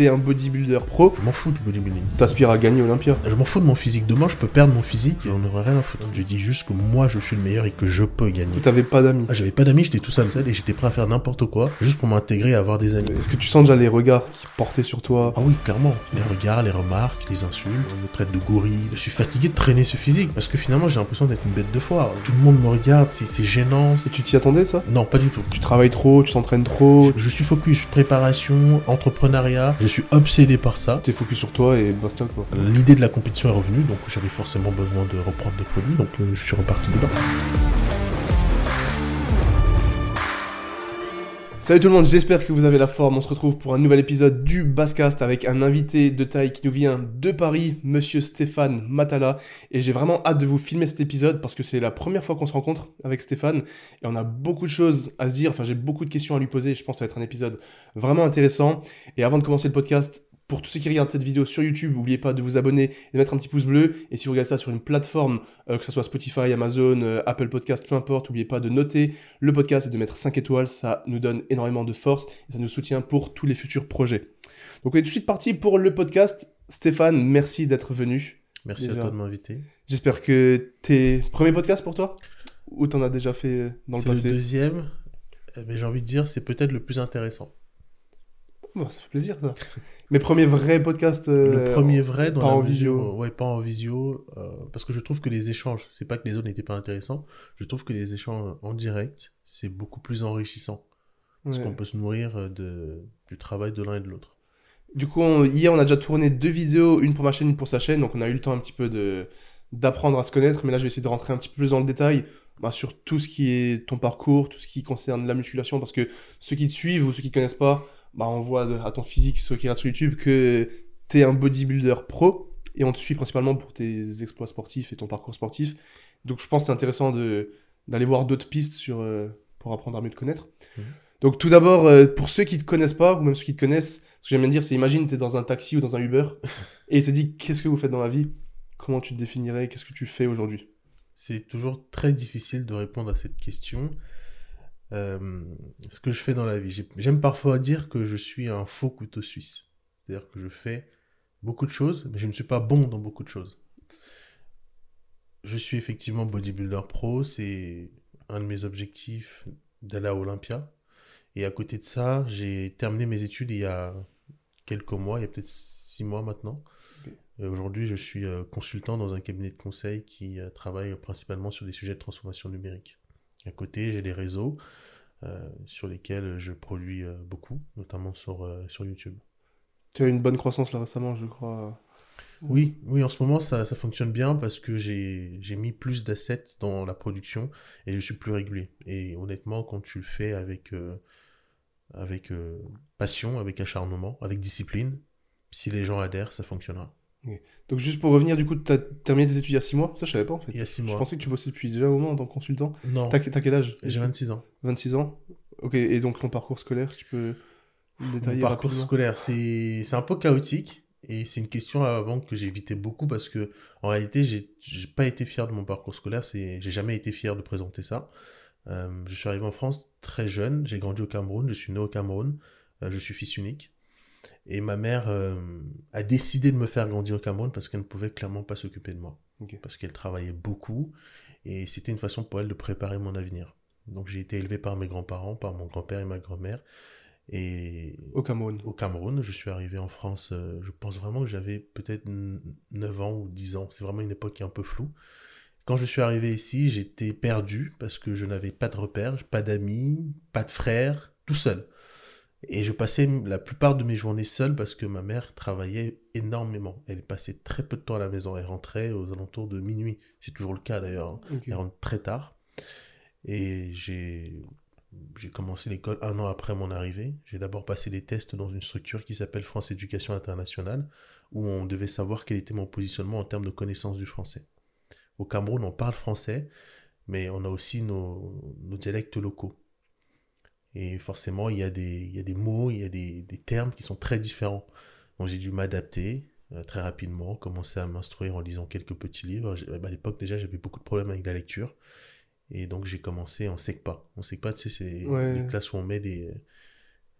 t'es un bodybuilder pro, Je m'en fous du bodybuilding. t'aspires à gagner Olympia. Je m'en fous de mon physique. Demain, je peux perdre mon physique, j'en aurais rien à foutre. Je dis juste que moi, je suis le meilleur et que je peux gagner. T'avais pas d'amis. Ah, j'avais pas d'amis, j'étais tout seul, seul et j'étais prêt à faire n'importe quoi juste pour m'intégrer et avoir des amis. Est-ce que tu sens déjà les regards qui portaient sur toi? Ah oui, clairement. Les regards, les remarques, les insultes, on me traite de gorille. Je suis fatigué de traîner ce physique parce que finalement, j'ai l'impression d'être une bête de foire. Tout le monde me regarde, c'est gênant. Et tu t'y attendais ça? Non, pas du tout. Tu travailles trop, tu t'entraînes trop, Je, je suis focus préparation, entrepreneuriat. Je suis obsédé par ça. t'es focus sur toi et basta quoi. L'idée de la compétition est revenue, donc j'avais forcément besoin de reprendre des produits, donc euh, je suis reparti dedans. Salut tout le monde, j'espère que vous avez la forme. On se retrouve pour un nouvel épisode du Basscast avec un invité de taille qui nous vient de Paris, monsieur Stéphane Matala. Et j'ai vraiment hâte de vous filmer cet épisode parce que c'est la première fois qu'on se rencontre avec Stéphane et on a beaucoup de choses à se dire. Enfin, j'ai beaucoup de questions à lui poser. Je pense que ça va être un épisode vraiment intéressant. Et avant de commencer le podcast, pour tous ceux qui regardent cette vidéo sur YouTube, n'oubliez pas de vous abonner et de mettre un petit pouce bleu. Et si vous regardez ça sur une plateforme, euh, que ce soit Spotify, Amazon, euh, Apple Podcast, peu importe, n'oubliez pas de noter le podcast et de mettre 5 étoiles. Ça nous donne énormément de force et ça nous soutient pour tous les futurs projets. Donc on est tout de suite parti pour le podcast. Stéphane, merci d'être venu. Merci Déjà. à toi de m'inviter. J'espère que t'es premier podcast pour toi ou t'en as déjà fait euh, dans le C'est le passé? deuxième, mais j'ai envie de dire c'est peut-être le plus intéressant. Bon, Ça fait plaisir ça. Mes premiers vrais podcasts. euh, le premier vrai dans pas la en visio, visio. ouais, pas en visio, euh, parce que je trouve que les échanges, c'est pas que les autres n'étaient pas intéressants, je trouve que les échanges en direct, c'est beaucoup plus enrichissant, parce ouais. qu'on peut se nourrir euh, de, du travail de l'un et de l'autre. Du coup, on- hier, on a déjà tourné deux vidéos, une pour ma chaîne, une pour sa chaîne, donc on a eu le temps un petit peu de d'apprendre à se connaître, mais là, je vais essayer de rentrer un petit peu plus dans le détail bah, sur tout ce qui est ton parcours, tout ce qui concerne la musculation, parce que ceux qui te suivent ou ceux qui te connaissent pas, bah, on voit de- à ton physique, ceux qui regardent sur YouTube, que t'es un bodybuilder pro, et on te suit principalement pour tes exploits sportifs et ton parcours sportif. Donc, je pense que c'est intéressant de d'aller voir d'autres pistes sur, euh, pour apprendre à mieux te connaître. Mhm. Donc, tout d'abord, euh, pour ceux qui te connaissent pas, ou même ceux qui te connaissent, ce que j'aime bien dire, c'est imagine, tu es dans un taxi ou dans un Uber, et il te dit qu'est-ce que vous faites dans la vie? Comment tu te définirais? Qu'est-ce que tu fais aujourd'hui? C'est toujours très difficile de répondre à cette question. Euh, ce que je fais dans la vie, J'ai- j'aime parfois dire que je suis un faux couteau suisse. C'est-à-dire que je fais beaucoup de choses, mais je ne suis pas bon dans beaucoup de choses. Je suis effectivement bodybuilder pro, c'est un de mes objectifs d'aller à Olympia. Et à côté de ça, j'ai terminé mes études il y a quelques mois, il y a peut-être six mois maintenant. Aujourd'hui, je suis euh, consultant dans un cabinet de conseil qui euh, travaille principalement sur des sujets de transformation numérique. À côté, j'ai des réseaux euh, sur lesquels je produis euh, beaucoup, notamment sur, euh, sur YouTube. Tu as eu une bonne croissance là récemment, je crois. Oui, oui, en ce moment, ça, ça fonctionne bien parce que j'ai j'ai mis plus d'assets dans la production et je suis plus régulier. Et honnêtement, quand tu le fais avec, avec passion, avec acharnement, avec discipline, si les gens adhèrent, ça fonctionnera. Donc, juste pour revenir, du coup, tu as terminé tes études il y a 6 mois? Ça, je savais pas en fait. Il y a six Je mois. pensais que tu bossais depuis déjà un moment en tant que consultant. Non, T'as quel âge? J'ai 26 ans. 26 ans Ok, et donc ton parcours scolaire, si tu peux détailler Mon parcours rapidement scolaire, c'est un peu chaotique et c'est une question avant que j'évitais beaucoup parce que en réalité, j'ai pas été fier de mon parcours scolaire, j'ai jamais été fier de présenter ça. Euh, je suis arrivé en France très jeune, j'ai grandi au Cameroun, je suis né au Cameroun, euh, je suis fils unique et ma mère euh, a décidé de me faire grandir au Cameroun parce qu'elle ne pouvait clairement pas s'occuper de moi. Parce qu'elle travaillait beaucoup et c'était une façon pour elle de préparer mon avenir. Donc j'ai été élevé par mes grands-parents, par mon grand-père et ma grand-mère. Et Au Cameroun. au Cameroun. Je suis arrivé en France, euh, je pense vraiment que j'avais peut-être n- 9 ans ou 10 ans. C'est vraiment une époque qui est un peu floue. Quand je suis arrivé ici, j'étais perdu parce que je n'avais pas de repères, pas d'amis, pas de frères, tout seul. Et je passais la plupart de mes journées seul parce que ma mère travaillait énormément. Elle passait très peu de temps à la maison. Elle rentrait aux alentours de minuit. C'est toujours le cas d'ailleurs. hein. Elle rentre très tard. Et j'ai j'ai commencé l'école un an après mon arrivée. J'ai d'abord passé des tests dans une structure qui s'appelle France Éducation Internationale, où on devait savoir quel était mon positionnement en termes de connaissance du français. Au Cameroun, on parle français, mais on a aussi nos, nos dialectes locaux. Et forcément, il y a des, il y a des mots, il y a des, des termes qui sont très différents. Donc j'ai dû m'adapter euh, très rapidement, commencer à m'instruire en lisant quelques petits livres. À l'époque, déjà, j'avais beaucoup de problèmes avec la lecture. Et donc j'ai commencé en SECPA. En SECPA, tu sais, c'est Ouais. les classes où on met des,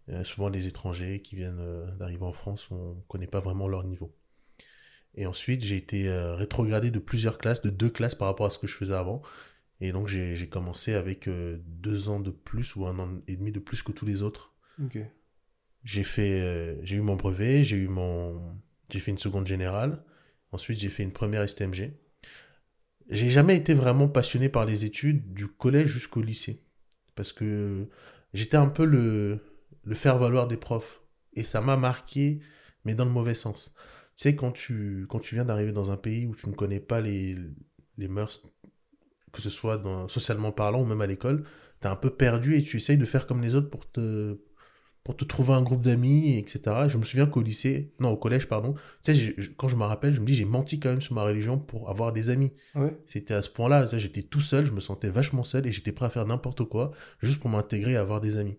Euh, souvent des étrangers qui viennent euh, d'arriver en France, on ne connaît pas vraiment leur niveau. Et ensuite, j'ai été euh, rétrogradé de plusieurs classes, de deux classes par rapport à ce que je faisais avant. Et donc, j'ai commencé avec euh, deux ans de plus ou un an et demi de plus que tous les autres. J'ai fait, euh, j'ai eu mon brevet, j'ai eu mon, j'ai fait une seconde générale. Ensuite, j'ai fait une première STMG. J'ai jamais été vraiment passionné par les études du collège jusqu'au lycée. Parce que j'étais un peu le, le faire-valoir des profs. Et ça m'a marqué, mais dans le mauvais sens. Tu sais, quand tu, quand tu viens d'arriver dans un pays où tu ne connais pas les, les mœurs, que ce soit dans, socialement parlant ou même à l'école, t'es un peu perdu et tu essayes de faire comme les autres pour te, pour te trouver un groupe d'amis, etc. Je me souviens qu'au lycée, non, au collège, pardon, tu sais, j'ai- je- quand je me rappelle, je me dis, j'ai menti quand même sur ma religion pour avoir des amis. Ouais? C'était à ce point-là, j'étais tout seul, je me sentais vachement seul et j'étais prêt à faire n'importe quoi juste pour m'intégrer et avoir des amis.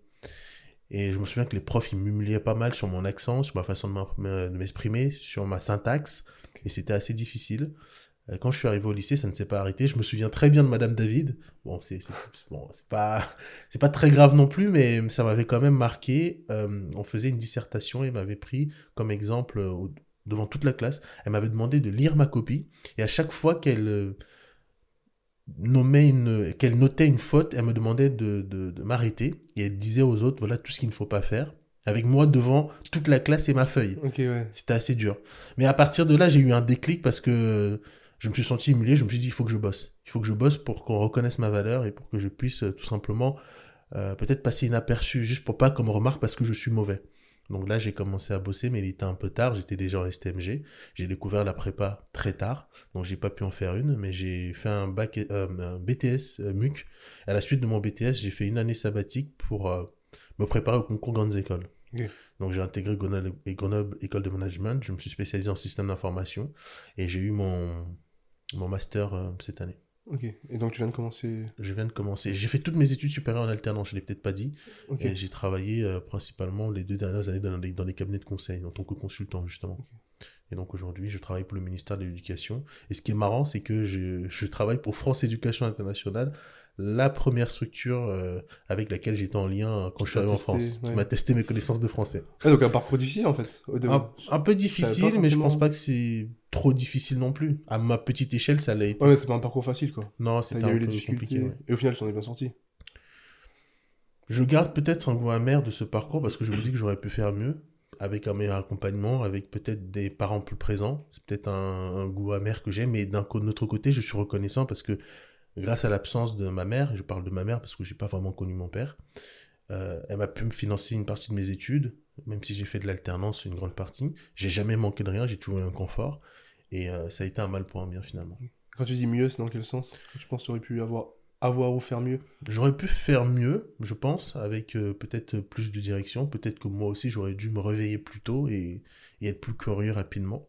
Et je me souviens que les profs, ils m'humiliaient pas mal sur mon accent, sur ma façon de m'exprimer, sur ma syntaxe, et c'était assez difficile. Euh, Quand je suis arrivé au lycée, ça ne s'est pas arrêté. Je me souviens très bien de Madame David. Bon, c'est bon, pas, pas très grave non plus, mais ça m'avait quand même marqué. Euh, on faisait une dissertation et elle m'avait pris comme exemple euh, devant toute la classe. Elle m'avait demandé de lire ma copie, et à chaque fois qu'elle euh, nommait une, qu'elle notait une faute, elle me demandait de, de, de m'arrêter et elle disait aux autres voilà tout ce qu'il ne faut pas faire. Avec moi devant toute la classe et ma feuille. Ok, ouais. C'était assez dur. Mais à partir de là, j'ai eu un déclic parce que je me suis senti humilié. Je me suis dit il faut que je bosse. Il faut que je bosse pour qu'on reconnaisse ma valeur et pour que je puisse euh, tout simplement euh, peut-être passer inaperçu, juste pour pas qu'on me remarque parce que je suis mauvais. Donc là, j'ai commencé à bosser, mais il était un peu tard. J'étais déjà en STMG. J'ai découvert la prépa très tard, donc j'ai pas pu en faire une, mais j'ai fait un, bac, euh, un BTS euh, MUC. À la suite de mon BTS, j'ai fait une année sabbatique pour me préparer au concours grandes écoles. Donc j'ai intégré Grenoble, Grenoble École de Management. Je me suis spécialisé en système d'information et j'ai eu mon, mon master euh, cette année. Ok. Et donc tu viens de commencer? Je viens de commencer. J'ai fait toutes mes études supérieures en alternance, je ne l'ai peut-être pas dit. Ok. Et j'ai travaillé euh, principalement les deux dernières années dans les, dans les cabinets de conseil en tant que consultant, justement. Et donc aujourd'hui, je travaille pour le ministère de l'Éducation. Et ce qui est marrant, c'est que je, je travaille pour France Éducation Internationale, la première structure euh, avec laquelle j'étais en lien quand je suis arrivé en France, qui ouais. m'a testé mes connaissances de français. Ouais, donc un parcours difficile en fait. Au. Un, un peu difficile, mais je forcément- pense pas que c'est trop difficile non plus. À ma petite échelle, ça l'a été. Ouais, mais c'est pas un parcours facile quoi. Non, c'était un eu les peu difficultés. compliqué. ouais. Et au final, tu en es bien sorti. Je garde peut-être un goût amer de ce parcours parce que je me dis que j'aurais pu faire mieux avec un meilleur accompagnement, avec peut-être des parents plus présents. C'est peut-être un, un goût amer que j'ai, mais d'un autre côté, je suis reconnaissant parce que grâce à l'absence de ma mère, je parle de ma mère parce que j'ai pas vraiment connu mon père, euh, elle m'a pu me financer une partie de mes études, même si j'ai fait de l'alternance une grande partie. J'ai jamais manqué de rien, j'ai toujours eu un confort et euh, ça a été un mal pour un bien finalement. Quand tu dis mieux, c'est dans quel sens? Tu penses que tu aurais pu avoir, avoir ou faire mieux J'aurais pu faire mieux, je pense, avec euh, peut-être plus de direction. Peut-être que moi aussi, j'aurais dû me réveiller plus tôt et, et être plus curieux rapidement.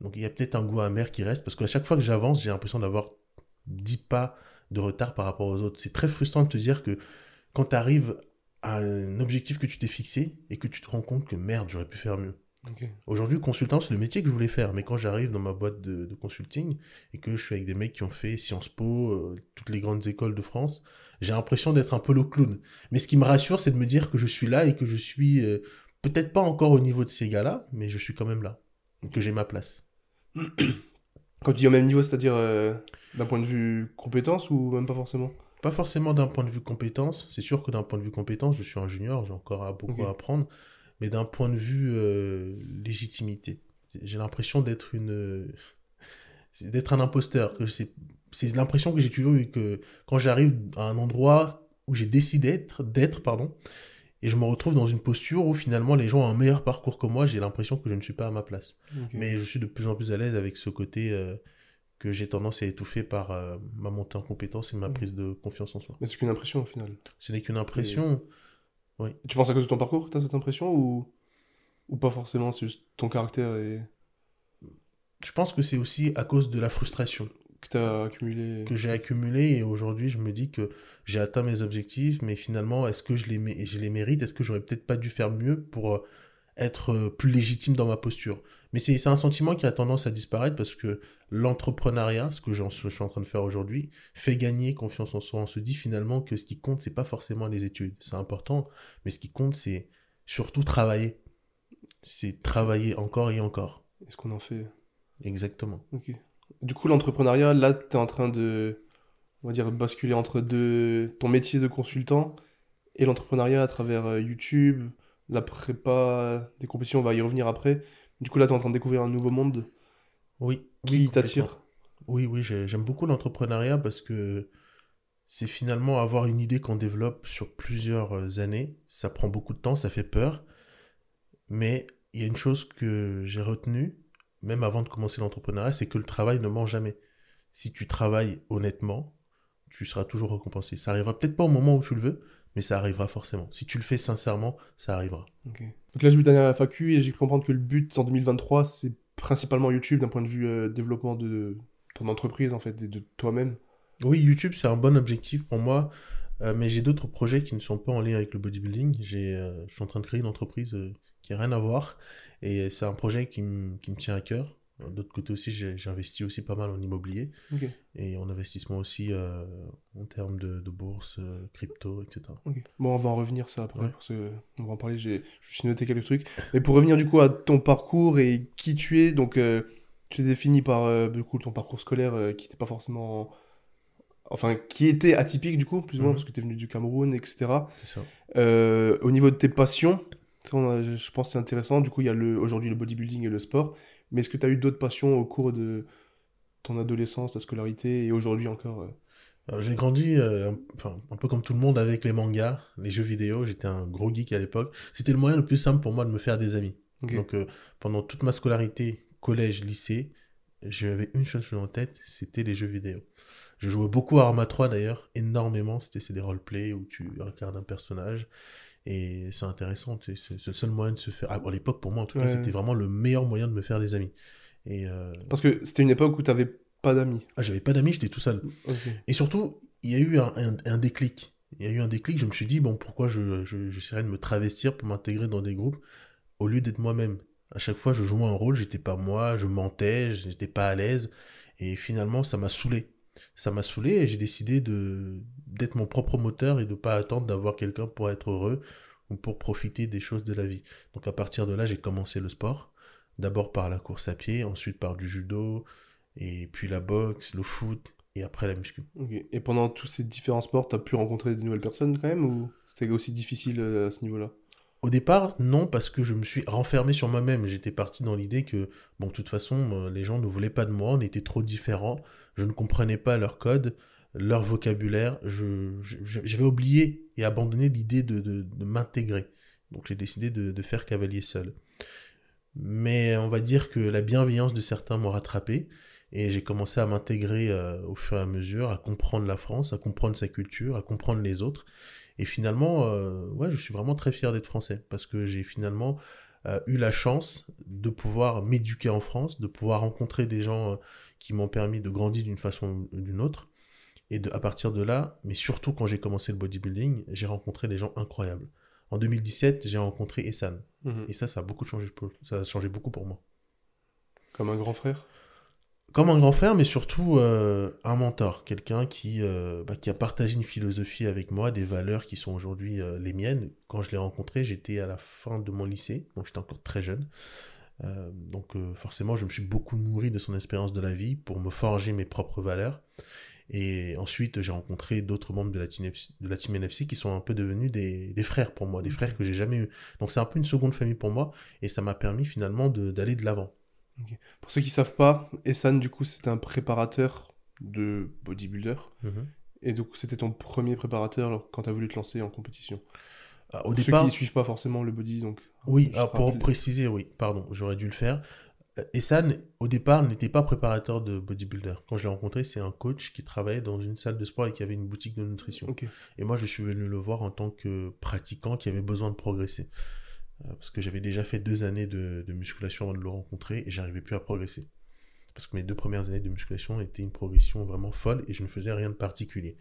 Donc il y a peut-être un goût amer qui reste, parce qu'à chaque fois que j'avance, j'ai l'impression d'avoir 10 pas de retard par rapport aux autres. C'est très frustrant de te dire que quand tu arrives à un objectif que tu t'es fixé et que tu te rends compte que merde, j'aurais pu faire mieux. Aujourd'hui, consultant, c'est le métier que je voulais faire. Mais quand j'arrive dans ma boîte de, de consulting et que je suis avec des mecs qui ont fait Sciences Po, euh, toutes les grandes écoles de France, j'ai l'impression d'être un peu le clown. Mais ce qui me rassure, c'est de me dire que je suis là et que je suis euh, peut-être pas encore au niveau de ces gars-là, mais je suis quand même là. Et que j'ai ma place. Quand tu dis au même niveau, c'est-à-dire euh, d'un point de vue compétence ou même pas forcément? Pas forcément d'un point de vue compétence. C'est sûr que d'un point de vue compétence, je suis un junior, j'ai encore à- beaucoup à apprendre. Mais d'un point de vue euh, légitimité, j'ai l'impression d'être une, c'est d'être un imposteur. Que c'est, c'est l'impression que j'ai toujours eu que quand j'arrive à un endroit où j'ai décidé d'être, d'être, pardon, et je me retrouve dans une posture où finalement les gens ont un meilleur parcours que moi, j'ai l'impression que je ne suis pas à ma place. Mais je suis de plus en plus à l'aise avec ce côté euh, que j'ai tendance à étouffer par euh, ma montée en compétence et ma Mhm. prise de confiance en soi. Mais c'est qu'une impression au final. Ce n'est qu'une impression. Tu penses à cause de ton parcours que tu as cette impression ou... ou pas forcément C'est juste ton caractère et... Je pense que c'est aussi à cause de la frustration que tu as accumulé que j'ai accumulée et aujourd'hui je me dis que j'ai atteint mes objectifs, mais finalement est-ce que je les, mé- je les mérite? Est-ce que j'aurais peut-être pas dû faire mieux pour euh, être euh, plus légitime dans ma posture? Mais c'est un sentiment qui a tendance à disparaître parce que l'entrepreneuriat, ce que je suis en train de faire aujourd'hui, fait gagner confiance en soi. On se dit finalement que ce qui compte, c'est pas forcément les études. C'est important, mais ce qui compte, c'est surtout travailler. C'est travailler encore et encore. Est-ce qu'on en fait Exactement. Ok. Du coup, l'entrepreneuriat, là, tu es en train de, on va dire, basculer entre deux, ton métier de consultant et l'entrepreneuriat à travers euh, YouTube, la prépa des compétitions, on va y revenir après. Du coup, là, tu es en train de découvrir un nouveau monde Oui. qui oui, t'attire. Oui, oui, j'ai- j'aime beaucoup l'entrepreneuriat parce que c'est finalement avoir une idée qu'on développe sur plusieurs euh, années. Ça prend beaucoup de temps, ça fait peur. Mais il y a une chose que j'ai retenue, même avant de commencer l'entrepreneuriat, c'est que le travail ne ment jamais. Si tu travailles honnêtement, tu seras toujours récompensé. Ça arrivera peut-être pas au moment où tu le veux, mais ça arrivera forcément. Si tu le fais sincèrement, ça arrivera. Donc là, je vais à la FAQ et j'ai cru comprendre que le but en 2023, c'est principalement YouTube d'un point de vue euh, développement de ton entreprise, en fait, et de toi-même. Oui, YouTube, c'est un bon objectif pour moi, euh, mais j'ai d'autres projets qui ne sont pas en lien avec le bodybuilding. J'ai, euh, je suis en train de créer une entreprise qui n'a rien à voir, et c'est un projet qui, qui me tient à cœur. D'autre côté aussi, j'ai investi aussi pas mal en immobilier, et en investissement aussi euh, en termes de, de bourse, euh, crypto, etc. Bon, on va en revenir ça après, Ouais. parce que on va en parler, je me suis noté quelques trucs. Mais pour revenir du coup à ton parcours et qui tu es, donc euh, tu es défini par euh, du coup ton parcours scolaire euh, qui n'était pas forcément... Enfin, qui était atypique du coup, plus ou moins, Mhm. parce que tu es venu du Cameroun, etc. Ça. Euh, au niveau de tes passions, ça, on a- je pense que c'est intéressant. Du coup, il y a aujourd'hui le bodybuilding et le sport. Mais est-ce que tu as eu d'autres passions au cours de ton adolescence, ta scolarité et aujourd'hui encore euh? J'ai grandi euh, un, enfin, un peu comme tout le monde avec les mangas, les jeux vidéo. J'étais un gros geek à l'époque. C'était le moyen le plus simple pour moi de me faire des amis. Donc euh, pendant toute ma scolarité, collège, lycée, j'avais une chose en tête, c'était les jeux vidéo. Je jouais beaucoup à Arma 3 d'ailleurs, énormément. C'était des roleplays où tu incarnes un personnage. Et c'est intéressant, c'est c'est le seul moyen de se faire. À l'époque, pour moi en tout cas, Ouais. c'était vraiment le meilleur moyen de me faire des amis. Et euh, Parce que c'était une époque où tu n'avais pas d'amis. ah, j'avais pas d'amis, j'étais tout seul. Et surtout, il y a eu un, un- un déclic. Il y a eu un déclic, je me suis dit, bon, pourquoi je, je, j'essaierais de me travestir pour m'intégrer dans des groupes au lieu d'être moi-même. À chaque fois, je jouais un rôle, j'étais pas moi, je mentais, j'étais pas à l'aise. Et finalement, ça m'a saoulé. Ça m'a saoulé et j'ai décidé de, d'être mon propre moteur et de pas attendre d'avoir quelqu'un pour être heureux ou pour profiter des choses de la vie. Donc à partir de là, j'ai commencé le sport. D'abord par la course à pied, ensuite par du judo, et puis la boxe, le foot, et après la muscu. Et pendant tous ces différents sports, tu as pu rencontrer de nouvelles personnes quand même ou c'était aussi difficile euh, à ce niveau-là? Au départ, non, parce que je me suis renfermé sur moi-même. J'étais parti dans l'idée que, bon, de toute façon, euh, les gens ne voulaient pas de moi, on était trop différents, je ne comprenais pas leur code, leur vocabulaire, je, je- j'avais oublié et abandonné l'idée de, de- m'intégrer. Donc j'ai décidé de, de faire cavalier seul. Mais on va dire que la bienveillance de certains m'a rattrapé et j'ai commencé à m'intégrer euh, au fur et à mesure, à comprendre la France, à comprendre sa culture, à comprendre les autres. Et finalement, euh, ouais, je suis vraiment très fier d'être français parce que j'ai finalement euh, eu la chance de pouvoir m'éduquer en France, de pouvoir rencontrer des gens qui m'ont permis de grandir d'une façon ou d'une autre. Et de, à partir de là, mais surtout quand j'ai commencé le bodybuilding, j'ai rencontré des gens incroyables. En 2017, j'ai rencontré Essan. Mhm. Et ça, ça a beaucoup changé, pour- ça a changé beaucoup pour moi. Comme un grand frère? Comme un grand frère, mais surtout euh, un mentor, quelqu'un qui, euh, bah, qui a partagé une philosophie avec moi, des valeurs qui sont aujourd'hui euh, les miennes. Quand je l'ai rencontré, j'étais à la fin de mon lycée, donc j'étais encore très jeune. Euh, donc euh, forcément, je me suis beaucoup nourri de son expérience de la vie pour me forger mes propres valeurs. Et ensuite, j'ai rencontré d'autres membres de la, team FC, de la team NFC qui sont un peu devenus des, des frères pour moi, des frères que j'ai jamais eu. Donc c'est un peu une seconde famille pour moi, et ça m'a permis finalement d'aller de l'avant. Pour ceux qui savent pas, Essan, du coup, c'était un préparateur de bodybuilder. Et donc, c'était ton premier préparateur quand tu as voulu te lancer en compétition? Ah, Au Pour départ, Ceux qui suivent pas forcément le body, donc. Oui, alors pour préciser, oui, pardon, j'aurais dû le faire. Euh, Essan, au départ, n'était pas préparateur de bodybuilder. Quand je l'ai rencontré, c'est un coach qui travaillait dans une salle de sport et qui avait une boutique de nutrition. Et moi, je suis venu le voir en tant que pratiquant qui avait besoin de progresser. Euh, Parce que j'avais déjà fait deux années de, de musculation avant de le rencontrer et j'arrivais plus à progresser. Parce que mes deux premières années de musculation étaient une progression vraiment folle et je ne faisais rien de particulier.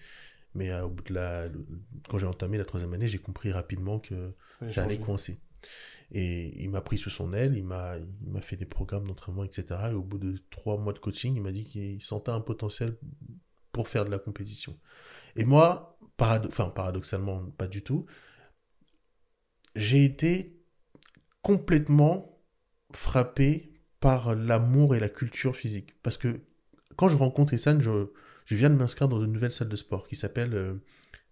Mais euh, au bout de la, quand j'ai entamé la troisième année, j'ai compris rapidement que Fallait ça allait coincer. Et il m'a pris sous son aile, il m'a, il m'a fait des programmes d'entraînement, etc. Et au bout de trois mois de coaching, il m'a dit qu'il sentait un potentiel pour faire de la compétition. Et moi, parado- enfin, paradoxalement, pas du tout. j'ai été complètement frappé par l'amour et la culture physique. Parce que quand je rencontre Essan, je, je viens de m'inscrire dans une nouvelle salle de sport qui s'appelle euh,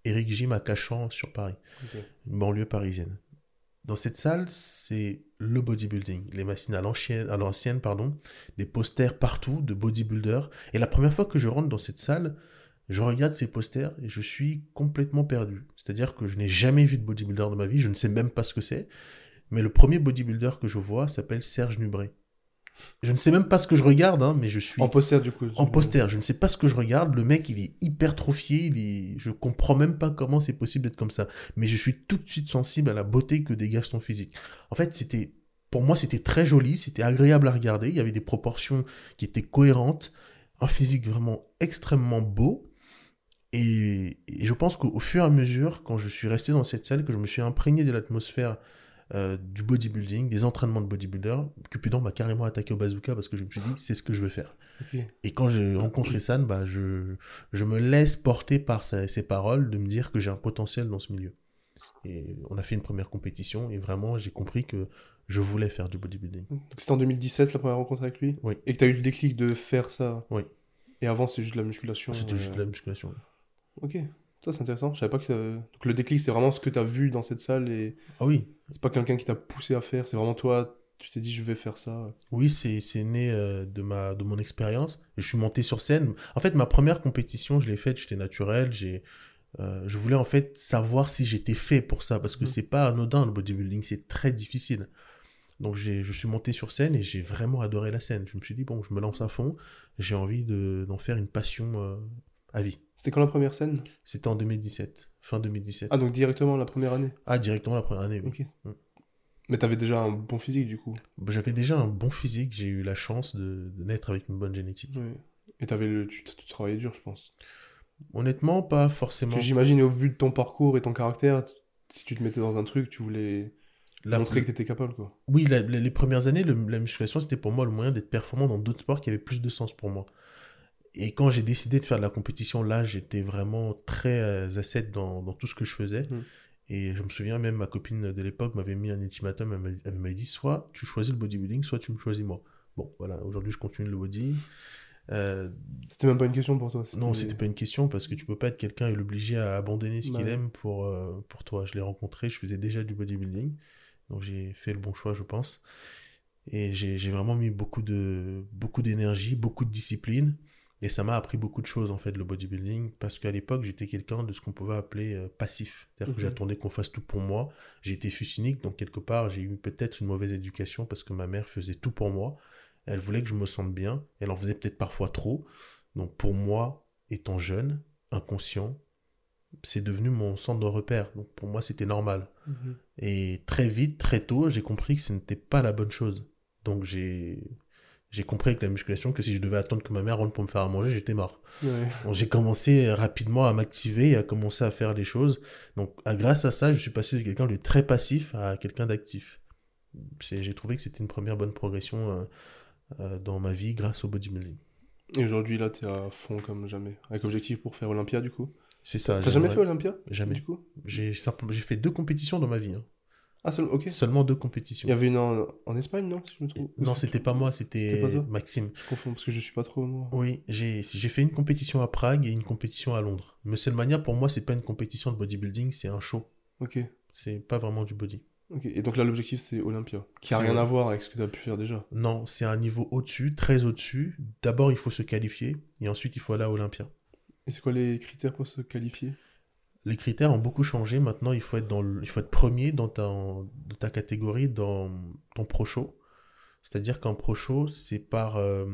Eric Gym à Cachan sur Paris, une banlieue parisienne. Dans cette salle, c'est le bodybuilding, les machines à l'ancienne, pardon, des posters partout de bodybuilders. Et la première fois que je rentre dans cette salle, je regarde ces posters et je suis complètement perdu. C'est-à-dire que je n'ai jamais vu de bodybuilder de ma vie, je ne sais même pas ce que c'est. Mais le premier bodybuilder que je vois s'appelle Serge Nubré. Je ne sais même pas ce que je regarde, hein, mais je suis En poster, du coup. en poster. Je ne sais pas ce que je regarde. Le mec, il est hypertrophié. Il est... Je comprends même pas comment c'est possible d'être comme ça. Mais je suis tout de suite sensible à la beauté que dégage son physique. En fait, c'était, pour moi, c'était très joli. C'était agréable à regarder. Il y avait des proportions qui étaient cohérentes. Un physique vraiment extrêmement beau. Et, et je pense qu'au fur et à mesure, quand je suis resté dans cette salle, que je me suis imprégné de l'atmosphère euh, du bodybuilding, des entraînements de bodybuilder, Cupidon m'a carrément attaqué au bazooka parce que je me suis dit, c'est ce que je veux faire. Et quand j'ai rencontré San, bah, je, je me laisse porter par sa- ses paroles de me dire que j'ai un potentiel dans ce milieu. Et on a fait une première compétition et vraiment j'ai compris que je voulais faire du bodybuilding. Donc c'était en 2017 la première rencontre avec lui? Oui. Et que tu as eu le déclic de faire ça? Oui. Et avant, c'était juste de la musculation C'était euh, juste de la musculation. Ok. Ça, c'est intéressant. Je savais pas que. Donc le déclic, c'est vraiment ce que tu as vu dans cette salle et Ah oui, c'est pas quelqu'un qui t'a poussé à faire, c'est vraiment toi, tu t'es dit, je vais faire ça. oui, c'est c'est né euh, de, ma, de mon expérience. Je suis monté sur scène. En fait, ma première compétition, je l'ai faite, j'étais naturel. J'ai, euh, je voulais en fait savoir si j'étais fait pour ça parce que Mhm. c'est pas anodin le bodybuilding, c'est très difficile. Donc j'ai, je suis monté sur scène et j'ai vraiment adoré la scène. Je me suis dit, bon, je me lance à fond, j'ai envie de, d'en faire une passion euh, à vie. C'était quand la première scène? C'était en 2017, fin 2017. Ah, donc directement la première année? Ah, directement la première année, oui. Ok. Mm. Mais t'avais déjà un bon physique du coup? J'avais déjà un bon physique, j'ai eu la chance de, de naître avec une bonne génétique. Ouais. Et t'avais le... tu, tu travaillais dur, je pense. Honnêtement, pas forcément. j'imagine, au vu de ton parcours et ton caractère, si tu te mettais dans un truc, tu voulais La- montrer que t'étais capable, quoi. Oui, la- la- les premières années, le- la musculation, c'était pour moi le moyen d'être performant dans d'autres sports qui avaient plus de sens pour moi. Et quand j'ai décidé de faire de la compétition, là, j'étais vraiment très euh, asset dans, dans tout ce que je faisais. Mm. Et je me souviens même, ma copine de l'époque m'avait mis un ultimatum, elle m'a- elle m'a dit, soit tu choisis le bodybuilding, soit tu me choisis moi. Bon, voilà, aujourd'hui, je continue le body. Euh, C'était même pas une question pour toi. non, c'était pas une question parce que tu peux pas être quelqu'un et l'obliger à abandonner ce Bah qu'il ouais. aime pour, euh, pour toi. Je l'ai rencontré, je faisais déjà du bodybuilding, donc j'ai fait le bon choix, je pense. Et j'ai vraiment mis beaucoup de beaucoup d'énergie, beaucoup de discipline, et ça m'a appris beaucoup de choses en fait le bodybuilding parce qu'à l'époque j'étais quelqu'un de ce qu'on pouvait appeler euh, passif, c'est-à-dire que Mhm. j'attendais qu'on fasse tout pour moi. J'ai été fils unique, donc quelque part j'ai eu peut-être une mauvaise éducation parce que ma mère faisait tout pour moi. Elle voulait que je me sente bien, elle en faisait peut-être parfois trop. Donc pour moi, étant jeune, inconscient, c'est devenu mon centre de repère. Donc pour moi, c'était normal. Mhm. Et très vite, très tôt, j'ai compris que ce n'était pas la bonne chose. Donc j'ai j'ai compris avec la musculation que si je devais attendre que ma mère rentre pour me faire à manger, j'étais mort. Ouais. Donc, j'ai commencé rapidement à m'activer et à commencer à faire les choses. Donc à- grâce à ça, je suis passé de quelqu'un de très passif à quelqu'un d'actif. C'est- J'ai trouvé que c'était une première bonne progression euh, euh, dans ma vie grâce au bodybuilding. Et aujourd'hui, là, t'es à fond comme jamais. Avec objectif pour faire Olympia, du coup. C'est ça. T'as jamais fait Olympia Jamais. Du coup? J'ai j'ai fait deux compétitions dans ma vie. hein. Ah, seulement, ok. Seulement deux Il compétitions. y avait une en, en Espagne, non si je me trompe Ou Non, c'était pas moi, C'était Maxime. Je confonds parce que je suis pas trop. moi. Oui, j'ai fait une compétition à Prague et une compétition à Londres. Musclemania, pour moi, c'est pas une compétition de bodybuilding, c'est un show. Ok. C'est pas vraiment du body. Ok. Et donc là, l'objectif, c'est Olympia. Qui a rien à voir avec ce que t'as pu faire déjà. Non, c'est un niveau au-dessus, très au-dessus. D'abord, il faut se qualifier et ensuite, il faut aller à Olympia. Et c'est quoi les critères pour se qualifier? Les critères ont beaucoup changé. Maintenant, il faut être, dans le- il faut être premier dans ta, dans ta catégorie, dans ton pro show. C'est-à-dire qu'un pro show, c'est par euh,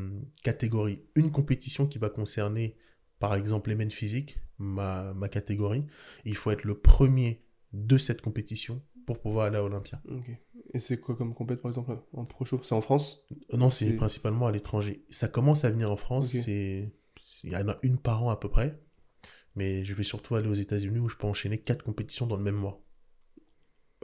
catégorie. Une compétition qui va concerner, par exemple, les men physiques, ma, ma catégorie. Il faut être le premier de cette compétition pour pouvoir aller à Olympia. Et c'est quoi comme compète, par exemple, en pro show? C'est en France? Euh, Non, c'est principalement à l'étranger. Ça commence à venir en France. C'est- Il y en a une par an à peu près. Mais je vais surtout aller aux États-Unis où je peux enchaîner quatre compétitions dans le même mois.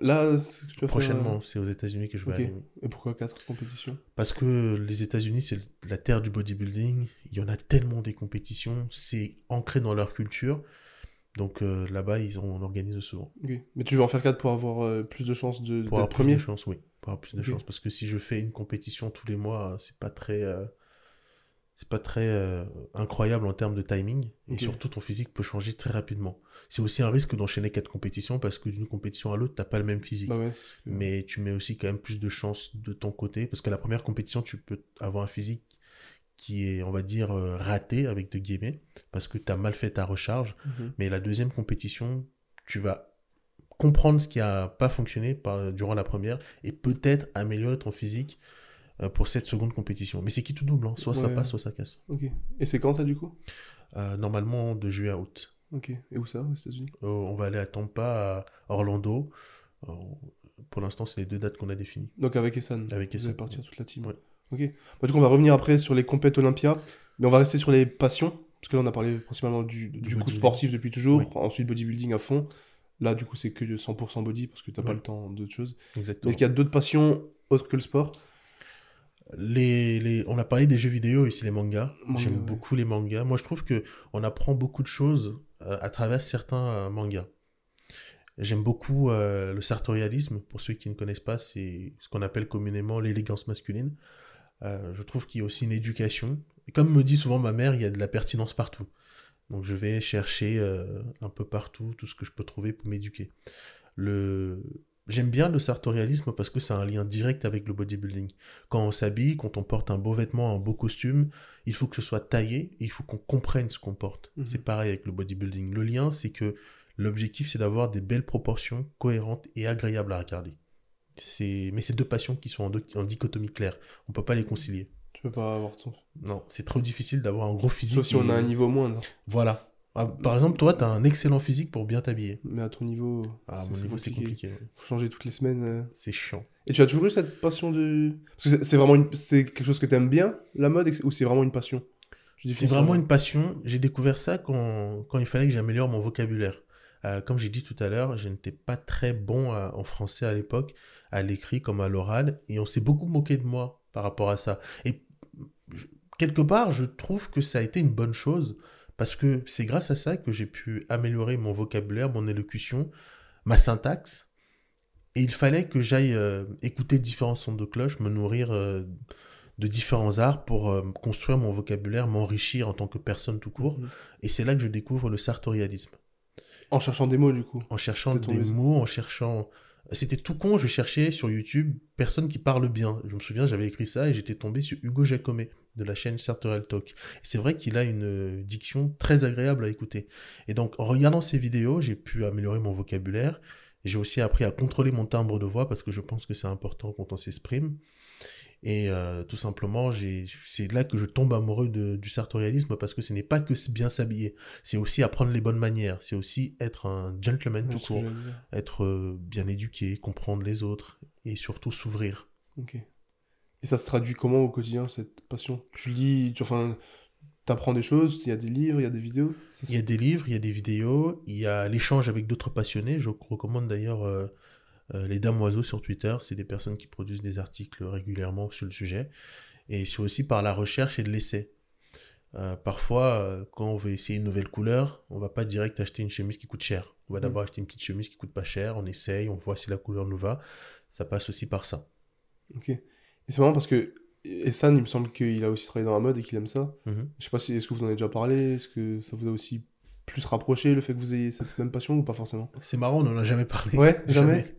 Là, tu vas faire, Prochainement, c'est aux États-Unis que je vais aller. euh, Et pourquoi quatre compétitions? Parce que les États-Unis, c'est la terre du bodybuilding. Il y en a tellement des compétitions. C'est ancré dans leur culture. Donc euh, là-bas, ils ont, on organise souvent. Mais tu veux en faire 4 pour avoir euh, plus de chances de, Pour avoir d'être plus premier? de chance, oui. Pour avoir plus de Ok. chance. Parce que si je fais une compétition tous les mois, euh, c'est pas très, euh, c'est pas très euh, incroyable en termes de timing. Et surtout, ton physique peut changer très rapidement. C'est aussi un risque d'enchaîner quatre compétitions parce que d'une compétition à l'autre, t'as pas le même physique. Bah ouais, Mais tu mets aussi quand même plus de chances de ton côté. Parce que la première compétition, tu peux avoir un physique qui est, on va dire, euh, raté, avec de guillemets, parce que tu as mal fait ta recharge. Mhm. Mais la deuxième compétition, tu vas comprendre ce qui a pas fonctionné par- durant la première et peut-être améliorer ton physique pour cette seconde compétition. Mais c'est qui tout double, hein. soit ça passe, soit ça casse. Ok. Et c'est quand ça du coup? Euh, normalement, de juillet à août. Ok. Et où ça aux États-Unis? Euh, on va aller à Tampa, à Orlando. Euh, pour l'instant, c'est les deux dates qu'on a définies. Donc avec Essan. Avec Vous Essan, allez partir toute la team. Ouais. Ok. Bah, du coup, on va revenir après sur les compètes Olympia, mais on va rester sur les passions, parce que là, on a parlé principalement du, du coup sportif depuis toujours, Oui. ensuite bodybuilding à fond. Là, du coup, c'est que 100% body, parce que t'as pas Ouais. le temps d'autres choses. Exactement. est-ce qu'il y a d'autres passions autres que le sport? Les, les... On a parlé des jeux vidéo, ici les mangas. Manga, J'aime ouais. beaucoup les mangas. Moi, je trouve que on apprend beaucoup de choses euh, à travers certains euh, mangas. J'aime beaucoup euh, le sartorialisme. Pour ceux qui ne connaissent pas, c'est ce qu'on appelle communément l'élégance masculine. Je trouve qu'il y a aussi une éducation. Et comme me dit souvent ma mère, il y a de la pertinence partout. Donc je vais chercher un peu partout tout ce que je peux trouver pour m'éduquer. Le... J'aime bien le sartorialisme parce que c'est un lien direct avec le bodybuilding. Quand on s'habille, quand on porte un beau vêtement, un beau costume, il faut que ce soit taillé et il faut qu'on comprenne ce qu'on porte. Mhm. C'est pareil avec le bodybuilding. Le lien, c'est que l'objectif, c'est d'avoir des belles proportions cohérentes et agréables à regarder. Mais c'est deux passions qui sont en, do- en dichotomie claire. On peut pas les concilier. Tu peux pas avoir ton. Non, c'est trop difficile d'avoir un gros physique. Sauf si on a un niveau moindre. Voilà. Ah, par exemple, toi, tu as un excellent physique pour bien t'habiller. Mais à ton niveau, À c'est- mon niveau, c'est compliqué. Faut changer toutes les semaines. euh. C'est chiant. Et tu as toujours eu cette passion de. Parce que c'est- c'est vraiment une... c'est quelque chose que tu aimes bien, la mode, ou c'est vraiment une passion? C'est vraiment une passion. J'ai découvert ça quand, quand il fallait que j'améliore mon vocabulaire. Euh, comme j'ai dit tout à l'heure, je n'étais pas très bon à- en français à l'époque, à l'écrit comme à l'oral, et on s'est beaucoup moqué de moi par rapport à ça. Et je- quelque part, je trouve que ça a été une bonne chose, parce que c'est grâce à ça que j'ai pu améliorer mon vocabulaire, mon élocution, ma syntaxe, et il fallait que j'aille euh, écouter différents sons de cloche, me nourrir euh, de différents arts pour euh, construire mon vocabulaire, m'enrichir en tant que personne tout court. Mhm. Et c'est là que je découvre le sartorialisme. En cherchant des mots, du coup. En cherchant des mots, en cherchant... C'était tout con, je cherchais sur YouTube personne qui parle bien. Je me souviens, j'avais écrit ça et j'étais tombé sur Hugo Jacomet de la chaîne Sartorial Talk. C'est vrai qu'il a une euh, diction très agréable à écouter. Et donc, en regardant ces vidéos, j'ai pu améliorer mon vocabulaire. J'ai aussi appris à contrôler mon timbre de voix parce que je pense que c'est important quand on s'exprime. Et euh, tout simplement, c'est là que je tombe amoureux de- du sartorialisme parce que ce n'est pas que bien s'habiller, c'est aussi apprendre les bonnes manières, c'est aussi être un gentleman tout court, être euh, bien éduqué, comprendre les autres et surtout s'ouvrir. Et ça se traduit comment au quotidien, cette passion? Tu lis, tu, enfin, t'apprends des choses, il y a des livres, il y a des vidéos Il y a des livres, il y a des vidéos, il y a l'échange avec d'autres passionnés. Je recommande d'ailleurs euh, euh, les Dames Oiseaux sur Twitter. C'est des personnes qui produisent des articles régulièrement sur le sujet. Et c'est aussi par la recherche et de l'essai. Euh, parfois, quand on veut essayer une nouvelle couleur, on va pas direct acheter une chemise qui coûte cher. On va Mm. d'abord acheter une petite chemise qui coûte pas cher, on essaye, on voit si la couleur nous va. Ça passe aussi par ça. Ok. Et c'est marrant parce que Essan, il me semble qu'il a aussi travaillé dans la mode et qu'il aime ça. Mhm. Je sais pas si, est-ce que vous en avez déjà parlé? Est-ce que ça vous a aussi plus rapproché le fait que vous ayez cette même passion ou pas forcément? C'est marrant, on n'en a jamais parlé. Ouais, jamais.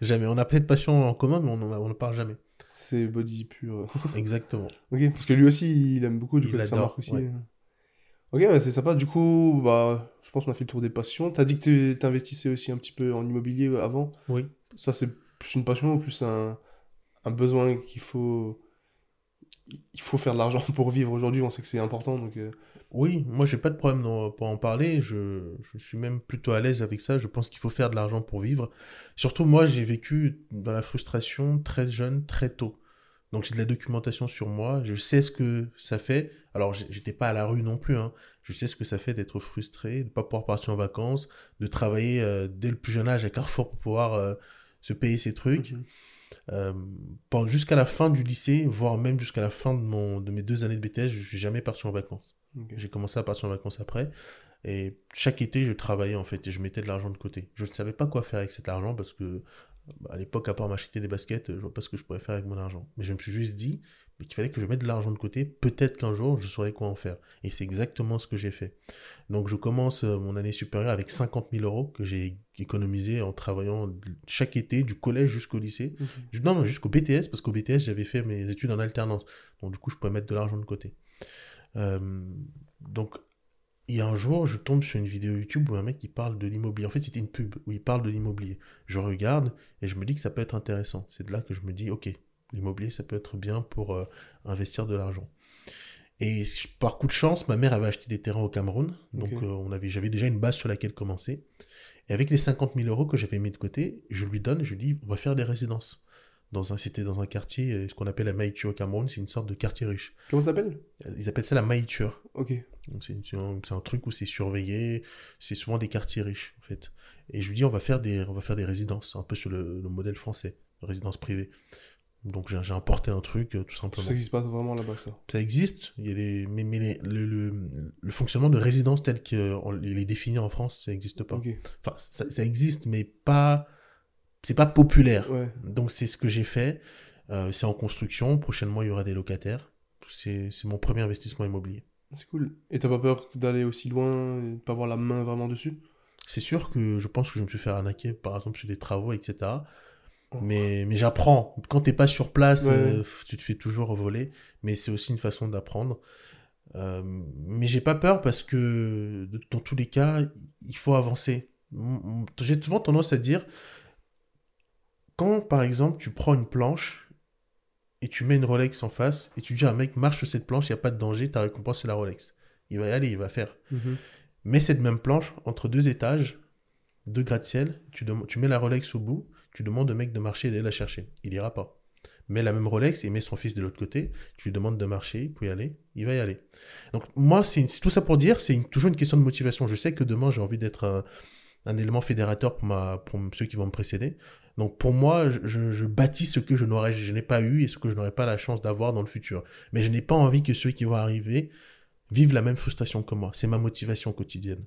Jamais? On a peut-être passion en commun, mais on ne parle jamais. C'est body pur. Exactement. ok, parce que lui aussi, il aime beaucoup, du Il coup, marque aussi. ouais. Ok, ouais, c'est sympa. Du coup, bah, je pense qu'on a fait le tour des passions. T'as dit que tu t'investissais aussi un petit peu en immobilier avant. Oui. Ça, c'est plus une passion ou plus un, un besoin qu'il faut... Il faut faire de l'argent pour vivre aujourd'hui, on sait que c'est important, donc... euh, Oui, moi j'ai pas de problème pour en parler, je, je suis même plutôt à l'aise avec ça, je pense qu'il faut faire de l'argent pour vivre. Surtout moi j'ai vécu dans la frustration très jeune, très tôt. Donc j'ai de la documentation sur moi, je sais ce que ça fait. Alors j'étais pas à la rue non plus, hein. je sais ce que ça fait d'être frustré, de pas pouvoir partir en vacances, de travailler euh, dès le plus jeune âge à Carrefour pour pouvoir euh, se payer ses trucs. Euh, jusqu'à la fin du lycée, voire même jusqu'à la fin de, mon, de mes deux années de BTS, je suis jamais parti en vacances. J'ai commencé à partir en vacances après. Et chaque été, je travaillais en fait et je mettais de l'argent de côté. Je ne savais pas quoi faire avec cet argent parce que bah, à l'époque, à part m'acheter des baskets, je vois pas ce que je pourrais faire avec mon argent. Mais je me suis juste dit qu'il fallait que je mette de l'argent de côté. Peut-être qu'un jour, je saurais quoi en faire. Et c'est exactement ce que j'ai fait. Donc, je commence euh, mon année supérieure avec 50 000 euros que j'ai économisé en travaillant chaque été, du collège jusqu'au lycée. Non, jusqu'au BTS, parce qu'au BTS, j'avais fait mes études en alternance. Donc, du coup, je pouvais mettre de l'argent de côté. Euh, donc, il y a un jour, je tombe sur une vidéo YouTube où un mec qui parle de l'immobilier. En fait, c'était une pub où il parle de l'immobilier. Je regarde et je me dis que ça peut être intéressant. C'est de là que je me dis, ok, l'immobilier, ça peut être bien pour euh, investir de l'argent. Et par coup de chance, ma mère avait acheté des terrains au Cameroun. Donc, euh, on avait, j'avais déjà une base sur laquelle commencer. Et avec les 50 000 euros que j'avais mis de côté, je lui donne, je lui dis, on va faire des résidences dans un, c'était dans un quartier, euh, ce qu'on appelle la Maïture au Cameroun, c'est une sorte de quartier riche. Comment ça s'appelle? Ils appellent ça la Maïture. Ok. C'est un truc où c'est surveillé, c'est souvent des quartiers riches, en fait. Et je lui dis, on va faire des, on va faire des résidences, un peu sur le, modèle français, résidence privée. Donc j'ai importé un truc, euh, tout simplement. Ça n'existe pas vraiment là-bas, ça Ça existe, il y a des... mais, mais le, le, fonctionnement de résidence tel qu'il est défini en France, ça n'existe pas. Enfin, ça, ça, existe, mais pas c'est pas populaire. Donc c'est ce que j'ai fait. Euh, c'est en construction. Prochainement, il y aura des locataires. C'est mon premier investissement immobilier. C'est cool. Et t'as pas peur d'aller aussi loin et de pas avoir la main vraiment dessus? C'est sûr que je pense que je me suis fait arnaquer, par exemple, sur des travaux, etc. Mais, mais j'apprends. Quand t'es pas sur place, euh, tu te fais toujours voler. Mais c'est aussi une façon d'apprendre. Euh, mais j'ai pas peur parce que dans tous les cas, il faut avancer. J'ai souvent tendance à dire, quand, par exemple, tu prends une planche et tu mets une Rolex en face et tu dis à un mec, marche sur cette planche, il n'y a pas de danger, ta récompense, c'est la Rolex. Il va y aller, il va faire. Mhm. Mets cette même planche entre deux étages, deux gratte-ciel, tu, tu mets la Rolex au bout, tu demandes au mec de marcher et d'aller la chercher. Il ira pas. Mets la même Rolex et mets son fils de l'autre côté, tu lui demandes de marcher, peut y aller, il va y aller. Donc moi, c'est tout ça pour dire, c'est toujours une question de motivation. Je sais que demain, j'ai envie d'être un, élément fédérateur pour ceux qui vont me précéder. Donc pour moi, je, bâtis ce que je n'aurais, je n'ai pas eu et ce que je n'aurai pas la chance d'avoir dans le futur. Mais je n'ai pas envie que ceux qui vont arriver vivent la même frustration que moi. C'est ma motivation quotidienne.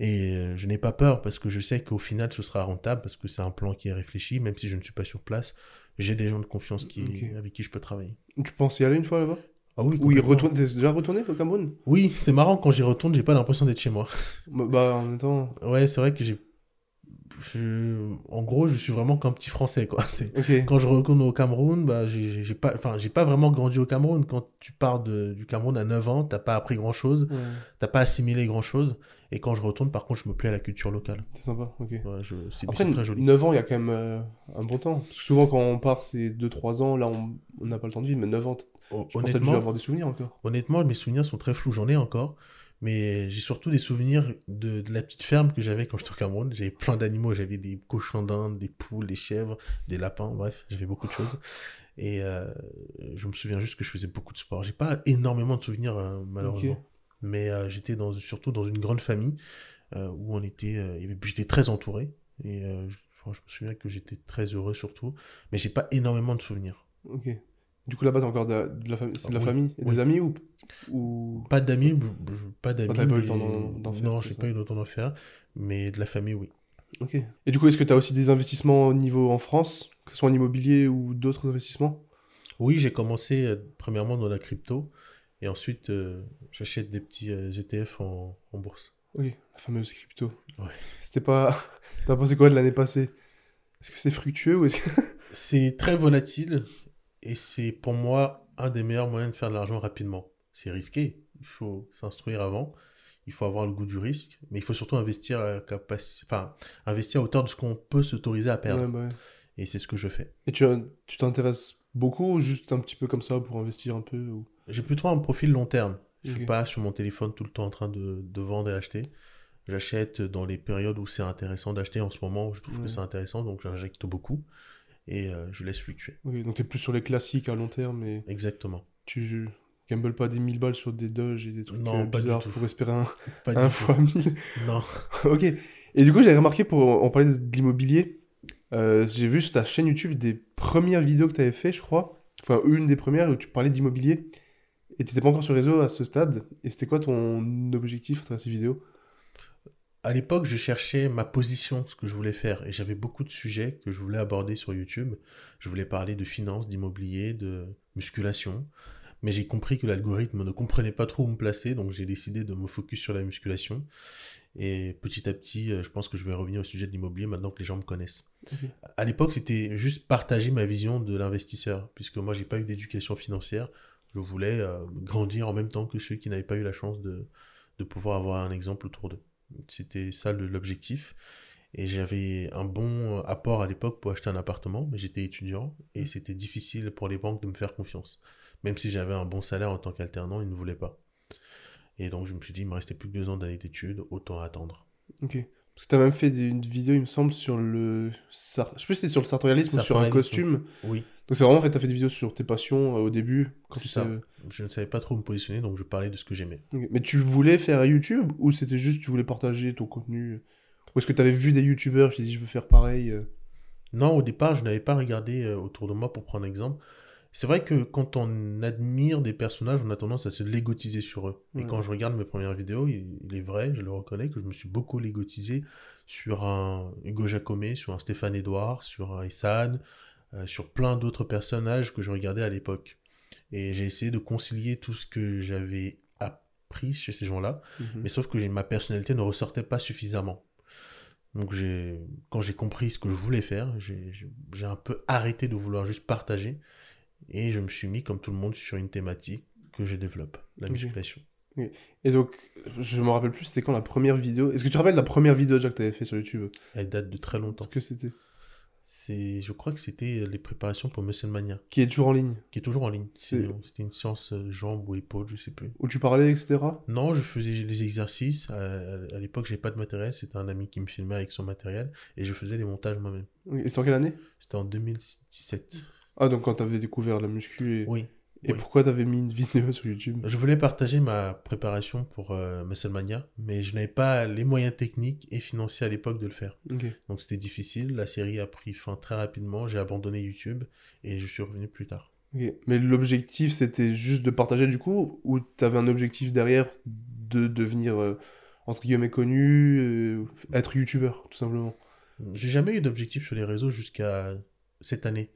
Et euh, je n'ai pas peur parce que je sais qu'au final, ce sera rentable parce que c'est un plan qui est réfléchi, même si je ne suis pas sur place. J'ai des gens de confiance qui, avec qui je peux travailler. Tu penses y aller une fois là-bas? Ah oui, oui retourne, t'es déjà retourné au Cameroun? Oui, c'est marrant, quand j'y retourne, j'ai pas l'impression d'être chez moi. Bah, bah, en même temps. Ouais, c'est vrai que j'ai en gros, je suis vraiment qu'un petit Français, quoi. Quand je retourne au Cameroun, bah, j'ai pas, enfin, j'ai pas vraiment grandi au Cameroun. Quand tu pars de, du Cameroun à 9 ans, t'as pas appris grand chose, tu t'as pas assimilé grand chose. Et quand je retourne, par contre, je me plais à la culture locale. C'est sympa, ok. c'est très joli. 9 ans, il y a quand même euh, un bon temps. Parce que souvent, quand on part, c'est 2-3 ans. Là, on n'a pas le temps de vivre, mais 9 ans, je pense que avoir des souvenirs encore. Honnêtement, mes souvenirs sont très flous. J'en ai encore. Mais j'ai surtout des souvenirs de, de, la petite ferme que j'avais quand j'étais au Cameroun. J'avais plein d'animaux. J'avais des cochons d'Inde, des poules, des chèvres, des lapins. Bref, j'avais beaucoup de choses. Et euh, je me souviens juste que je faisais beaucoup de sport. J'ai pas énormément de souvenirs, euh, malheureusement. Mais euh, j'étais dans, surtout dans une grande famille où on était. j'étais très entouré. Et je, je, me souviens que j'étais très heureux surtout. Mais j'ai pas énormément de souvenirs. Ok. Du coup, là-bas, t'as encore de, la, famille, c'est de la famille Des amis ou, ou... Pas d'amis, pas d'amis. Ah, pas eu le temps d'en faire Non, j'ai pas eu le temps d'en faire, mais de la famille, oui. Ok. Et du coup, est-ce que tu as aussi des investissements au niveau en France, que ce soit en immobilier ou d'autres investissements? Oui, j'ai commencé euh, premièrement dans la crypto, et ensuite, euh, j'achète des petits ETF euh, en, en, bourse. Oui, la fameuse crypto. Ouais. C'était pas... T'as pensé quoi de l'année passée? Est-ce que c'est fructueux ou est-ce que... C'est très volatile. Et c'est pour moi un des meilleurs moyens de faire de l'argent rapidement. C'est risqué, il faut s'instruire avant, il faut avoir le goût du risque, mais il faut surtout investir à, enfin, investir à hauteur de ce qu'on peut s'autoriser à perdre. Bah Et c'est ce que je fais. Et tu t'intéresses beaucoup ou juste un petit peu comme ça pour investir un peu ou... J'ai plutôt un profil long terme. Je ne suis pas sur mon téléphone tout le temps en train de, de vendre et acheter. J'achète dans les périodes où c'est intéressant d'acheter. En ce moment, je trouve que c'est intéressant, donc j'injecte beaucoup et euh, je laisse fluctuer. Donc tu es plus sur les classiques à long terme. mais Exactement. Tu gambles pas des 1000 balles sur des doges et des trucs non, euh, bizarres pour espérer un, un fois 1000 Non. ok. Et du coup, j'avais remarqué, pour en parler de l'immobilier, euh, j'ai vu sur ta chaîne YouTube des premières vidéos que tu avais fait, je crois. Enfin, une des premières où tu parlais d'immobilier. Et tu n'étais pas encore sur le réseau à ce stade. Et c'était quoi ton objectif à travers ces vidéos? À l'époque, je cherchais ma position, ce que je voulais faire. Et j'avais beaucoup de sujets que je voulais aborder sur YouTube. Je voulais parler de finance, d'immobilier, de musculation. Mais j'ai compris que l'algorithme ne comprenait pas trop où me placer, donc j'ai décidé de me focus sur la musculation. Et petit à petit, euh, je pense que je vais revenir au sujet de l'immobilier maintenant que les gens me connaissent. À l'époque, c'était juste partager ma vision de l'investisseur, puisque moi, j'ai pas eu d'éducation financière. Je voulais euh, grandir en même temps que ceux qui n'avaient pas eu la chance de, de pouvoir avoir un exemple autour d'eux. C'était ça l'objectif. Et j'avais un bon apport à l'époque pour acheter un appartement, mais j'étais étudiant et mmh. c'était difficile pour les banques de me faire confiance. Même si j'avais un bon salaire en tant qu'alternant, ils ne voulaient pas. Et donc je me suis dit, il me restait plus que deux ans d'années d'études, autant attendre. Ok. Parce que tu as même fait une vidéo, il me semble, sur le. Je sais plus si c'était sur le sartorialisme ou sur un costume. Oui. Donc c'est vraiment, en fait, tu as fait des vidéos sur tes passions euh, au début. C'est ça. Je ne savais pas trop me positionner, donc je parlais de ce que j'aimais. Mais tu voulais faire YouTube ou c'était juste tu voulais partager ton contenu? Ou est-ce que tu avais vu des YouTubeurs, tu t'es dit je veux faire pareil euh? Non, au départ, je n'avais pas regardé euh, autour de moi pour prendre exemple. C'est vrai que quand on admire des personnages, on a tendance à se légotiser sur eux. Et quand je regarde mes premières vidéos, il, est vrai, je le reconnais, que je me suis beaucoup légotisé sur un Hugo Jacomet, sur un Stéphane Edouard, sur un Essan, euh, sur plein d'autres personnages que je regardais à l'époque. Et j'ai essayé de concilier tout ce que j'avais appris chez ces gens-là, mhm. mais sauf que ma personnalité ne ressortait pas suffisamment. Donc quand j'ai compris ce que je voulais faire, j'ai un peu arrêté de vouloir juste partager et je me suis mis, comme tout le monde, sur une thématique que je développe, la musculation. Et donc, je me rappelle plus, c'était quand la première vidéo? Est-ce que tu te rappelles la première vidéo déjà que tu avais fait sur YouTube? Elle date de très longtemps. Qu'est-ce que c'était? C'est, je crois que c'était les préparations pour Mania. Qui est toujours en ligne Qui est toujours en ligne. C'était une séance euh, jambes ou épaules, je sais plus. Où tu parlais, etc. Non, je faisais les exercices. À, à l'époque, j'ai pas de matériel. C'était un ami qui me filmait avec son matériel et je faisais les montages moi-même. Et c'était en quelle année? C'était en 2017. Ah, donc quand t'avais découvert la muscu et... Oui. Et pourquoi t'avais mis une vidéo sur YouTube? Je voulais partager ma préparation pour euh, mais je n'avais pas les moyens techniques et financiers à l'époque de le faire. Donc c'était difficile. La série a pris fin très rapidement. J'ai abandonné YouTube et je suis revenu plus tard. Mais l'objectif, c'était juste de partager du coup Ou t'avais un objectif derrière de devenir, euh, entre guillemets, connu, euh, être YouTubeur, tout simplement? J'ai jamais eu d'objectif sur les réseaux jusqu'à cette année.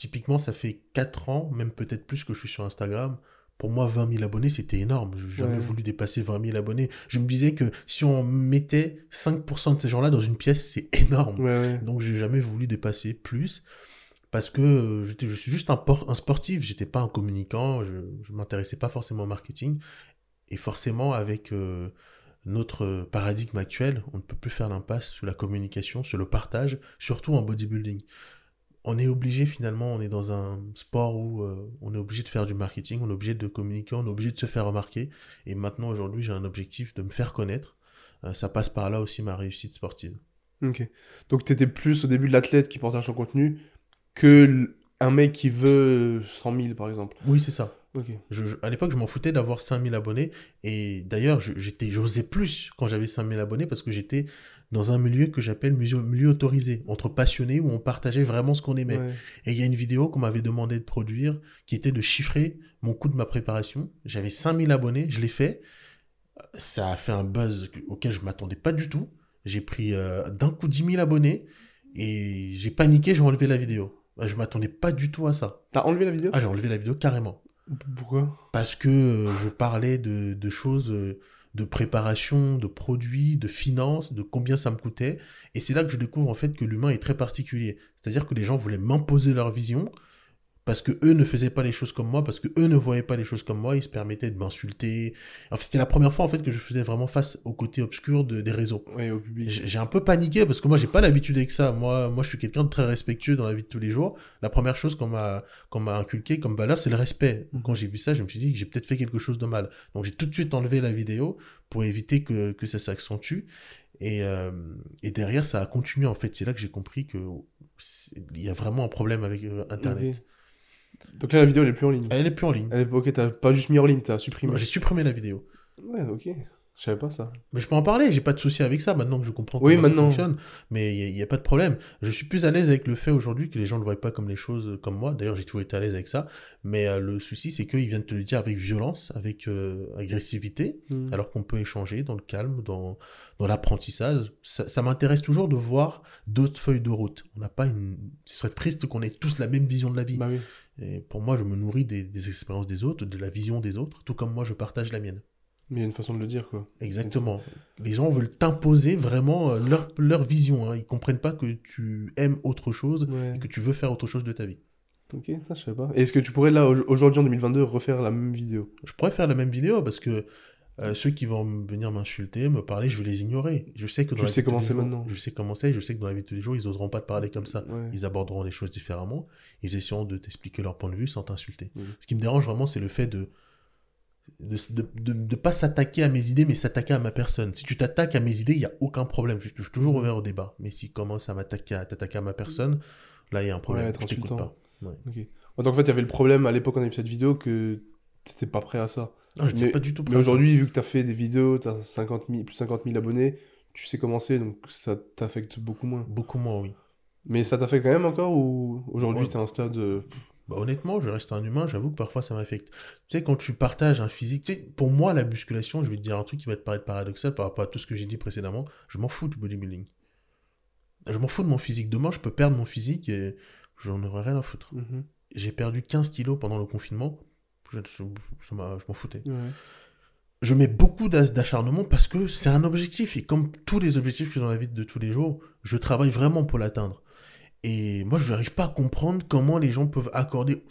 Typiquement, ça fait 4 ans, même peut-être plus que je suis sur Instagram. Pour moi, 20 000 abonnés, c'était énorme. Je n'ai jamais voulu dépasser 20 000 abonnés. Je me disais que si on mettait 5% de ces gens-là dans une pièce, c'est énorme. Donc, j'ai jamais voulu dépasser plus. Parce que euh, je suis juste un, un sportif, j'étais pas un communicant, je ne m'intéressais pas forcément au marketing. Et forcément, avec euh, notre paradigme actuel, on ne peut plus faire l'impasse sur la communication, sur le partage, surtout en bodybuilding on est obligé finalement, on est dans un sport où euh, on est obligé de faire du marketing, on est obligé de communiquer, on est obligé de se faire remarquer. Et maintenant, aujourd'hui, j'ai un objectif de me faire connaître. Euh, ça passe par là aussi ma réussite sportive. Ok. Donc, tu étais plus au début de l'athlète qui partage son contenu que un mec qui veut 100 000, par exemple. Oui, c'est ça. Je, à l'époque, je m'en foutais d'avoir 5000 abonnés. Et d'ailleurs, j'étais, j'osais plus quand j'avais 5000 abonnés parce que j'étais dans un milieu que j'appelle milieu, autorisé, entre passionnés où on partageait vraiment ce qu'on aimait. Et il y a une vidéo qu'on m'avait demandé de produire qui était de chiffrer mon coût de ma préparation. J'avais 5000 abonnés, je l'ai fait. Ça a fait un buzz auquel je m'attendais pas du tout. J'ai pris euh, d'un coup 10 000 abonnés et j'ai paniqué, j'ai enlevé la vidéo. Je m'attendais pas du tout à ça. T'as enlevé la vidéo? Ah, j'ai enlevé la vidéo carrément. Pourquoi? Parce que euh, je parlais de, choses, euh, de préparation, de produits, de finances, de combien ça me coûtait. Et c'est là que je découvre en fait que l'humain est très particulier. C'est-à-dire que les gens voulaient m'imposer leur vision parce que eux ne faisaient pas les choses comme moi, parce que eux ne voyaient pas les choses comme moi, ils se permettaient de m'insulter. Enfin, c'était la première fois en fait que je faisais vraiment face au côté obscur de, des réseaux. Oui, au public. J'ai un peu paniqué parce que moi j'ai pas l'habitude avec ça. Moi, moi je suis quelqu'un de très respectueux dans la vie de tous les jours. La première chose qu'on m'a qu'on m'a inculqué comme valeur, c'est le respect. Mhm. Quand j'ai vu ça, je me suis dit que j'ai peut-être fait quelque chose de mal. Donc j'ai tout de suite enlevé la vidéo pour éviter que, que ça s'accentue. Et, euh, et derrière, ça a continué en fait. C'est là que j'ai compris que il y a vraiment un problème avec euh, Internet. Donc là, la vidéo, elle est plus en ligne. Elle est plus en ligne. Elle est... Ok, t'as pas juste mis en ligne, t'as supprimé. J'ai supprimé la vidéo. Ouais, ok. Je savais pas ça. Mais je peux en parler, j'ai pas de souci avec ça maintenant que je comprends Oui, comment maintenant. ça fonctionne. Mais il n'y a, pas de problème. Je suis plus à l'aise avec le fait aujourd'hui que les gens ne voient pas comme les choses euh, comme moi. D'ailleurs, j'ai toujours été à l'aise avec ça. Mais euh, le souci, c'est qu'ils viennent te le dire avec violence, avec euh, agressivité, Hmm. alors qu'on peut échanger dans le calme, dans, dans l'apprentissage. Ça, ça m'intéresse toujours de voir d'autres feuilles de route. On n'a pas une. Ce serait triste qu'on ait tous la même vision de la vie. Bah oui. Et pour moi, je me nourris des, des expériences des autres, de la vision des autres, tout comme moi, je partage la mienne. Mais il y a une façon de le dire, quoi. Exactement. Les gens veulent t'imposer vraiment euh, leur, leur vision. Hein. Ils comprennent pas que tu aimes autre chose Ouais. et que tu veux faire autre chose de ta vie. Ok, ça je savais pas. Est-ce que tu pourrais là, au- aujourd'hui en 2022, refaire la même vidéo? Je pourrais faire la même vidéo parce que euh, ceux qui vont venir m'insulter, me parler, je vais les ignorer. Je sais que dans Tu la sais vie de tous comment les c'est jours- maintenant. Je sais comment c'est. Je sais que dans la vie de tous les jours, ils oseront pas te parler comme ça. Ouais. Ils aborderont les choses différemment. Ils essaieront de t'expliquer leur point de vue sans t'insulter. Mhm. Ce qui me dérange vraiment, c'est le fait de de de, de- de pas s'attaquer à mes idées, mais s'attaquer à ma personne. Si tu t'attaques à mes idées, il y a aucun problème. Je, je suis toujours ouvert au débat. Mais si tu commences à m'attaquer à t'attaquer à ma personne, là, il y a un problème. être je t'écoute pas. Ouais. Ok. Ouais, donc en fait, il y avait le problème à l'époque on avait cette vidéo que t'étais pas prêt à ça. Non, je Mais- n'étais pas du tout prêt Mais aujourd'hui, vu que t'as fait des vidéos, t'as 50 000, plus de 50 000 abonnés, tu sais comment c'est, donc ça t'affecte beaucoup moins. Beaucoup moins, oui. Mais ça t'affecte quand même encore ou aujourd'hui Ouais. t'es à un stade. Bah, honnêtement, je reste un humain, j'avoue que parfois ça m'affecte. Tu sais, quand tu partages un physique, tu sais, pour moi, la musculation, je vais te dire un truc qui va te paraître paradoxal par rapport à tout ce que j'ai dit précédemment, je m'en fous du bodybuilding. Je m'en fous de mon physique. Demain, je peux perdre mon physique et j'en aurais rien à foutre. mhm. J'ai perdu 15 kilos pendant le confinement, je, m'en foutais. Ouais. Je mets beaucoup d'acharnement parce que c'est un objectif et comme tous les objectifs que j'ai dans la vie de tous les jours, je travaille vraiment pour l'atteindre. Et moi, je n'arrive pas à comprendre comment les gens peuvent accorder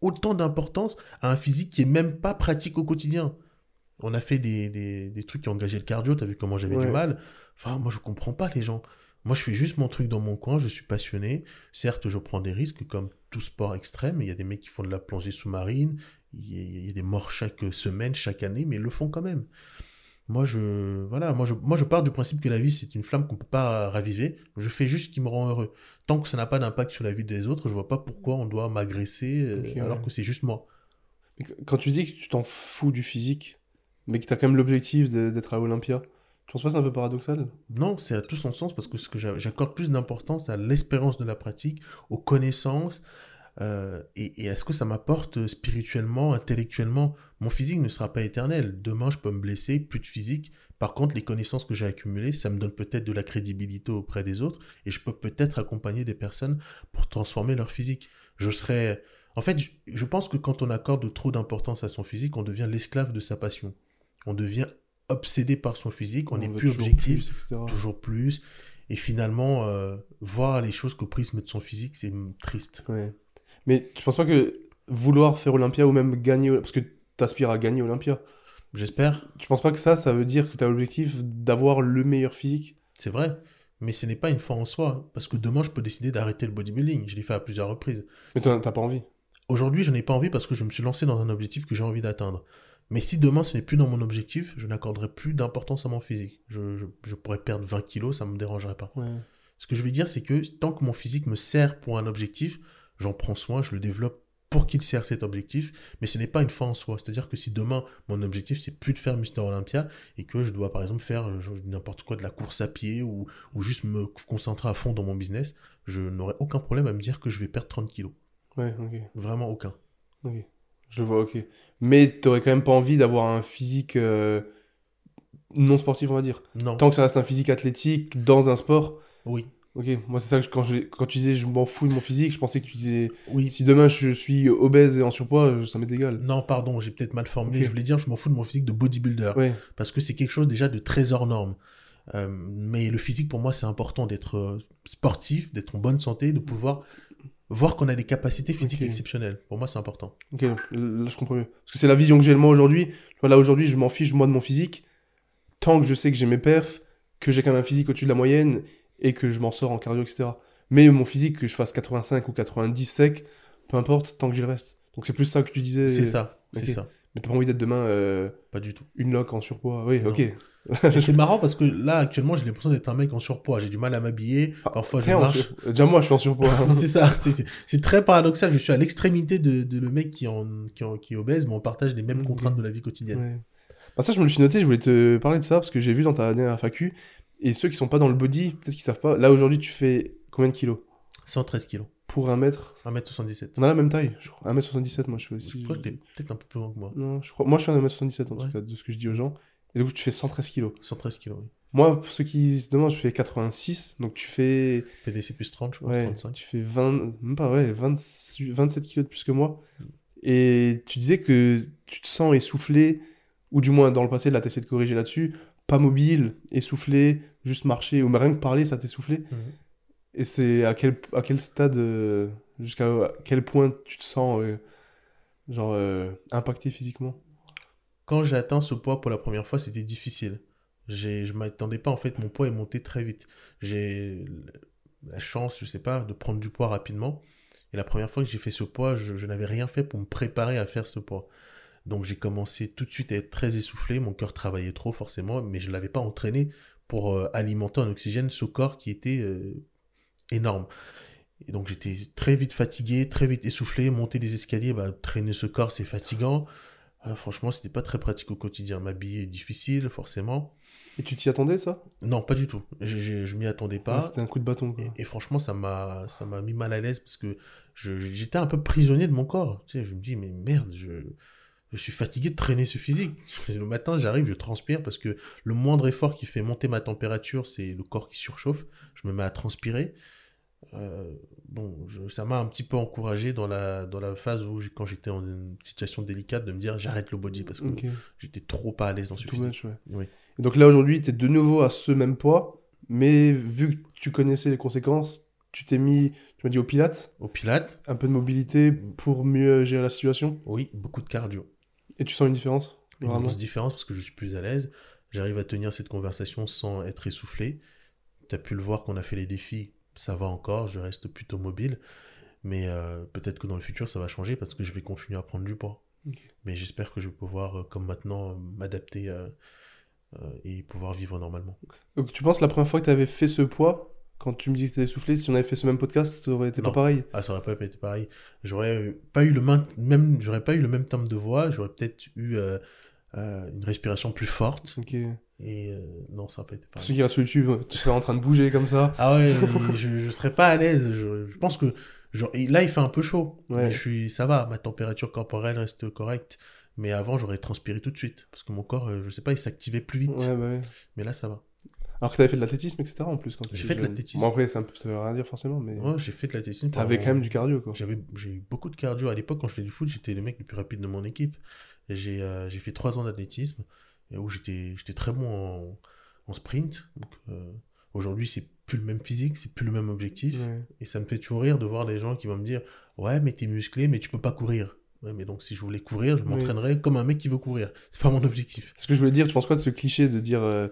autant d'importance à un physique qui est même pas pratique au quotidien. On a fait des, des, des trucs qui ont engagé le cardio, t'as vu comment j'avais Ouais. du mal. Enfin, moi, je comprends pas les gens. Moi, je fais juste mon truc dans mon coin, je suis passionné. Certes, je prends des risques comme tout sport extrême. Il y a des mecs qui font de la plongée sous-marine, il y, a, il y a des morts chaque semaine, chaque année, mais ils le font quand même. Moi, je, voilà, moi, je, moi, je pars du principe que la vie, c'est une flamme qu'on peut pas raviver. Je fais juste ce qui me rend heureux. Tant que ça n'a pas d'impact sur la vie des autres, je vois pas pourquoi on doit m'agresser euh, alors ouais. que c'est juste moi. Quand tu dis que tu t'en fous du physique, mais que t'as quand même l'objectif d'être à Olympia, tu penses pas que c'est un peu paradoxal? Non, c'est à tout son sens parce que ce que j'a- j'accorde plus d'importance à l'expérience de la pratique, aux connaissances euh, et, et à ce que ça m'apporte spirituellement, intellectuellement? Mon physique ne sera pas éternel. Demain, je peux me blesser, plus de physique. Par contre, les connaissances que j'ai accumulées, ça me donne peut-être de la crédibilité auprès des autres et je peux peut-être accompagner des personnes pour transformer leur physique. Je serais. En fait, je, je pense que quand on accorde trop d'importance à son physique, on devient l'esclave de sa passion. On devient obsédé par son physique, on n'est plus objectif plus, toujours plus. Et finalement, euh, voir les choses qu'au prisme de son physique, c'est triste. Ouais. Mais tu penses pas que vouloir faire Olympia ou même gagner, parce que t'aspires à gagner Olympia, J'espère, tu penses pas que ça, ça veut dire que t'as l'objectif d'avoir le meilleur physique c'est vrai. Mais ce n'est pas une fin en soi. Parce que demain, je peux décider d'arrêter le bodybuilding. Je l'ai fait à plusieurs reprises. Mais t'as pas envie. Aujourd'hui, je n'ai pas envie parce que je me suis lancé dans un objectif que j'ai envie d'atteindre. Mais si demain ce n'est plus dans mon objectif, je n'accorderai plus d'importance à mon physique. Je, je- je pourrais perdre 20 kilos, ça ne me dérangerait pas. Ouais. Ce que je veux dire, c'est que tant que mon physique me sert pour un objectif, j'en prends soin, je le développe pour qu'il sert cet objectif, mais ce n'est pas une fin en soi. C'est-à-dire que si demain, mon objectif, c'est plus de faire Mister Olympia et que je dois, par exemple, faire euh, n'importe quoi de la course à pied ou, ou juste me concentrer à fond dans mon business, je n'aurai aucun problème à me dire que je vais perdre 30 kilos. Ouais, ok. Vraiment aucun. Ok. Je vois, ok. Mais t'aurais quand même pas envie d'avoir un physique euh, non sportif, on va dire. Non. Tant que ça reste un physique athlétique dans un sport. Oui. Ok, moi c'est ça que je- quand, tu disais je m'en fous de mon physique, je pensais que tu disais Oui. si demain je suis obèse et en surpoids, ça m'est égal. Non, pardon, j'ai peut-être mal formulé. Je voulais dire, je m'en fous de mon physique de bodybuilder. Ouais, parce que c'est quelque chose déjà de très hors norme. Euh, mais le physique, pour moi, c'est important d'être euh, sportif, d'être en bonne santé, de pouvoir voir qu'on a des capacités physiques exceptionnelles. Pour moi, c'est important. ok, là je comprends mieux. Parce que c'est la vision que j'ai de moi aujourd'hui. Voilà, aujourd'hui je m'en fiche moi de mon physique. Tant que je sais que j'ai mes perfs, que j'ai quand même un physique au-dessus de la moyenne et que je m'en sors en cardio, etc. Mais mon physique, que je fasse 85 ou 90 sec, peu importe, tant que j'ai le reste. Donc c'est plus ça que tu disais. C'est ça, ok. c'est ça. Mais t'as pas envie d'être demain euh, Pas du tout. une loque en surpoids. Oui, Non. ok. C'est marrant parce que là, actuellement, j'ai l'impression d'être un mec en surpoids. J'ai du mal à m'habiller. Ah, Parfois, je en marche. euh, Déjà moi je suis en surpoids. c'est ça, c'est- très paradoxal. Je suis à l'extrémité de, de le mec qui, en, qui, en- qui est obèse, mais on partage les mêmes Mhm. contraintes de la vie quotidienne. Ouais. Bah ça, je me le suis noté, je voulais te parler de ça parce que j'ai vu dans ta dernière FAQ. Et ceux qui sont pas dans le body, peut-être qu'ils savent pas. Là, aujourd'hui, tu fais combien de kilos? 113 kilos. Pour un mètre? 1m77. On a la même taille, je crois. 1m77, moi, je fais aussi. Je crois que t'es peut-être un peu plus grand que moi. Non, je crois. Moi, je fais 1m77 en Ouais. tout cas, de ce que je dis aux gens. Et coup, tu fais 113 kilos. 113 kilos, oui. Moi, pour ceux qui se demandent, je fais 86. Donc, tu fais. PDC plus 30, je crois, Ouais, 35. tu fais 20, même pas, ouais, 20 27 kilos de plus que moi. Et tu disais que tu te sens essoufflé, ou du moins dans le passé, là, tu essaies de corriger là-dessus, pas mobile, essoufflé, juste marcher, ou même rien que parler, ça t'essoufflait. Mhm. Et c'est à quel, à quel stade, euh, jusqu'à quel point tu te sens, euh, genre, euh, impacté physiquement? Quand j'ai atteint ce poids pour la première fois, c'était difficile. Je m'attendais pas, en fait, mon poids est monté très vite. J'ai la chance, je sais pas, de prendre du poids rapidement. Et la première fois que j'ai fait ce poids, je, je n'avais rien fait pour me préparer à faire ce poids. Donc j'ai commencé tout de suite à être très essoufflé, mon cœur travaillait trop forcément, mais je ne l'avais pas entraîné pour euh, alimenter en oxygène ce corps qui était euh, énorme. Et donc j'étais très vite fatigué, très vite essoufflé, monter des escaliers, bah, traîner ce corps c'est fatigant. Euh, franchement, c'était pas très pratique au quotidien. M'habiller est difficile, forcément. Et tu t'y attendais, ça? Non, pas du tout. Je, je, je m'y attendais pas. Ouais, C'était un coup de bâton, quoi. Et, et franchement, ça m'a, ça m'a mis mal à l'aise parce que j'étais un peu prisonnier de mon corps. Tu sais, je me dis, mais merde, je, je suis fatigué de traîner ce physique. Le matin, j'arrive, je transpire parce que le moindre effort qui fait monter ma température, c'est le corps qui surchauffe. Je me mets à transpirer. Euh, bon, je- ça m'a un petit peu encouragé dans la, dans la phase où, quand j'étais en une situation délicate, de me dire j'arrête le body parce que j'étais trop pas à l'aise dans ce physique. ouais. Oui. Et donc là, aujourd'hui, tu es de nouveau à ce même poids, mais vu que tu connaissais les conséquences, tu t'es mis, tu m'as dit, au pilates, Au pilate, un peu de mobilité pour mieux gérer la situation, oui, beaucoup de cardio. Et tu sens une différence Une vraiment grosse différence parce que je suis plus à l'aise. J'arrive à tenir cette conversation sans être essoufflé. Tu as pu le voir qu'on a fait les défis, ça va encore, je reste plutôt mobile. Mais euh, peut-être que dans le futur, ça va changer parce que je vais continuer à prendre du poids. Mais j'espère que je vais pouvoir, euh, comme maintenant, m'adapter euh, euh, et pouvoir vivre normalement. Donc tu penses la première fois que tu avais fait ce poids, quand tu me dis que tu essoufflé, si on avait fait ce même podcast, ça aurait été Non. pas pareil Ah, ça aurait pas été pareil. J'aurais euh, pas eu le même, j'aurais pas eu le même timbre de voix. J'aurais peut-être eu euh, euh, une respiration plus forte. Ok. Et euh, non, ça n'a pas été Pour pareil. ceux qui restent sur YouTube, tu serais en train de bouger comme ça. Ah ouais, je, je serais pas à l'aise. Je, je pense que genre, là, il fait un peu chaud. Ouais. Mais je suis, ça va, ma température corporelle reste correcte. Mais avant, j'aurais transpiré tout de suite. Parce que mon corps, je sais pas, il s'activait plus vite. Ouais, bah ouais. Mais là, ça va. Alors que tu avais fait de l'athlétisme, etc. en plus. quand J'ai fait de l'athlétisme. Bon, après, ça, ça veut rien dire forcément, mais Ouais, j'ai fait de la l'athlétisme. t'avais quand même du cardio, quoi. J'avais, j'ai eu beaucoup de cardio. À l'époque, quand je faisais du foot, j'étais le mec le plus rapide de mon équipe. J'ai, euh, j'ai fait trois ans d'athlétisme où j'étais, j'étais très bon en, en sprint. Donc, euh, aujourd'hui, c'est plus le même physique, c'est plus le même objectif. Ouais. Et ça me fait toujours rire de voir des gens qui vont me dire Ouais, mais t'es musclé, mais tu peux pas courir. Ouais, mais donc si je voulais courir, je Oui. m'entraînerais comme un mec qui veut courir. C'est pas mon objectif. Ce que je voulais dire, tu penses quoi de ce cliché de dire euh,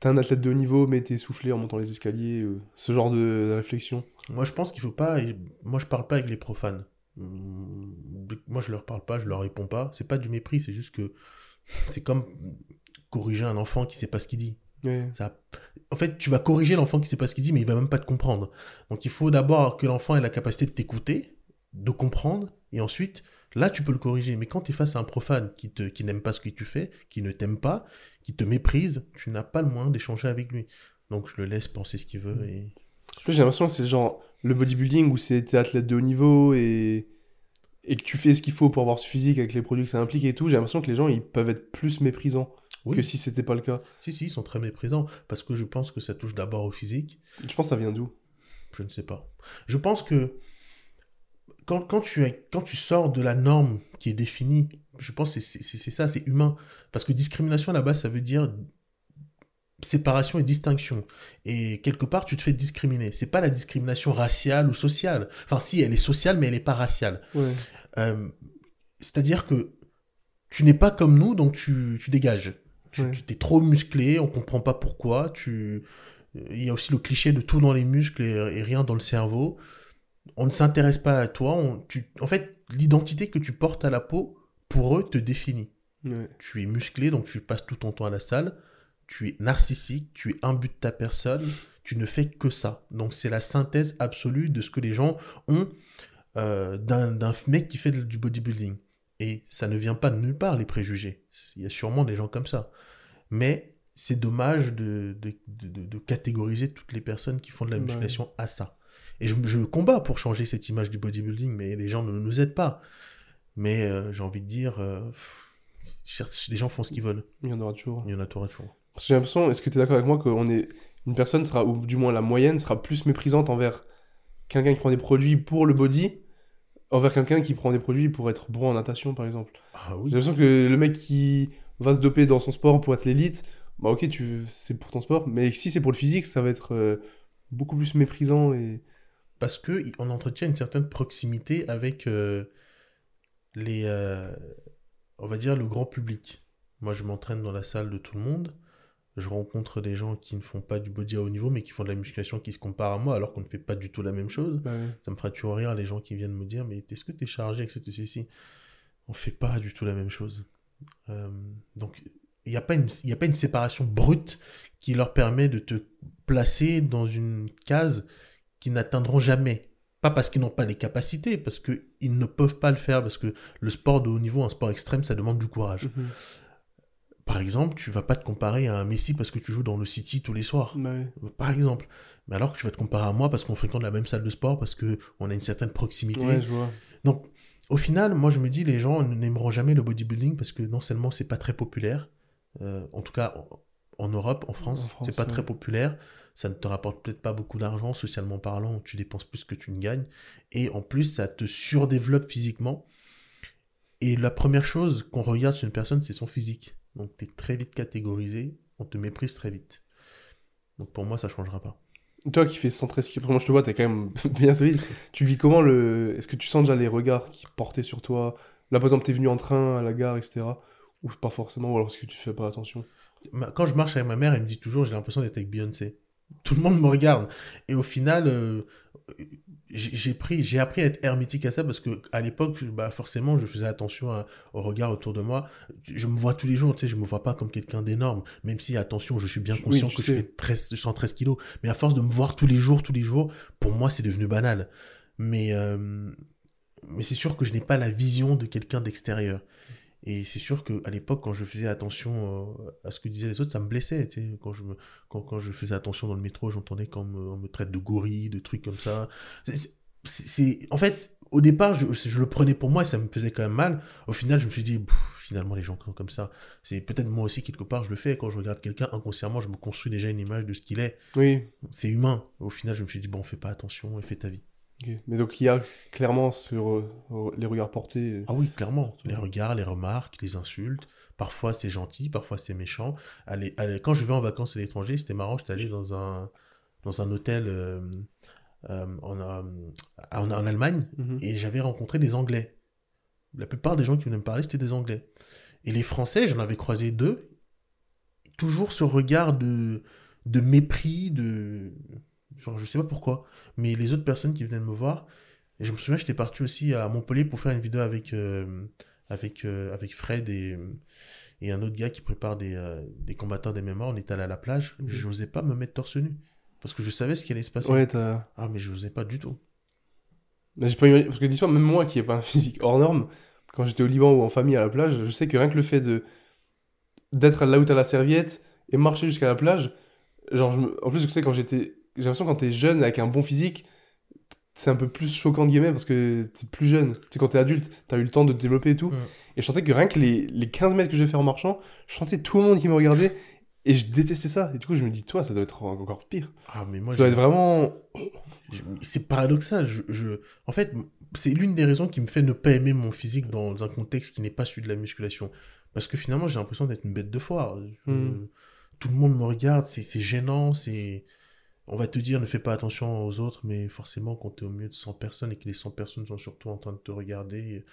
t'es un athlète de haut niveau, mais t'es essoufflé en montant les escaliers, euh, ce genre de réflexion Moi, je pense qu'il faut pas. Moi, je parle pas avec les profanes. Hum, Moi, je leur parle pas, je leur réponds pas. C'est pas du mépris, c'est juste que c'est comme corriger un enfant qui sait pas ce qu'il dit. Ouais. Ça... En fait, tu vas corriger l'enfant qui sait pas ce qu'il dit, mais il va même pas te comprendre. Donc, il faut d'abord que l'enfant ait la capacité de t'écouter, de comprendre, et ensuite, là, tu peux le corriger. Mais quand tu es face à un profane qui, te... qui n'aime pas ce que tu fais, qui ne t'aime pas, qui te méprise, tu n'as pas le moyen d'échanger avec lui. Donc, je le laisse penser ce qu'il veut. Et... J'ai l'impression que c'est le genre le bodybuilding où c'est t'es athlète de haut niveau et et que tu fais ce qu'il faut pour avoir ce physique avec les produits que ça implique et tout. J'ai l'impression que les gens ils peuvent être plus méprisants Oui. que si c'était pas le cas. Si, si, ils sont très méprisants, parce que je pense que ça touche d'abord au physique. Tu penses que ça vient d'où? Je ne sais pas. Je pense que quand, quand, tu, es- quand tu sors de la norme qui est définie, je pense que c'est c'est- c'est ça, c'est humain. Parce que discrimination, là-bas, ça veut dire séparation et distinction. Et quelque part, tu te fais discriminer. C'est pas la discrimination raciale ou sociale. Enfin, si, elle est sociale, mais elle n'est pas raciale. Ouais. Euh, C'est-à-dire que tu n'es pas comme nous, donc tu, tu dégages. Tu Ouais. es trop musclé, on comprend pas pourquoi. Tu... Il y a aussi le cliché de tout dans les muscles et, et rien dans le cerveau. On ne s'intéresse pas à toi. on- tu... En fait, l'identité que tu portes à la peau, pour eux, te définit. Ouais. Tu es musclé, donc tu passes tout ton temps à la salle. Tu es narcissique, tu es imbu de ta personne, tu ne fais que ça. Donc c'est la synthèse absolue de ce que les gens ont euh, d'un mec qui fait de- du bodybuilding. Et ça ne vient pas de nulle part, les préjugés. Il y a sûrement des gens comme ça. Mais c'est dommage de, de, de, de catégoriser toutes les personnes qui font de la Bah musculation à ça. Et je, je combats pour changer cette image du bodybuilding, mais les gens ne nous aident pas. Mais euh, j'ai envie de dire, euh, pff, les gens font ce qu'ils veulent. Il y en aura toujours. Il y en a toujours. j'ai l'impression, est-ce que tu es d'accord avec moi qu'on est une personne sera ou du moins la moyenne sera plus méprisante envers quelqu'un qui prend des produits pour le body envers quelqu'un qui prend des produits pour être bon en natation par exemple? Ah J'ai l'impression que le mec qui va se doper dans son sport pour être l'élite, bah ok, tu c'est pour ton sport, mais si c'est pour le physique, ça va être euh, beaucoup plus méprisant et Parce que on entretient une certaine proximité avec euh, les, euh, on va dire, le grand public. Moi, je m'entraîne dans la salle de tout le monde. Je rencontre des gens qui ne font pas du body à haut niveau, mais qui font de la musculation, qui se comparent à moi, alors qu'on ne fait pas du tout la même chose. ouais. Ça me fera toujours rire les gens qui viennent me dire Mais est-ce que tu es chargé avec cette ceci On fait pas du tout la même chose. Euh, donc, il n'y a, pas une- il y a pas une séparation brute qui leur permet de te placer dans une case qu'ils n'atteindront jamais. Pas parce qu'ils n'ont pas les capacités, parce qu'ils ne peuvent pas le faire, parce que le sport de haut niveau, un sport extrême, ça demande du courage. Mhm. Par exemple, tu vas pas te comparer à un Messi parce que tu joues dans le City tous les soirs ouais. par exemple. Mais alors que tu vas te comparer à moi parce qu'on fréquente la même salle de sport, parce que on a une certaine proximité. Ouais, je vois. Donc, au final, moi, je me dis, les gens n'aimeront jamais le bodybuilding parce que non seulement c'est pas très populaire, euh, en tout cas en, en Europe, en France, c'est pas ouais. très populaire. Ça ne te rapporte peut-être pas beaucoup d'argent, socialement parlant, tu dépenses plus que tu ne gagnes. Et en plus, ça te surdéveloppe physiquement. Et la première chose qu'on regarde chez une personne, c'est son physique. Donc, tu es très vite catégorisé, on te méprise très vite. Donc, pour moi, ça changera pas. Toi qui fais 113 kilos, parce que moi je te vois, t'es quand même bien solide. Tu vis comment le. Est-ce que tu sens déjà les regards qui portaient sur toi? Là par exemple, t'es venu en train à la gare, etc. Ou pas forcément, ou alors est-ce que tu fais pas attention? Quand je marche avec ma mère, elle me dit toujours, j'ai l'impression d'être avec Beyoncé. Tout le monde me regarde. Et au final, euh, j'ai pris, j'ai appris à être hermétique à ça parce que à l'époque, bah forcément, je faisais attention à- au regard autour de moi. Je me vois tous les jours, tu sais, je me vois pas comme quelqu'un d'énorme. Même si, attention, je suis bien conscient que sais. je fais 13, 113 kilos. Mais à force de me voir tous les jours, tous les jours, pour moi, c'est devenu banal. Mais, euh, mais c'est sûr que je n'ai pas la vision de quelqu'un d'extérieur. Et c'est sûr qu'à l'époque, quand je faisais attention euh, à ce que disaient les autres, ça me blessait. tu sais. Quand, je me, quand, quand je faisais attention dans le métro, j'entendais qu'on me, on me traite de gorille, de trucs comme ça. C'est- en fait, au départ, je, je le prenais pour moi et ça me faisait quand même mal. Au final, je me suis dit, Pff, finalement, les gens sont comme ça. C'est peut-être moi aussi, quelque part, je le fais. Quand je regarde quelqu'un, inconsciemment, je me construis déjà une image de ce qu'il est. Oui. C'est humain. Au final, je me suis dit, bon, fais pas attention et fais ta vie. Mais donc il y a clairement sur euh, les regards portés. Ah oui, clairement. Les regards, les remarques, les insultes. Parfois c'est gentil, parfois c'est méchant. Allez, allez, quand je vais en vacances à l'étranger, c'était marrant, j'étais allé dans un, dans un hôtel euh, euh, en, euh, en, en Allemagne Mhm. et j'avais rencontré des Anglais. La plupart des gens qui venaient me parler, c'était des Anglais. Et les Français, j'en avais croisé deux. Toujours ce regard de, de mépris, de... Genre, je sais pas pourquoi. Mais les autres personnes qui venaient me voir, et je me souviens, j'étais parti aussi à Montpellier pour faire une vidéo avec, euh, avec, euh, avec Fred et, et un autre gars qui prépare des, euh, des combattants des MMA. On est allé à la plage. Mhm. J'osais pas me mettre torse nu. Parce que je savais ce qui allait se passer. Ouais, t'as. Ah, mais je n'osais pas du tout. Mais j'ai pas imaginé- Parce que dis-toi, même moi qui n'ai pas un physique hors norme, quand j'étais au Liban ou en famille à la plage, je sais que rien que le fait de d'être là où t'as la serviette et marcher jusqu'à la plage, genre, je me- en plus, tu sais, quand j'étais. J'ai l'impression quand t'es jeune avec un bon physique, c'est un peu plus choquant de guillemets parce que t'es plus jeune. Tu sais, quand t'es adulte, t'as eu le temps de te développer et tout. Mm. Et je sentais que rien que les, les 15 mètres que j'ai fait en marchant, je sentais tout le monde qui me regardait et je détestais ça. Et du coup, je me dis, toi, ça doit être encore pire. Ah, mais moi, ça doit être vraiment. C'est paradoxal. Je, je- En fait, c'est l'une des raisons qui me fait ne pas aimer mon physique dans un contexte qui n'est pas celui de la musculation. Parce que finalement, j'ai l'impression d'être une bête de foire. Je- Hmm. Tout le monde me regarde, c'est c'est gênant, c'est... On va te dire, ne fais pas attention aux autres, mais forcément, quand tu es au milieu de 100 personnes et que les 100 personnes sont surtout en train de te regarder,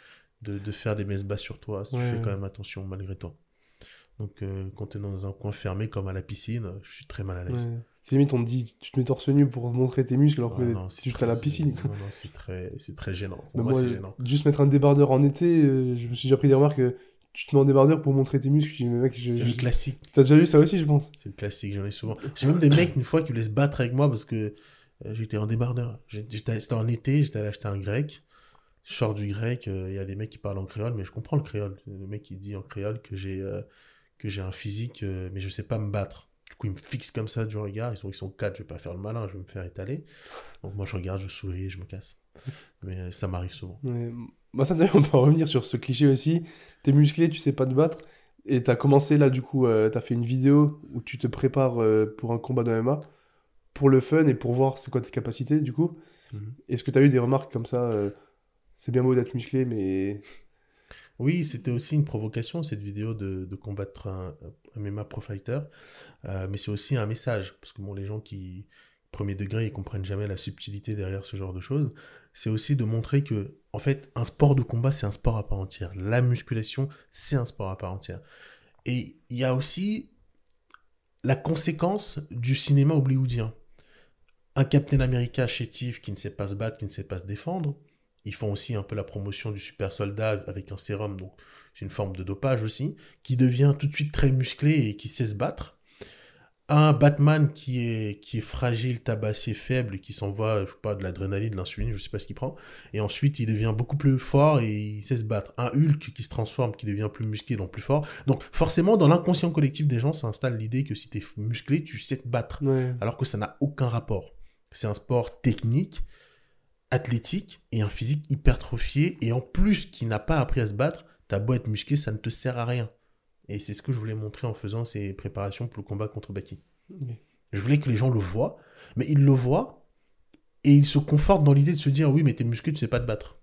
de, de faire des messes basses sur toi, tu fais quand même attention malgré toi. Donc, euh, quand tu es dans un coin fermé comme à la piscine, je suis très mal à l'aise. Ouais. C'est limite, on te dit, tu te mets torse nu pour montrer tes muscles alors Ah que non, c'est juste très- à la piscine. Non, non, c'est très, c'est très gênant. Pour Mais moi, moi, c'est gênant. juste mettre un débardeur en été, euh, je me suis déjà pris des remarques que tu te mets en débardeur pour montrer tes muscles. Je dis, mais mec, je- C'est le classique. t'as déjà vu ça aussi, je pense? C'est le classique, j'en ai souvent. J'ai même des mecs, une fois, qui voulaient se battre avec moi parce que euh, j'étais en débardeur. J'étais- C'était en été, j'étais allé acheter un grec. je sors du grec, euh, il y a des mecs qui parlent en créole, mais je comprends le créole. Le mec qui dit en créole que j'ai euh, que j'ai un physique, euh, mais je sais pas me battre. Du coup, il me fixe comme ça du regard. Ils sont, ils sont quatre, je vais pas faire le malin, je vais me faire étaler. Donc moi, je regarde, je souris, je me casse. Mais ça m'arrive souvent. Ouais. Bah ça d'ailleurs on peut en revenir sur ce cliché aussi. T'es musclé, tu sais pas te battre. Et t'as commencé là du coup, euh, t'as fait une vidéo où tu te prépares euh, pour un combat de MMA. Pour le fun et pour voir c'est quoi tes capacités du coup. Mhm. Est-ce que t'as eu des remarques comme ça euh, C'est bien beau d'être musclé mais... Oui, c'était aussi une provocation, cette vidéo de, de combattre un, un MMA Pro Fighter. Mais c'est aussi un message, parce que bon, les gens qui, premier degré, ils comprennent jamais la subtilité derrière ce genre de choses. C'est aussi de montrer que, en fait, un sport de combat, c'est un sport à part entière. La musculation, c'est un sport à part entière. Et il y a aussi la conséquence du cinéma hollywoodien. Un Captain America chétif qui ne sait pas se battre, qui ne sait pas se défendre. Ils font aussi un peu la promotion du super soldat avec un sérum, donc c'est une forme de dopage aussi, qui devient tout de suite très musclé et qui sait se battre. Un Batman qui est, qui est fragile, tabassé, faible, qui s'envoie, je sais pas, de l'adrénaline, de l'insuline, je sais pas ce qu'il prend. Et ensuite, il devient beaucoup plus fort et il sait se battre. Un Hulk qui se transforme, qui devient plus musclé, donc plus fort. Donc forcément, dans l'inconscient collectif des gens, ça installe l'idée que si tu es musclé, tu sais te battre. Ouais. Alors que ça n'a aucun rapport. C'est un sport technique, athlétique et un physique hypertrophié. Et en plus, qui n'a pas appris à se battre, t'as beau être musclé, ça ne te sert à rien. Et c'est ce que je voulais montrer en faisant ces préparations pour le combat contre Baki. Je voulais que les gens le voient, mais ils le voient et ils se confortent dans l'idée de se dire oui, mais t'es musclé, tu sais pas te battre.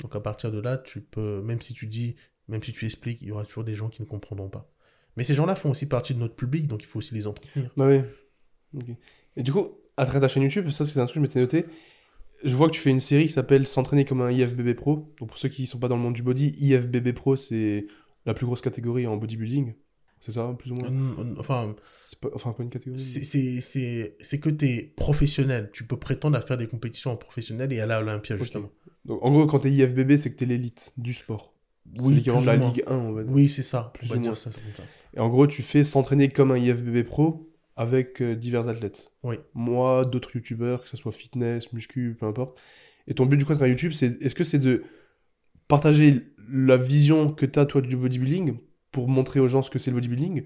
Donc à partir de là, tu peux, même si tu dis, même si tu expliques, il y aura toujours des gens qui ne comprendront pas. Mais ces gens-là font aussi partie de notre public, donc il faut aussi les entretenir. Bah oui. Et du coup, à travers ta chaîne YouTube, ça c'est un truc que je m'étais noté. Je vois que tu fais une série qui s'appelle S'entraîner comme un IFBB Pro. Donc pour ceux qui sont pas dans le monde du body, IFBB Pro c'est la plus grosse catégorie en bodybuilding. C'est ça, plus ou moins Euh, Enfin, C'est pas- Enfin, pas une catégorie. c'est- que tu es professionnel. Tu peux prétendre à faire des compétitions en professionnel et aller à l'Olympia, justement. Donc en gros, quand t'es IFBB, c'est que t'es l'élite du sport. c'est Oui, l'équivalent de la. Ligue 1, on va dire. Oui, c'est ça. Plus on va ou dire moins. ça. Et en gros, tu fais s'entraîner comme un IFBB Pro avec euh, divers athlètes. Oui. Moi, d'autres youtubeurs, que ce soit fitness, muscu, peu importe. Et ton but du coup à travers YouTube, c'est est-ce que c'est de partager la vision que tu as toi du bodybuilding pour montrer aux gens ce que c'est le bodybuilding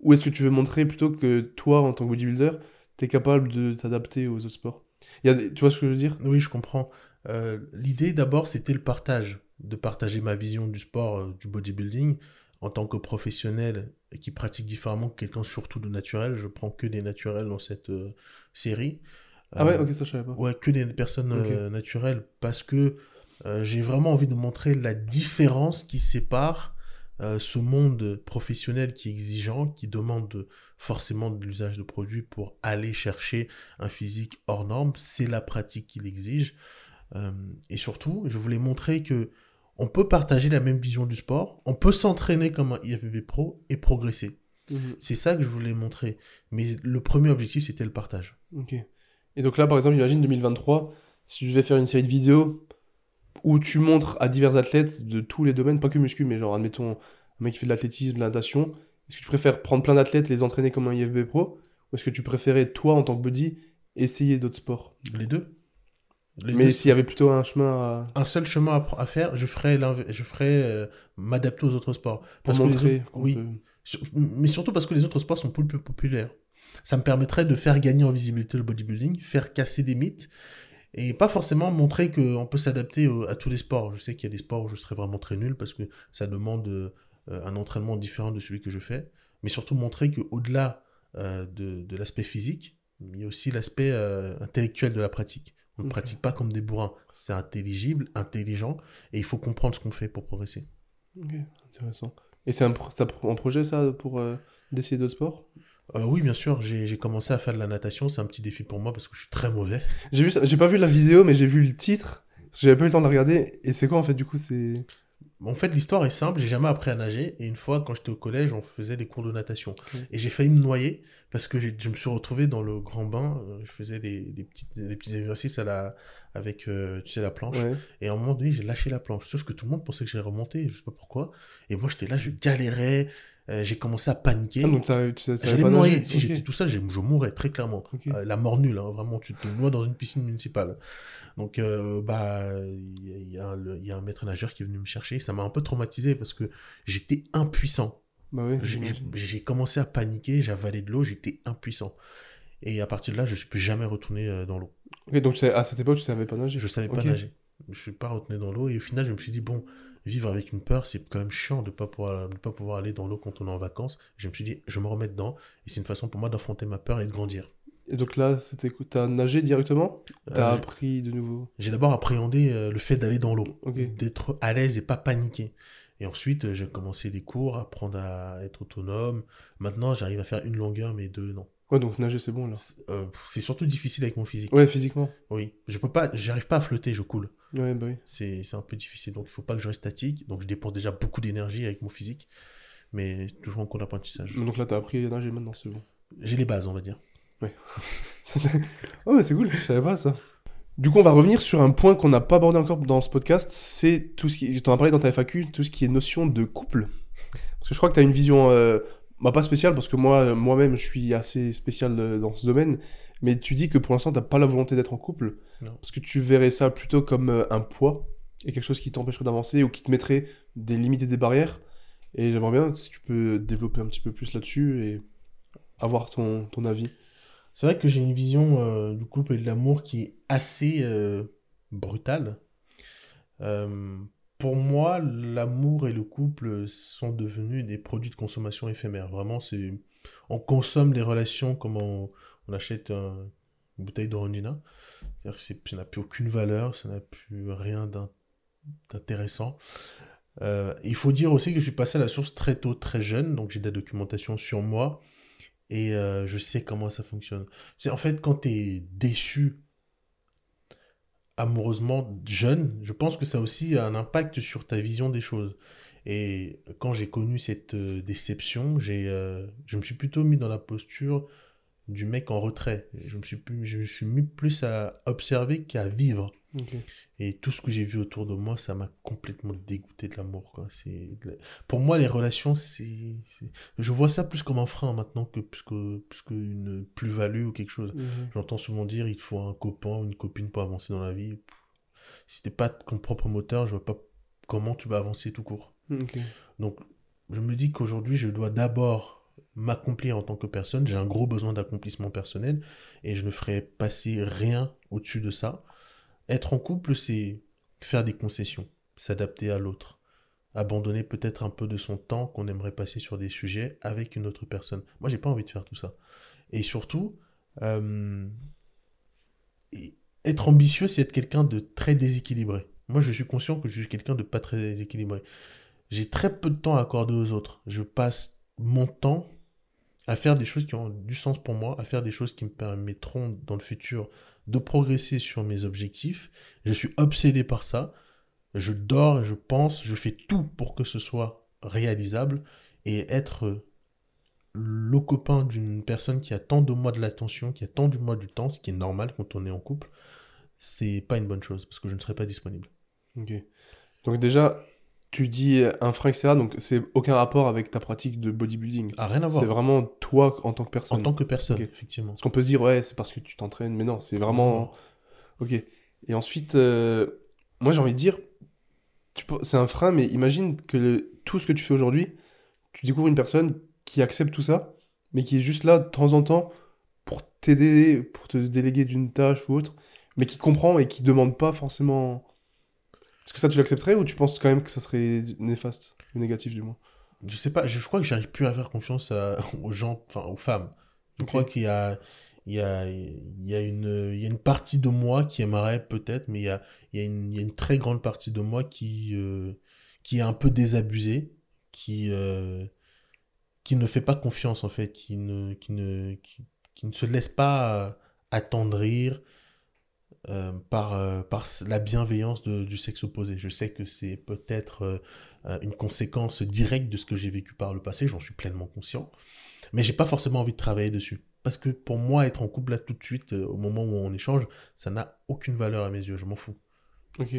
Ou est-ce que tu veux montrer plutôt que toi, en tant que bodybuilder, tu es capable de t'adapter aux autres sports? Il y a des- Tu vois ce que je veux dire? Oui, je comprends. Euh, L'idée d'abord, c'était le partage, de partager ma vision du sport, euh, du bodybuilding, en tant que professionnel et qui pratique différemment que quelqu'un surtout de naturel. Je prends que des naturels dans cette euh, série. Ah ouais, ok, ça je savais pas. Ouais, que des personnes naturelles, parce que euh, j'ai vraiment envie de montrer la différence qui sépare euh, ce monde professionnel qui est exigeant, qui demande forcément de l'usage de produits pour aller chercher un physique hors norme. C'est la pratique qui l'exige. Euh, et surtout, je voulais montrer que on peut partager la même vision du sport, on peut s'entraîner comme un IFBB pro et progresser. Mhm. C'est ça que je voulais montrer. Mais le premier objectif, c'était le partage. Ok. Et donc là, par exemple, imagine 2023, si tu devais faire une série de vidéos où tu montres à divers athlètes de tous les domaines, pas que muscu, mais genre, admettons, un mec qui fait de l'athlétisme, de la natation, est-ce que tu préfères prendre plein d'athlètes, les entraîner comme un IFB pro, ou est-ce que tu préférais, toi, en tant que body, essayer d'autres sports? Les deux. Les Mais s'il y avait plutôt un chemin à... un seul chemin à, faire, je ferais, je ferais euh, m'adapter aux autres sports. pour Parce que les montrer autres- oui, peut- mais surtout parce que les autres sports sont plus populaires. Ça me permettrait de faire gagner en visibilité le bodybuilding, faire casser des mythes, et pas forcément montrer qu'on peut s'adapter au- à tous les sports. Je sais qu'il y a des sports où je serais vraiment très nul parce que ça demande euh, un entraînement différent de celui que je fais, mais surtout montrer qu'au-delà euh, de, de l'aspect physique, il y a aussi l'aspect euh, intellectuel de la pratique. On ne pratique pas comme des bourrins. C'est intelligible, intelligent, et il faut comprendre ce qu'on fait pour progresser. Ok, intéressant. Et c'est un, pro- c'est un projet, ça, pour euh, d'essayer d'autres sports? Euh, oui, bien sûr, j'ai commencé à faire de la natation, c'est un petit défi pour moi parce que je suis très mauvais. J'ai vu ça- j'ai pas vu la vidéo, mais j'ai vu le titre, parce que j'avais pas eu le temps de la regarder, et c'est quoi, en fait, du coup, c'est... En fait, l'histoire est simple, j'ai jamais appris à nager, et une fois, quand j'étais au collège, on faisait des cours de natation. Et j'ai failli me noyer parce que je me suis retrouvé dans le grand bain, euh, je faisais des, des, petites- des petits exercices à la, avec, euh, tu sais, la planche. Ouais. Et à un moment donné, j'ai lâché la planche. Sauf que tout le monde pensait que j'allais remonter, je sais pas pourquoi. Et moi, j'étais là, je galérais. Euh, j'ai commencé à paniquer. Ah, donc tu savais pas nager Si j'étais tout seul, je mourrais très clairement. Euh, la mort nulle, hein, vraiment, tu te noies dans une piscine municipale. Donc, euh, bah, il y, a- y un- le- il y a un maître nageur qui est venu me chercher. Ça m'a un peu traumatisé parce que j'étais impuissant. Bah oui. J'ai- commencé à paniquer, j'avalais de l'eau, j'étais impuissant. Et à partir de là, je ne suis plus jamais retourné dans l'eau. Ok, donc à cette époque, tu savais pas nager. Je savais pas nager. Je ne suis pas retourné dans l'eau. Et au final, je me suis dit, bon, vivre avec une peur, c'est quand même chiant de ne pas, pouvoir- de pas pouvoir aller dans l'eau quand on est en vacances. Je me suis dit, je me remets dedans. Et c'est une façon pour moi d'affronter ma peur et de grandir. Et donc là, c'était T'as nagé directement? T'as Euh, appris de nouveau? J'ai d'abord appréhendé euh, le fait d'aller dans l'eau, d'être à l'aise et pas paniquer. Et ensuite, euh, j'ai commencé les cours, apprendre à être autonome. Maintenant, j'arrive à faire une longueur, mais deux, non. Ouais, donc nager, c'est bon là. C'est euh, c'est surtout difficile avec mon physique. Ouais, physiquement. Oui, je peux pas, j'arrive pas à flotter, je coule. Ouais, bah oui. C'est c'est un peu difficile, donc il faut pas que je reste statique. Donc je dépense déjà beaucoup d'énergie avec mon physique, mais toujours en cours d'apprentissage. Donc là, t'as appris à nager maintenant, c'est bon. J'ai les bases, on va dire. oh, mais c'est cool, je savais pas ça. Du coup, on va revenir sur un point qu'on n'a pas abordé encore dans ce podcast, c'est tout ce qui. Tu en as parlé dans ta FAQ, tout ce qui est notion de couple. Parce que je crois que tu as une vision, euh, bah, pas spéciale, parce que moi, euh, moi-même, je suis assez spécial euh, dans ce domaine, mais tu dis que pour l'instant, t'as pas la volonté d'être en couple, Non. parce que tu verrais ça plutôt comme euh, un poids, et quelque chose qui t'empêcherait d'avancer, ou qui te mettrait des limites et des barrières. Et j'aimerais bien si tu peux développer un petit peu plus là-dessus et avoir ton, ton avis. C'est vrai que j'ai une vision euh, du couple et de l'amour qui est assez euh, brutale. Euh, pour moi, l'amour et le couple sont devenus des produits de consommation éphémères. Vraiment, c'est on consomme les relations comme on, on achète un- une bouteille d'orangina. C'est-à-dire que ça n'a plus aucune valeur, ça n'a plus rien d'in- d'intéressant. Euh, il faut dire aussi que je suis passé à la source très tôt, très jeune, donc j'ai de la documentation sur moi et euh, je sais comment ça fonctionne. C'est en fait quand tu es déçu amoureusement jeune, je pense que ça a aussi un impact sur ta vision des choses. Et quand j'ai connu cette euh, déception, je me suis plutôt mis dans la posture du mec en retrait. Je me suis, plus, je me suis mis plus à observer qu'à vivre. Et tout ce que j'ai vu autour de moi, ça m'a complètement dégoûté de l'amour. Pour moi, les relations, c'est... Je vois ça plus comme un frein maintenant que plus, que, plus qu'une plus-value ou quelque chose. Mhm. J'entends souvent dire il te faut un copain ou une copine pour avancer dans la vie. Si t'es pas ton propre moteur, je vois pas comment tu vas avancer tout court. Donc, je me dis qu'aujourd'hui, je dois d'abord m'accomplir en tant que personne. J'ai un gros besoin d'accomplissement personnel et je ne ferai passer rien au-dessus de ça. Être en couple, c'est faire des concessions, s'adapter à l'autre, abandonner peut-être un peu de son temps qu'on aimerait passer sur des sujets avec une autre personne. Moi, j'ai pas envie de faire tout ça. Et surtout, euh, être ambitieux, c'est être quelqu'un de très déséquilibré. Moi, je suis conscient que je suis quelqu'un de pas très équilibré. J'ai très peu de temps à accorder aux autres. Je passe mon temps à faire des choses qui ont du sens pour moi, à faire des choses qui me permettront dans le futur de progresser sur mes objectifs. Je suis obsédé par ça. Je dors, je pense, je fais tout pour que ce soit réalisable et être le copain d'une personne qui attend de moi de l'attention, qui attend de moi du temps, ce qui est normal quand on est en couple, c'est pas une bonne chose parce que je ne serai pas disponible. Ok. Donc déjà, tu dis un frein, etc. Donc c'est aucun rapport avec ta pratique de bodybuilding. Ah, rien à C'est voir. vraiment toi en tant que personne. En tant que personne, effectivement. Parce qu'on peut se dire, ouais, c'est parce que tu t'entraînes, mais non, c'est vraiment... Ok. Et ensuite, euh, moi j'ai envie de dire, c'est un frein, mais imagine que le- tout ce que tu fais aujourd'hui, tu découvres une personne qui accepte tout ça, mais qui est juste là de temps en temps pour t'aider, pour te déléguer d'une tâche ou autre, mais qui comprend et qui demande pas forcément... Est-ce que ça tu l'accepterais ou tu penses quand même que ça serait néfaste ou négatif du moins Je sais pas, je, je crois que j'arrive plus à faire confiance à- aux gens, enfin aux femmes. Je crois qu'il y a, il y, a, il y, a une, il y a une partie de moi qui aimerait peut-être, mais il y a, il y, a une, il y a une très grande partie de moi qui, euh, qui est un peu désabusée, qui, euh, qui ne fait pas confiance en fait, qui ne, qui ne, qui, qui ne se laisse pas attendrir euh, par, euh, par la bienveillance de- du sexe opposé. Je sais que c'est peut-être euh, une conséquence directe de ce que j'ai vécu par le passé, j'en suis pleinement conscient, mais j'ai pas forcément envie de travailler dessus. Parce que pour moi, être en couple là tout de suite, au moment où on échange, ça n'a aucune valeur à mes yeux, je m'en fous. Ok.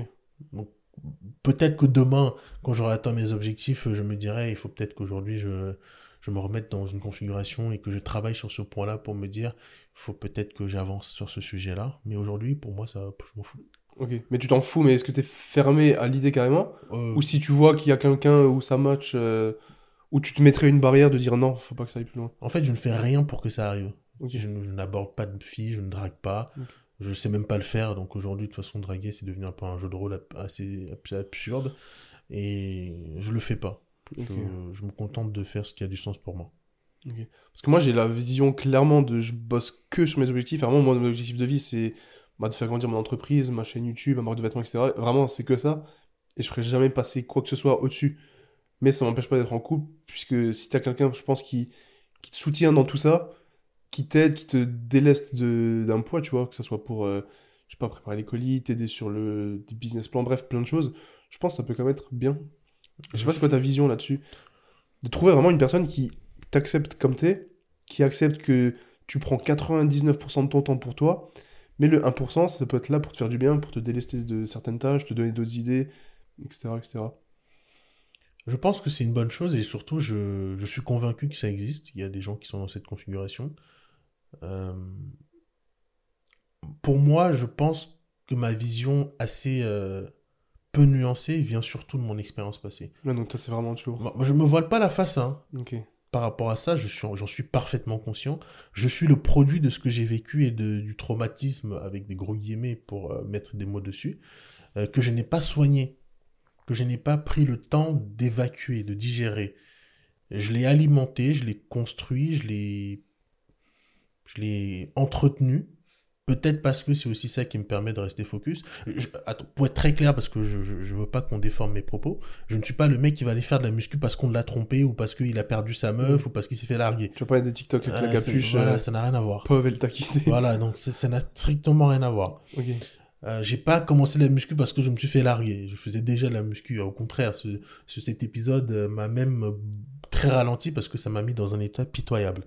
peut-être que demain, quand j'aurai atteint mes objectifs, je me dirai, il faut peut-être qu'aujourd'hui, je, je me remette dans une configuration et que je travaille sur ce point-là pour me dire, il faut peut-être que j'avance sur ce sujet-là. Mais aujourd'hui, pour moi, ça, je m'en fous. Ok, mais tu t'en fous, mais est-ce que tu es fermé à l'idée carrément? Euh, Ou si tu vois qu'il y a quelqu'un où ça match, euh, où tu te mettrais une barrière de dire non, faut pas que ça aille plus loin? En fait, je ne fais rien pour que ça arrive. Je, ne- je n'aborde pas de filles, je ne drague pas. Je sais même pas le faire. Donc aujourd'hui, de toute façon, draguer, c'est devenu un peu un jeu de rôle assez absurde. Et je le fais pas. Je, me contente de faire ce qui a du sens pour moi. Parce que moi, j'ai la vision clairement de je bosse que sur mes objectifs. Vraiment, mon objectif de vie, c'est bah, de faire grandir mon entreprise, ma chaîne YouTube, ma marque de vêtements, etc. Vraiment, c'est que ça. Et je ferai jamais passer quoi que ce soit au-dessus. Mais ça m'empêche pas d'être en couple, puisque si t'as quelqu'un, je pense, qui, qui te soutient dans tout ça, qui t'aide, qui te déleste d'un poids, tu vois, que ça soit pour, euh, je sais pas, préparer les colis, t'aider sur le des business plans, bref, plein de choses, je pense que ça peut quand même être bien. Je sais pas c'est quoi ta vision là-dessus? De trouver vraiment une personne qui t'accepte comme t'es, qui accepte que tu prends 99% de ton temps pour toi, mais le 1%, ça peut être là pour te faire du bien, pour te délester de certaines tâches, te donner d'autres idées, etc. etc. Je pense que c'est une bonne chose et surtout, je, suis convaincu que ça existe. Il y a des gens qui sont dans cette configuration. Euh, pour moi, je pense que ma vision assez euh, peu nuancée vient surtout de mon expérience passée. Là, donc toi, c'est vraiment toujours. Moi, je me voile pas la face, hein. Par rapport à ça, je suis, j'en suis parfaitement conscient. Je suis le produit de ce que j'ai vécu et de, du traumatisme, avec des gros guillemets pour euh, mettre des mots dessus, euh, que je n'ai pas soigné, que je n'ai pas pris le temps d'évacuer, de digérer. Je l'ai alimenté, je l'ai construit, je l'ai, je l'ai entretenu. Peut-être parce que c'est aussi ça qui me permet de rester focus. Je- attends, pour être très clair, parce que je ne veux pas qu'on déforme mes propos, je ne suis pas le mec qui va aller faire de la muscu parce qu'on l'a trompé ou parce qu'il a perdu sa meuf ou parce qu'il s'est fait larguer. Tu vas parler des TikTok avec Ah, la c'est- capuche, voilà, euh, ça n'a rien à voir. pauvre, quitté. voilà, donc ça n'a strictement rien à voir. Euh, j'ai pas commencé la muscu parce que je me suis fait larguer. Je faisais déjà de la muscu. Au contraire, ce, ce- cet épisode euh, m'a même euh, très ralenti parce que ça m'a mis dans un état pitoyable.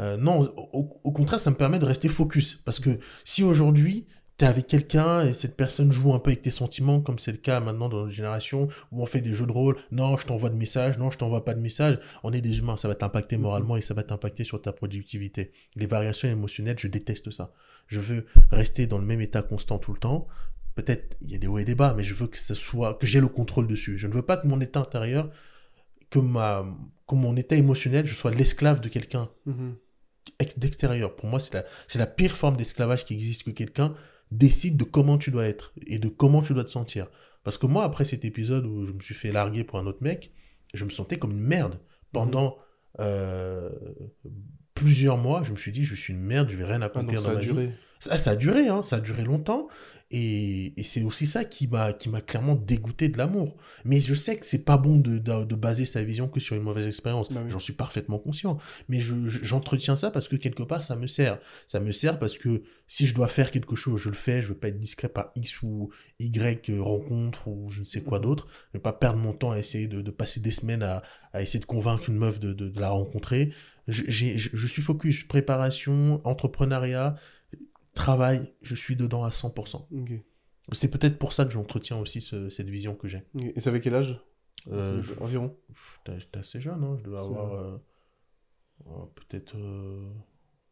Euh, non, au, au contraire, ça me permet de rester focus. Parce que si aujourd'hui, tu es avec quelqu'un et cette personne joue un peu avec tes sentiments, comme c'est le cas maintenant dans notre génération, où on fait des jeux de rôle, non, je t'envoie de messages, non, je t'envoie pas de messages, on est des humains, ça va t'impacter moralement et ça va t'impacter sur ta productivité. Les variations émotionnelles, je déteste ça. Je veux rester dans le même état constant tout le temps. Peut-être il y a des hauts et des bas, mais je veux que ce soit que j'ai le contrôle dessus. Je ne veux pas que mon état intérieur, que ma, que mon état émotionnel, je sois l'esclave de quelqu'un Mhm. ex- d'extérieur. Pour moi, c'est la, c'est la pire forme d'esclavage qui existe que quelqu'un décide de comment tu dois être et de comment tu dois te sentir. Parce que moi, après cet épisode où je me suis fait larguer pour un autre mec, je me sentais comme une merde. Pendant euh, plusieurs mois, je me suis dit, je suis une merde, je vais rien Ah, accomplir dans ma vie. Ça, ça a duré, hein, ça a duré longtemps. Et, et c'est aussi ça qui m'a qui m'a clairement dégoûté de l'amour. Mais je sais que c'est pas bon de, de, de baser sa vision que sur une mauvaise expérience. Bah oui. J'en suis parfaitement conscient. Mais je- je- j'entretiens ça parce que quelque part, ça me sert. Ça me sert parce que si je dois faire quelque chose, je le fais. Je veux pas être discret par X ou Y euh, rencontre ou je ne sais quoi Mhm. d'autre. Je vais pas perdre mon temps à essayer de, de passer des semaines à, à essayer de convaincre une meuf de, la rencontrer. Je, je- je suis focus, préparation, entrepreneuriat, travail, je suis dedans à 100%. Ok. C'est peut-être pour ça que j'entretiens aussi ce- cette vision que j'ai. Et c'est avec quel âge? Euh, Environ. J'étais assez jeune, hein, je devais avoir euh, euh, peut-être euh,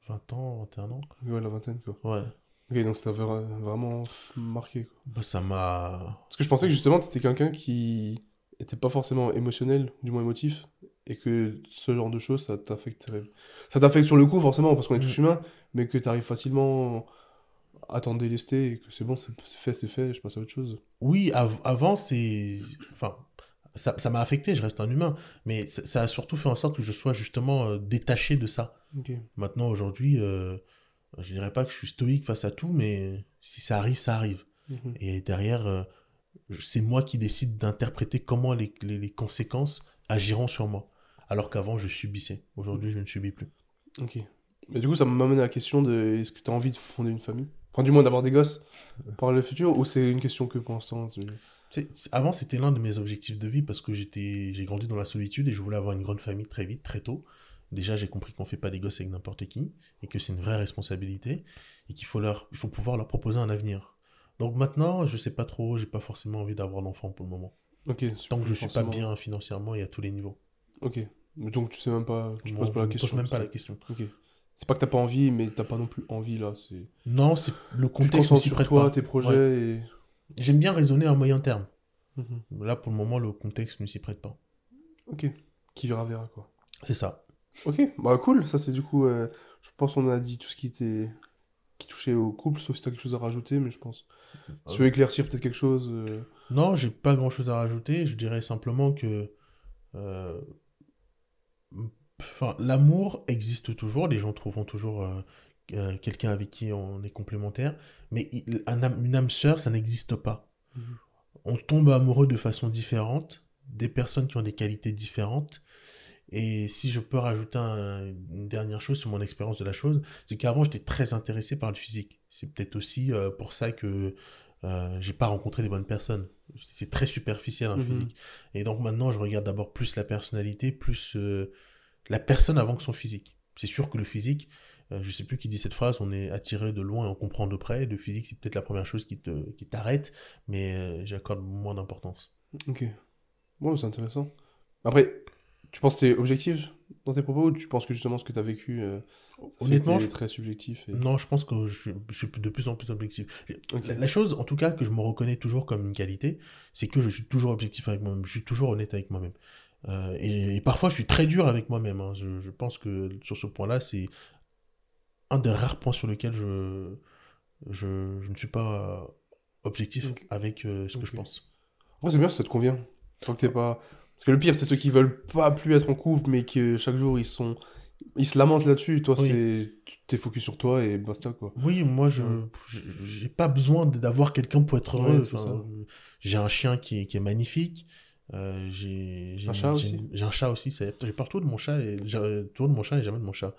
20 ans, 21 ans. Ouais, la vingtaine, quoi. Ouais, Ok, donc ça t'a vra- vraiment marqué, quoi. bah, ça m'a... Parce que je pensais que justement, t'étais quelqu'un qui était pas forcément émotionnel, du moins émotif, et que ce genre de choses, ça t'affecte. Ça t'affecte sur le coup, forcément, parce qu'on est tous Mm. humains, mais que t'arrives facilement à t'en délester, et que c'est bon, c'est fait, c'est fait, je passe à autre chose. Oui, av- avant, c'est... Enfin, ça ça m'a affecté, je reste un humain, mais ça, a surtout fait en sorte que je sois justement euh, détaché de ça. Maintenant, aujourd'hui, euh, je dirais pas que je suis stoïque face à tout, mais si ça arrive, ça arrive. Mhm. Et derrière, euh, c'est moi qui décide d'interpréter comment les, les- les conséquences agiront sur moi. Alors qu'avant, je subissais. Aujourd'hui, je ne subis plus. Ok. Mais du coup, ça m'amène à la question de est-ce que t'as envie de fonder une famille? Enfin, du moins d'avoir des gosses par le futur, ou c'est une question que pour l'instant tu- Tu avant, c'était l'un de mes objectifs de vie parce que j'étais, j'ai grandi dans la solitude et je voulais avoir une grande famille très vite, très tôt. Déjà, j'ai compris qu'on fait pas des gosses avec n'importe qui et que c'est une vraie responsabilité et qu'il faut leur, il faut pouvoir leur proposer un avenir. Donc maintenant, je sais pas trop, j'ai pas forcément envie d'avoir d'enfant pour le moment. Ok. Tant que je suis forcément. pas bien financièrement et à tous les niveaux. Ok. Donc tu sais même pas, tu poses pas je la question. pose même pas la question. Ok. C'est pas que t'as pas envie, mais t'as pas non plus envie là. C'est. Non, c'est le Tu te contexte ne concentres s'y sur toi, pas. tes projets et. J'aime bien raisonner à moyen terme. Mhm. Là, pour le moment, le contexte ne s'y prête pas. Ok. Qui verra verra quoi. C'est ça. Ok. Bah cool. Ça c'est du coup. euh, je pense qu'on a dit tout ce qui était qui touchait au couple, sauf si t'as quelque chose à rajouter, mais je pense. Si tu veux éclaircir peut-être quelque chose. euh, Non, j'ai pas grand-chose à rajouter. Je dirais simplement que euh, enfin, l'amour existe toujours. Les gens trouveront toujours euh, euh, quelqu'un avec qui on est complémentaire. Mais il- un une âme sœur, ça n'existe pas. Mhm. On tombe amoureux de façon différente, des personnes qui ont des qualités différentes. Et si je peux rajouter un- une dernière chose sur mon expérience de la chose, c'est qu'avant j'étais très intéressé par le physique. C'est peut-être aussi euh, pour ça que euh, j'ai pas rencontré les bonnes personnes. C'est très superficiel dans le Mhm. physique. Et donc maintenant je regarde d'abord plus la personnalité, plus euh, la personne avant que son physique. C'est sûr que le physique, euh, je sais plus qui dit cette phrase, on est attiré de loin et on comprend de près. Le physique c'est peut-être la première chose qui te qui t'arrête, mais euh, j'accorde moins d'importance. Ok. Bon, c'est intéressant. Après, tu penses que t'es objectif? Dans tes propos ou tu penses que justement ce que t'as vécu, euh, Honnêtement, je- très subjectif et... Non, je pense que je, je suis de plus en plus objectif. La, la chose, en tout cas, que je me reconnais toujours comme une qualité, c'est que je suis toujours objectif avec moi-même. Je suis toujours honnête avec moi-même. Euh, et, et parfois, je suis très dur avec moi-même. hein. Je, je pense que sur ce point-là, c'est un des rares points sur lesquels je, ne suis pas objectif avec euh, ce que je pense. Après, c'est bien ça te convient. Tant que t'es pas... Parce que le pire, c'est ceux qui veulent pas plus être en couple, mais que chaque jour, ils sont... Ils se lamentent là-dessus. Toi, Oui. c'est... T'es focus sur toi et basta, quoi. Oui, moi, je j'ai pas besoin d'avoir quelqu'un pour être heureux. Ouais, euh, J'ai un chien qui est, qui est magnifique. Euh, j'ai Un chat aussi J'ai un chat aussi. J'ai partout de mon chat et toujours de mon chat et jamais de mon chat.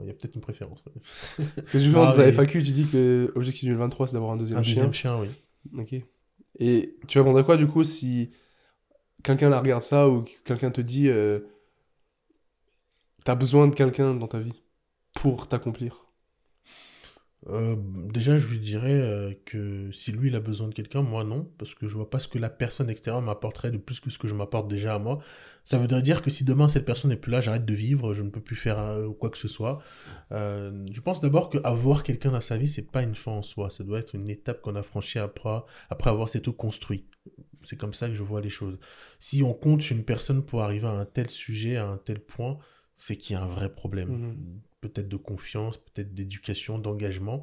Il y a peut-être une préférence. ouais. Parce que justement, Ah, dans la. FAQ, tu dis que l'objectif 2023, c'est d'avoir un deuxième Un chien. deuxième chien, oui. Ok. Et tu répondrais quoi, du coup, si quelqu'un la regarde ça ou que quelqu'un te dit euh, T'as besoin de quelqu'un dans ta vie pour t'accomplir? Euh, déjà, je lui dirais euh, que si lui il a besoin de quelqu'un, moi non, parce que je vois pas ce que la personne extérieure m'apporterait de plus que ce que je m'apporte déjà à moi. Ça voudrait dire que si demain cette personne n'est plus là, j'arrête de vivre, je ne peux plus faire quoi que ce soit. Je pense d'abord qu'avoir quelqu'un dans sa vie, c'est pas une fin en soi, ça doit être une étape qu'on a franchie après, après avoir s'être construit. C'est comme ça que je vois les choses. Si on compte sur une personne pour arriver à un tel sujet, à un tel point, c'est qu'il y a un vrai problème. Mhm. Peut-être de confiance, peut-être d'éducation, d'engagement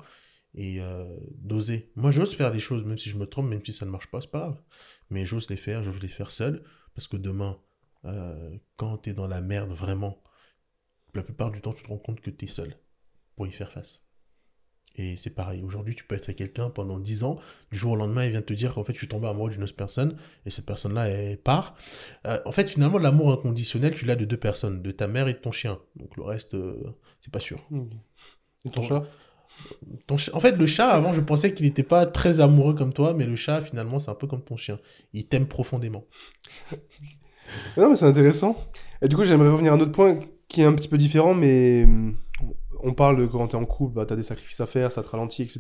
et euh, d'oser. Moi, j'ose faire des choses, même si je me trompe, même si ça ne marche pas, c'est pas grave. Mais j'ose les faire, je veux les faire seul, parce que demain, euh, quand tu es dans la merde vraiment, la plupart du temps, tu te rends compte que tu es seul pour y faire face. Et c'est pareil, aujourd'hui, tu peux être avec quelqu'un pendant 10 ans, du jour au lendemain, il vient te dire qu'en fait, je suis tombé amoureux d'une autre personne, et cette personne-là, elle part. Euh, en fait, finalement, l'amour inconditionnel, tu l'as de deux personnes, de ta mère et de ton chien. Donc le reste, euh, c'est pas sûr. Et ton Ton- chat? Ton ch- En fait, le chat, avant, je pensais qu'il n'était pas très amoureux comme toi, mais le chat, finalement, c'est un peu comme ton chien. Il t'aime profondément. Non, mais c'est intéressant. Et du coup, j'aimerais revenir à un autre point qui est un petit peu différent, mais hum, on parle de quand t'es en couple, bah, t'as des sacrifices à faire, ça te ralentit, etc.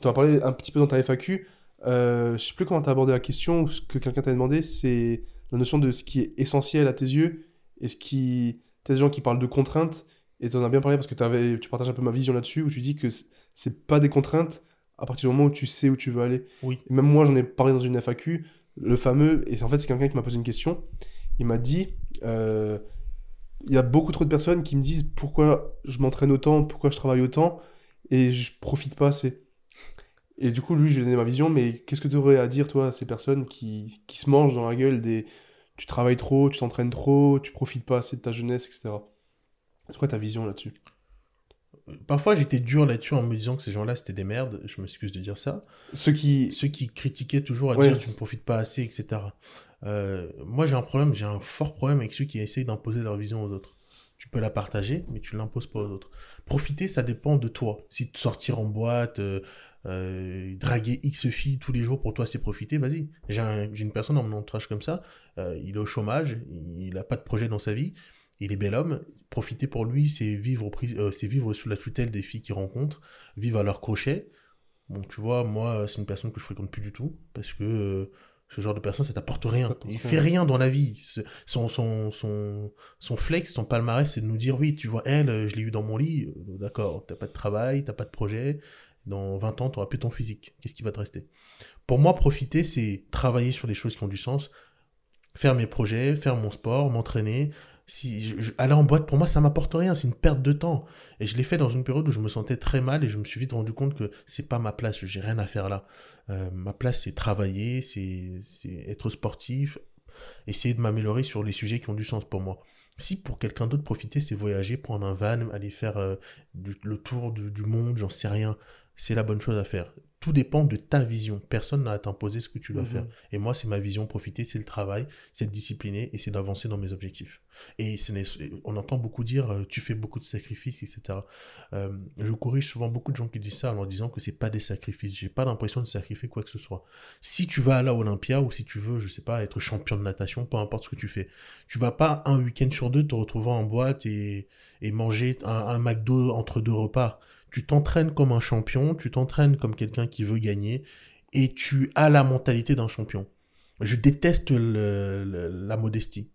Tu as parlé un petit peu dans ta FAQ. Euh, je sais plus comment t'as abordé la question, ou ce que quelqu'un t'a demandé, c'est la notion de ce qui est essentiel à tes yeux et ce qui. T'as des gens qui parlent de contraintes, et t'en as bien parlé parce que tu partages un peu ma vision là-dessus, où tu dis que c'est- c'est pas des contraintes à partir du moment où tu sais où tu veux aller. Oui. Et même moi, j'en ai parlé dans une FAQ, le fameux, et en fait, c'est quelqu'un qui m'a posé une question. Il m'a dit euh, il y a beaucoup trop de personnes qui me disent pourquoi je m'entraîne autant, pourquoi je travaille autant, et je profite pas assez. Et du coup, lui, je lui ai donné ma vision, mais qu'est-ce que tu aurais à dire, toi, à ces personnes qui, qui se mangent dans la gueule des tu travailles trop, tu t'entraînes trop, tu profites pas assez de ta jeunesse, etc. C'est quoi ta vision là-dessus? Parfois, j'étais dur là-dessus en me disant que ces gens-là, c'était des merdes. Je m'excuse de dire ça. Ceux qui. Ceux qui critiquaient toujours à Ouais, dire tu ne profites pas assez, etc. Euh, moi, j'ai un problème, j'ai un fort problème avec ceux qui essayent d'imposer leur vision aux autres. Tu peux la partager, mais tu ne l'imposes pas aux autres. Profiter, ça dépend de toi. Si sortir en boîte, euh, euh, draguer X filles tous les jours pour toi, c'est profiter, vas-y. J'ai un- j'ai une personne dans mon entourage comme ça, il est au chômage, il n'a pas de projet dans sa vie, il est bel homme. Profiter pour lui, c'est vivre, vivre sous la tutelle des filles qu'il rencontre, vivre à leur crochet. Bon, tu vois, moi, c'est une personne que je fréquente plus du tout parce que ce genre de personne, ça t'apporte rien. Il fait rien dans la vie. Son, son, son, son flex, son palmarès, c'est de nous dire oui, tu vois, elle, euh, je l'ai eu dans mon lit. Euh, D'accord, t'as pas de travail, t'as pas de projet. Dans 20 ans, t'auras plus ton physique. Qu'est-ce qui va te rester? Pour moi, profiter, c'est travailler sur des choses qui ont du sens, faire mes projets, faire mon sport, m'entraîner. Aller en boîte, pour moi, ça m'apporte rien. C'est une perte de temps. Et je l'ai fait dans une période où je me sentais très mal et je me suis vite rendu compte que c'est pas ma place. J'ai rien à faire là. Euh, ma place, c'est travailler, c'est être sportif, essayer de m'améliorer sur les sujets qui ont du sens pour moi. Si pour quelqu'un d'autre, profiter, c'est voyager, prendre un van, aller faire euh, le tour du monde, j'en sais rien, c'est la bonne chose à faire. Tout dépend de ta vision. Personne n'a à t'imposer ce que tu dois Mhm. faire. Et moi, c'est ma vision. Profiter, c'est le travail, c'est de discipliner et c'est d'avancer dans mes objectifs. Et ce on entend beaucoup dire, euh, tu fais beaucoup de sacrifices, etc. Euh, je corrige souvent beaucoup de gens qui disent ça en leur disant que c'est pas des sacrifices. J'ai pas l'impression de sacrifier quoi que ce soit. Si tu vas à la Olympia ou si tu veux, je sais pas, être champion de natation, peu importe ce que tu fais, tu vas pas un week-end sur deux te retrouver en boîte et, et manger un, un McDo entre deux repas. Tu t'entraînes comme un champion, tu t'entraînes comme quelqu'un qui veut gagner et tu as la mentalité d'un champion. Je déteste le- le- la modestie.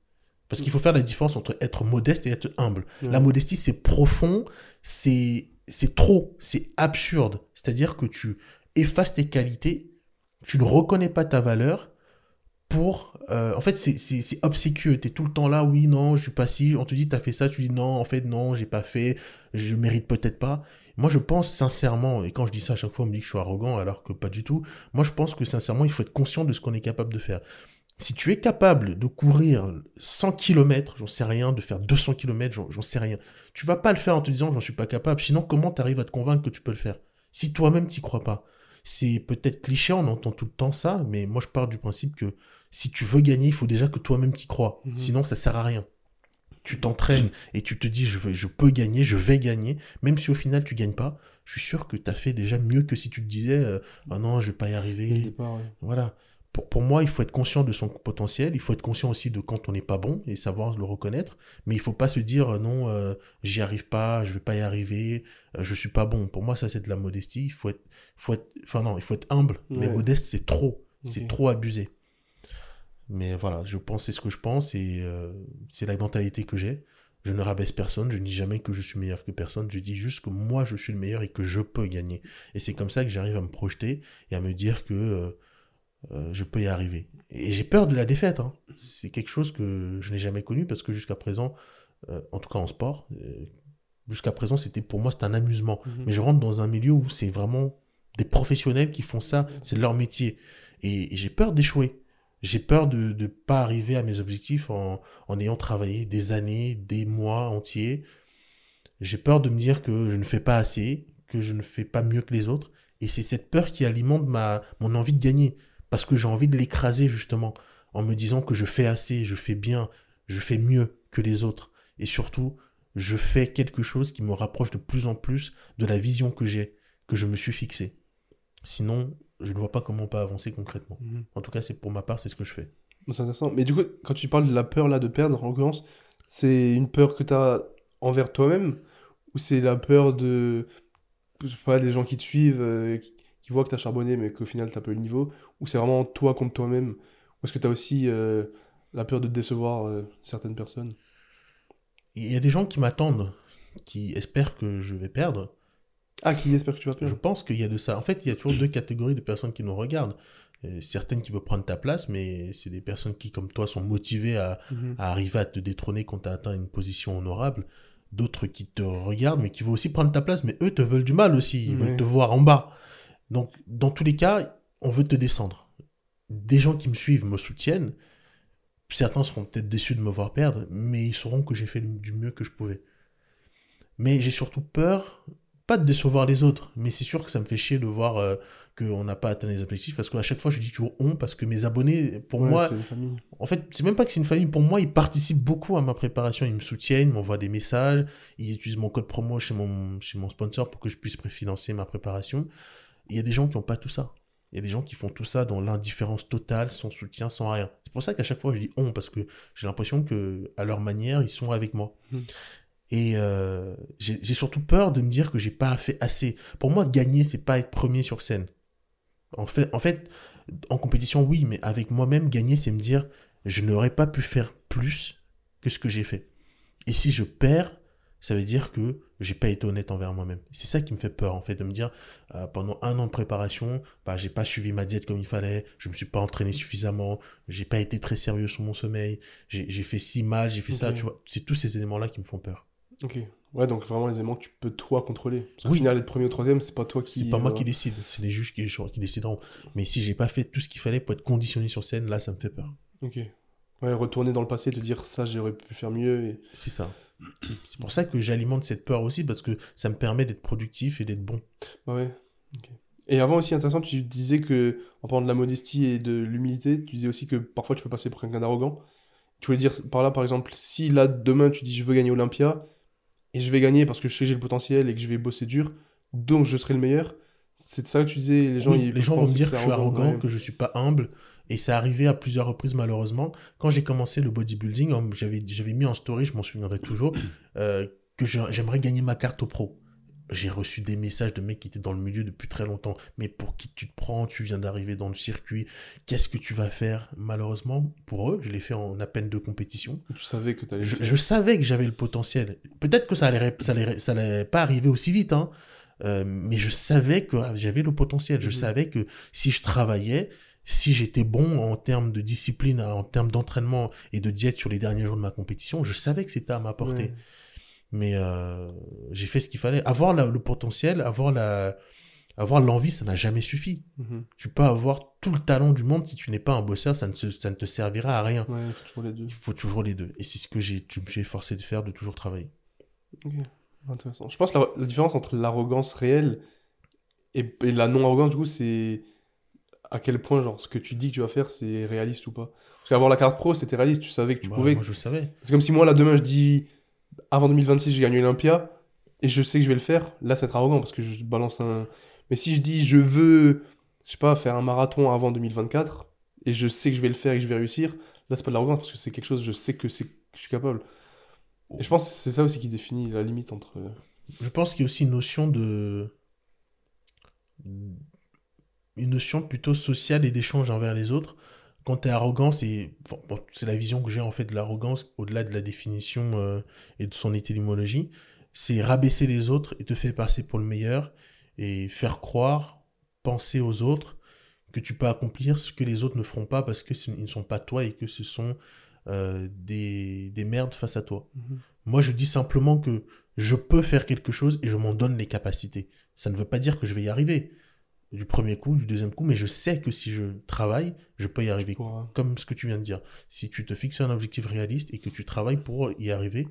Parce qu'il faut faire la différence entre être modeste et être humble. La modestie, c'est profond, c'est trop, c'est absurde. C'est-à-dire que tu effaces tes qualités, tu ne reconnais pas ta valeur pour... euh, en fait, c'est- obséquieux. Tu es tout le temps là, oui, non, je suis pas si. On te dit, t'as fait ça, tu dis, non, en fait, non, j'ai pas fait, je mérite peut-être pas. Moi, je pense sincèrement, et quand je dis ça à chaque fois, on me dit que je suis arrogant, alors que pas du tout. Moi, je pense que sincèrement, il faut être conscient de ce qu'on est capable de faire. Si tu es capable de courir 100 km, j'en sais rien, de faire 200 km, j'en sais rien, tu vas pas le faire en te disant j'en suis pas capable. Sinon, comment tu arrives à te convaincre que tu peux le faire? Si toi-même t'y crois pas. C'est peut-être cliché, on entend tout le temps ça, mais moi je pars du principe que si tu veux gagner, il faut déjà que toi-même t'y crois. Mhm. Sinon, ça sert à rien. Tu t'entraînes et tu te dis je, veux- je peux gagner, je vais gagner, même si au final tu gagnes pas. Je suis sûr que tu as fait déjà mieux que si tu te disais euh, ah non, je vais pas y arriver. départ, ouais. Voilà. Pour, pour moi, il faut être conscient de son potentiel, il faut être conscient aussi de quand on n'est pas bon et savoir le reconnaître, mais il faut pas se dire euh, non, euh, j'y arrive pas, je vais pas y arriver, euh, je suis pas bon. Pour moi, ça c'est de la modestie, il faut être, faut être, enfin non, il faut être humble, mais modeste c'est trop, c'est trop abusé. Mais voilà, je pense, c'est ce que je pense et euh, c'est la mentalité que j'ai. Je ne rabaisse personne, je ne dis jamais que je suis meilleur que personne, je dis juste que moi je suis le meilleur et que je peux gagner. Et c'est comme ça que j'arrive à me projeter et à me dire que euh, euh, je peux y arriver. Et j'ai peur de la défaite. hein. C'est quelque chose que je n'ai jamais connu parce que jusqu'à présent, en tout cas en sport, jusqu'à présent, c'était pour moi c'est un amusement. Mhm. Mais je rentre dans un milieu où c'est vraiment des professionnels qui font ça, c'est leur métier. Et, et j'ai peur d'échouer. J'ai peur de ne pas arriver à mes objectifs en, en ayant travaillé des années, des mois entiers. J'ai peur de me dire que je ne fais pas assez, que je ne fais pas mieux que les autres. Et c'est cette peur qui alimente ma, mon envie de gagner. Parce que j'ai envie de l'écraser justement, en me disant que je fais assez, je fais bien, je fais mieux que les autres. Et surtout, je fais quelque chose qui me rapproche de plus en plus de la vision que j'ai, que je me suis fixée. Sinon, je ne vois pas comment on peut avancer concrètement. Mhm. En tout cas, c'est pour ma part, c'est ce que je fais. C'est intéressant. Mais du coup, quand tu parles de la peur là de perdre, en l'occurrence, c'est une peur que tu as envers toi-même ou c'est la peur de je sais pas, des gens qui te suivent, euh, qui, qui voient que tu as charbonné mais qu'au final tu pas eu le niveau ou c'est vraiment toi contre toi-même ou est-ce que tu as aussi euh, la peur de décevoir euh, certaines personnes? Il y a des gens qui m'attendent, qui espèrent que je vais perdre. Ah, qui espère que tu vas Je perdre pense qu'il y a de ça. En fait, il y a toujours deux catégories de personnes qui nous regardent. Euh, certaines qui veulent prendre ta place, mais c'est des personnes qui, comme toi, sont motivées à, Mhm. à arriver à te détrôner quand tu as atteint une position honorable. D'autres qui te regardent, mais qui veulent aussi prendre ta place, mais eux te veulent du mal aussi. Ils veulent te voir en bas. Donc, dans tous les cas, on veut te descendre. Des gens qui me suivent me soutiennent. Certains seront peut-être déçus de me voir perdre, mais ils sauront que j'ai fait du mieux que je pouvais. Mais j'ai surtout peur, pas de décevoir les autres, mais c'est sûr que ça me fait chier de voir euh, qu'on n'a pas atteint les objectifs, parce qu'à chaque fois je dis toujours on, parce que mes abonnés, pour Ouais, moi, c'est une famille. en fait, c'est même pas que c'est une famille. Pour moi, ils participent beaucoup à ma préparation. Ils me soutiennent, ils m'envoient des messages. Ils utilisent mon code promo chez mon, chez mon sponsor pour que je puisse préfinancer ma préparation. Il y a des gens qui n'ont pas tout ça. Il y a des gens qui font tout ça dans l'indifférence totale, sans soutien, sans rien. C'est pour ça qu'à chaque fois, je dis on, parce que j'ai l'impression que à leur manière, ils sont avec moi. Mhm. Et euh, j'ai surtout peur de me dire que j'ai pas fait assez. Pour moi, gagner, c'est pas être premier sur scène. En fait, en fait, en compétition, oui, mais avec moi-même, gagner, c'est me dire, je n'aurais pas pu faire plus que ce que j'ai fait. Et si je perds, ça veut dire que j'ai pas été honnête envers moi-même. C'est ça qui me fait peur, en fait, de me dire, euh, pendant un an de préparation, bah, j'ai pas suivi ma diète comme il fallait, je me suis pas entraîné suffisamment, j'ai pas été très sérieux sur mon sommeil, j'ai fait si mal, j'ai fait ça, tu vois. C'est tous ces éléments-là qui me font peur. Ok. Ouais, donc vraiment les éléments que tu peux toi contrôler. Parce Oui. final, être premier ou troisième, c'est pas toi qui. C'est pas moi euh, qui décide, c'est les juges qui, qui décideront. Mais si j'ai pas fait tout ce qu'il fallait pour être conditionné sur scène, là, ça me fait peur. Ok. Ouais, retourner dans le passé, te dire ça, j'aurais pu faire mieux. Et... C'est ça. C'est pour ça que j'alimente cette peur aussi, parce que ça me permet d'être productif et d'être bon. Bah ouais. ok. Et avant aussi, intéressant, tu disais que, en parlant de la modestie et de l'humilité, tu disais aussi que parfois tu peux passer pour quelqu'un d'arrogant. Tu voulais dire par là, par exemple, si là, demain, tu dis je veux gagner Olympia, et je vais gagner parce que je sais que j'ai le potentiel et que je vais bosser dur, donc je serai le meilleur. C'est de ça que tu disais, les gens, Oui, ils les gens vont me dire que je suis arrogant, ouais. que je suis pas humble. Et c'est arrivé à plusieurs reprises malheureusement. Quand j'ai commencé le bodybuilding, j'avais mis en story, je m'en souviendrai toujours, euh, que j'aimerais gagner ma carte au pro. J'ai reçu des messages de mecs qui étaient dans le milieu depuis très longtemps. Mais pour qui tu te prends? Tu viens d'arriver dans le circuit. Qu'est-ce que tu vas faire? Malheureusement, pour eux, je l'ai fait en à peine deux compétitions. Tu savais que tu allais. Je, je savais que j'avais le potentiel. Peut-être que ça allait, ça allait, ça allait pas arriver aussi vite, hein. Euh, mais je savais que j'avais le potentiel. Je Mhm. savais que si je travaillais, si j'étais bon en termes de discipline, en termes d'entraînement et de diète sur les derniers jours de ma compétition, je savais que c'était à ma portée. Ouais. Mais euh, j'ai fait ce qu'il fallait. Avoir la- le potentiel, avoir la, avoir l'envie, ça n'a jamais suffi. Mhm. Tu peux avoir tout le talent du monde si tu n'es pas un bosseur, ça ne, se- ça ne te servira à rien. Ouais, il faut toujours les deux. Il faut toujours les deux. Et c'est ce que j'ai, je me suis efforcé de faire, de toujours travailler. Ok, intéressant. Je pense que la, la différence entre l'arrogance réelle et, et la non-arrogance, du coup, c'est à quel point, genre, ce que tu dis que tu vas faire, c'est réaliste ou pas. Parce qu'avoir la carte pro, c'était réaliste, tu savais que tu Bah, pouvais. Moi, je savais. C'est comme si moi, là, demain, je dis, avant 2026, je gagne l'Olympia, et je sais que je vais le faire, là, c'est être arrogant, parce que je balance un... Mais si je dis, je veux, je sais pas, faire un marathon avant 2024, et je sais que je vais le faire et que je vais réussir, là, c'est pas de l'arrogance, parce que c'est quelque chose, je sais que, que je suis capable. Et je pense que c'est ça aussi qui définit la limite entre... Je pense qu'il y a aussi une notion de. Une notion plutôt sociale et d'échange envers les autres. Quand tu es arrogant, c'est bon, bon, c'est la vision que j'ai en fait de l'arrogance, au-delà de la définition euh, et de son étymologie. C'est rabaisser les autres et te faire passer pour le meilleur et faire croire, penser aux autres que tu peux accomplir ce que les autres ne feront pas parce qu'ils ne sont pas toi et que ce sont euh, des, des merdes face à toi. Moi, je dis simplement que je peux faire quelque chose et je m'en donne les capacités. Ça ne veut pas dire que je vais y arriver du premier coup, du deuxième coup, mais je sais que si je travaille, je peux y arriver. Comme ce que tu viens de dire. Si tu te fixes un objectif réaliste et que tu travailles pour y arriver,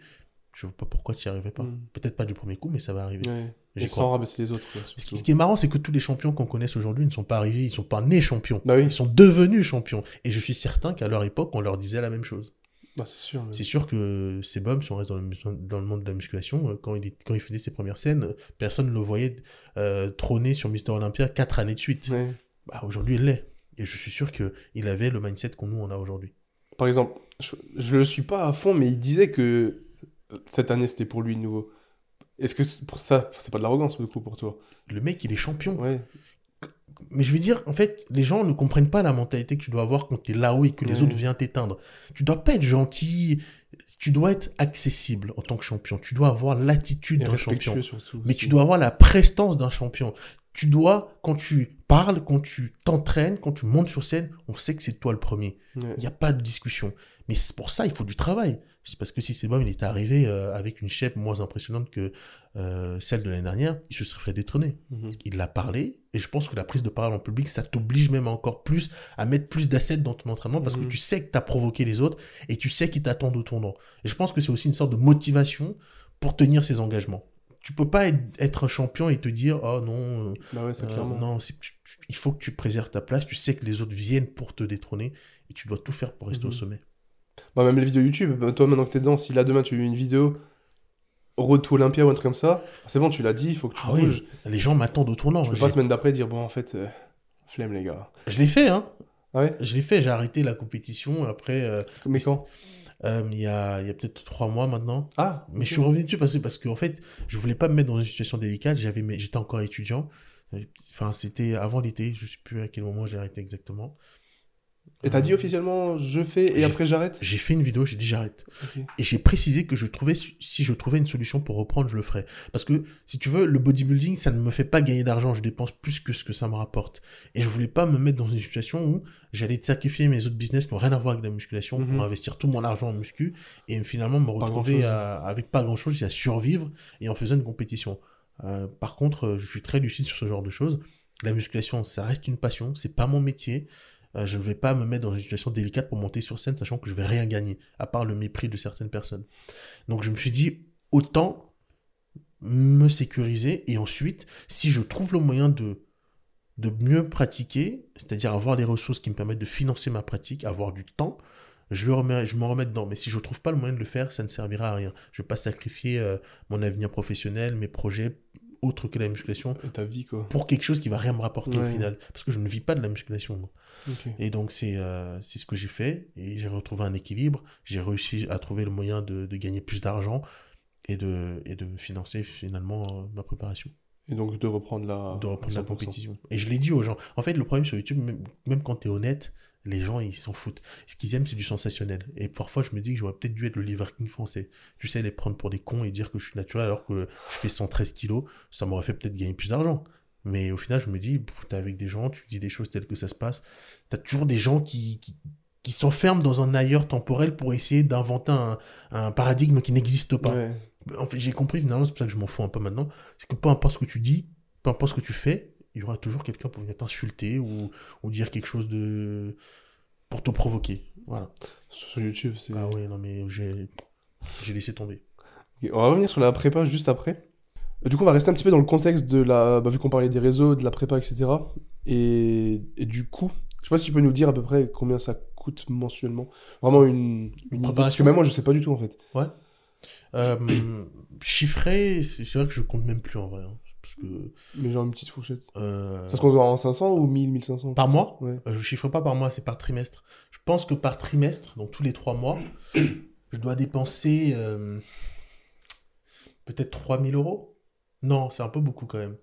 je ne vois pas pourquoi tu n'y arriverais pas. Mm. Peut-être pas du premier coup, mais ça va arriver. Ouais. Et crois. sans rabaisser les autres. quoi, Ce qui, surtout. ce qui est marrant, c'est que tous les champions qu'on connaisse aujourd'hui ne sont pas arrivés, ils ne sont pas nés champions. Bah oui, Ils sont devenus champions. Et je suis certain qu'à leur époque, on leur disait la même chose. Bah, c'est sûr. mais- C'est sûr que Sebum, si on reste dans le, dans le monde de la musculation, euh, quand il, est- quand il faisait ses premières scènes, euh, personne ne le voyait euh, trôner sur Mister Olympia quatre années de suite. Ouais. Bah, aujourd'hui, il l'est. Et je suis sûr qu'il avait le mindset qu'on nous on a aujourd'hui. Par exemple, je ne le suis pas à fond, mais il disait que cette année c'était pour lui de nouveau. Est-ce que pour ça, c'est pas de l'arrogance du coup pour toi? Le mec, il est champion. Ouais. Mais je veux dire, en fait, les gens ne comprennent pas la mentalité que tu dois avoir quand tu es là-haut et que les Ouais. autres viennent t'éteindre. Tu dois pas être gentil, tu dois être accessible en tant que champion. Tu dois avoir l'attitude d'un champion. surtout. Mais aussi. tu dois avoir la prestance d'un champion. Tu dois, quand tu parles, quand tu t'entraînes, quand tu montes sur scène, on sait que c'est toi le premier. Il n'y a pas de discussion. Mais pour ça, il faut du travail. C'est parce que si c'est bon, il était arrivé euh, avec une shape moins impressionnante que euh, celle de l'année dernière, il se serait fait détrôner. Mhm. Il l'a parlé, et je pense que la prise de parole en public, ça t'oblige même encore plus à mettre plus d'assets dans ton entraînement parce Mhm. que tu sais que tu as provoqué les autres et tu sais qu'ils t'attendent au tournant. Et je pense que c'est aussi une sorte de motivation pour tenir ses engagements. Tu peux pas être, être un champion et te dire oh non, euh, Bah ouais, euh, non, c'est- tu- tu- il faut que tu préserves ta place. Tu sais que les autres viennent pour te détrôner et tu dois tout faire pour rester Mhm. au sommet. Bah, même les vidéos YouTube, bah, toi maintenant que t'es dedans, si là demain tu as une vidéo Road to Olympia ou un truc comme ça, c'est bon, tu l'as dit, il faut que tu Ah oui, bouges. les gens m'attendent au tournant. Tu peux pas semaine d'après dire bon en fait, euh, flemme les gars. Je l'ai fait, hein. Ah ouais Je l'ai fait. J'ai arrêté la compétition après. euh, Mais quand euh, il y a, il y a peut-être trois mois maintenant. Ah, Mais je suis revenu dessus parce que, parce qu'en fait, je voulais pas me mettre dans une situation délicate. J'avais, j'étais encore étudiant. Enfin, c'était avant l'été. Je sais plus à quel moment j'ai arrêté exactement. Et t'as dit officiellement je fais et après j'arrête J'ai fait une vidéo, j'ai dit j'arrête. Et j'ai précisé que je trouvais, si je trouvais une solution pour reprendre, je le ferais. Parce que, si tu veux, le bodybuilding, ça ne me fait pas gagner d'argent. Je dépense plus que ce que ça me rapporte. Et je voulais pas me mettre dans une situation où j'allais sacrifier mes autres business qui n'ont rien à voir avec la musculation Mhm. pour investir tout mon argent en muscu et finalement me retrouver à- avec pas grand chose, à survivre et en faisant une compétition. Euh, par contre, euh, je suis très lucide sur ce genre de choses. La musculation, ça reste une passion, c'est pas mon métier. Euh, je ne vais pas me mettre dans une situation délicate pour monter sur scène, sachant que je vais rien gagner, à part le mépris de certaines personnes. Donc je me suis dit, autant me sécuriser, et ensuite, si je trouve le moyen de, de mieux pratiquer, c'est-à-dire avoir les ressources qui me permettent de financer ma pratique, avoir du temps, je, remets, je me remets dedans. Mais si je ne trouve pas le moyen de le faire, ça ne servira à rien. Je ne vais pas sacrifier euh, mon avenir professionnel, mes projets autres que la musculation, ta vie quoi. pour quelque chose qui va rien me rapporter au final. Parce que je ne vis pas de la musculation. Et donc, c'est euh, c'est ce que j'ai fait. Et j'ai retrouvé un équilibre. J'ai réussi à trouver le moyen de, de gagner plus d'argent et de, et de financer finalement euh, ma préparation, Et donc de reprendre la, de reprendre la 100%. compétition. Et je l'ai dit aux gens. En fait, le problème sur YouTube, même, même quand tu es honnête, les gens, ils s'en foutent. Ce qu'ils aiment, c'est du sensationnel. Et parfois, je me dis que j'aurais peut-être dû être le Liver King français. Tu sais, les prendre pour des cons et dire que je suis naturel alors que je fais 113 kilos, ça m'aurait fait peut-être gagner plus d'argent. Mais au final, je me dis, t'es avec des gens, tu dis des choses telles que ça se passe. T'as toujours des gens qui, qui, qui s'enferment dans un ailleurs temporel pour essayer d'inventer un, un paradigme qui n'existe pas. Ouais. En fait, j'ai compris finalement, c'est pour ça que je m'en fous un peu maintenant. C'est que peu importe ce que tu dis, peu importe ce que tu fais, il y aura toujours quelqu'un pour venir t'insulter ou, ou dire quelque chose de. pour te provoquer. Voilà. Sur YouTube, c'est. Ah oui, non, mais j'ai laissé tomber. On va revenir sur la prépa juste après. Du coup, on va rester un petit peu dans le contexte de la. Bah, vu qu'on parlait des réseaux, de la prépa, etc. Et, et du coup, je sais pas si tu peux nous dire à peu près combien ça coûte mensuellement. Vraiment une, une idée. Parce que même moi, je sais pas du tout en fait. Euh, chiffré, c'est c'est vrai que je compte même plus en vrai. hein, parce que. Mais genre une petite fourchette. euh, Ça se compte en 500 ou 1000, 1500 Par mois? Ouais. Euh, Je chiffre pas par mois, c'est par trimestre. Je pense que par trimestre, donc tous les trois mois, je dois dépenser euh, peut-être 3000 euros. Non, c'est un peu beaucoup quand même.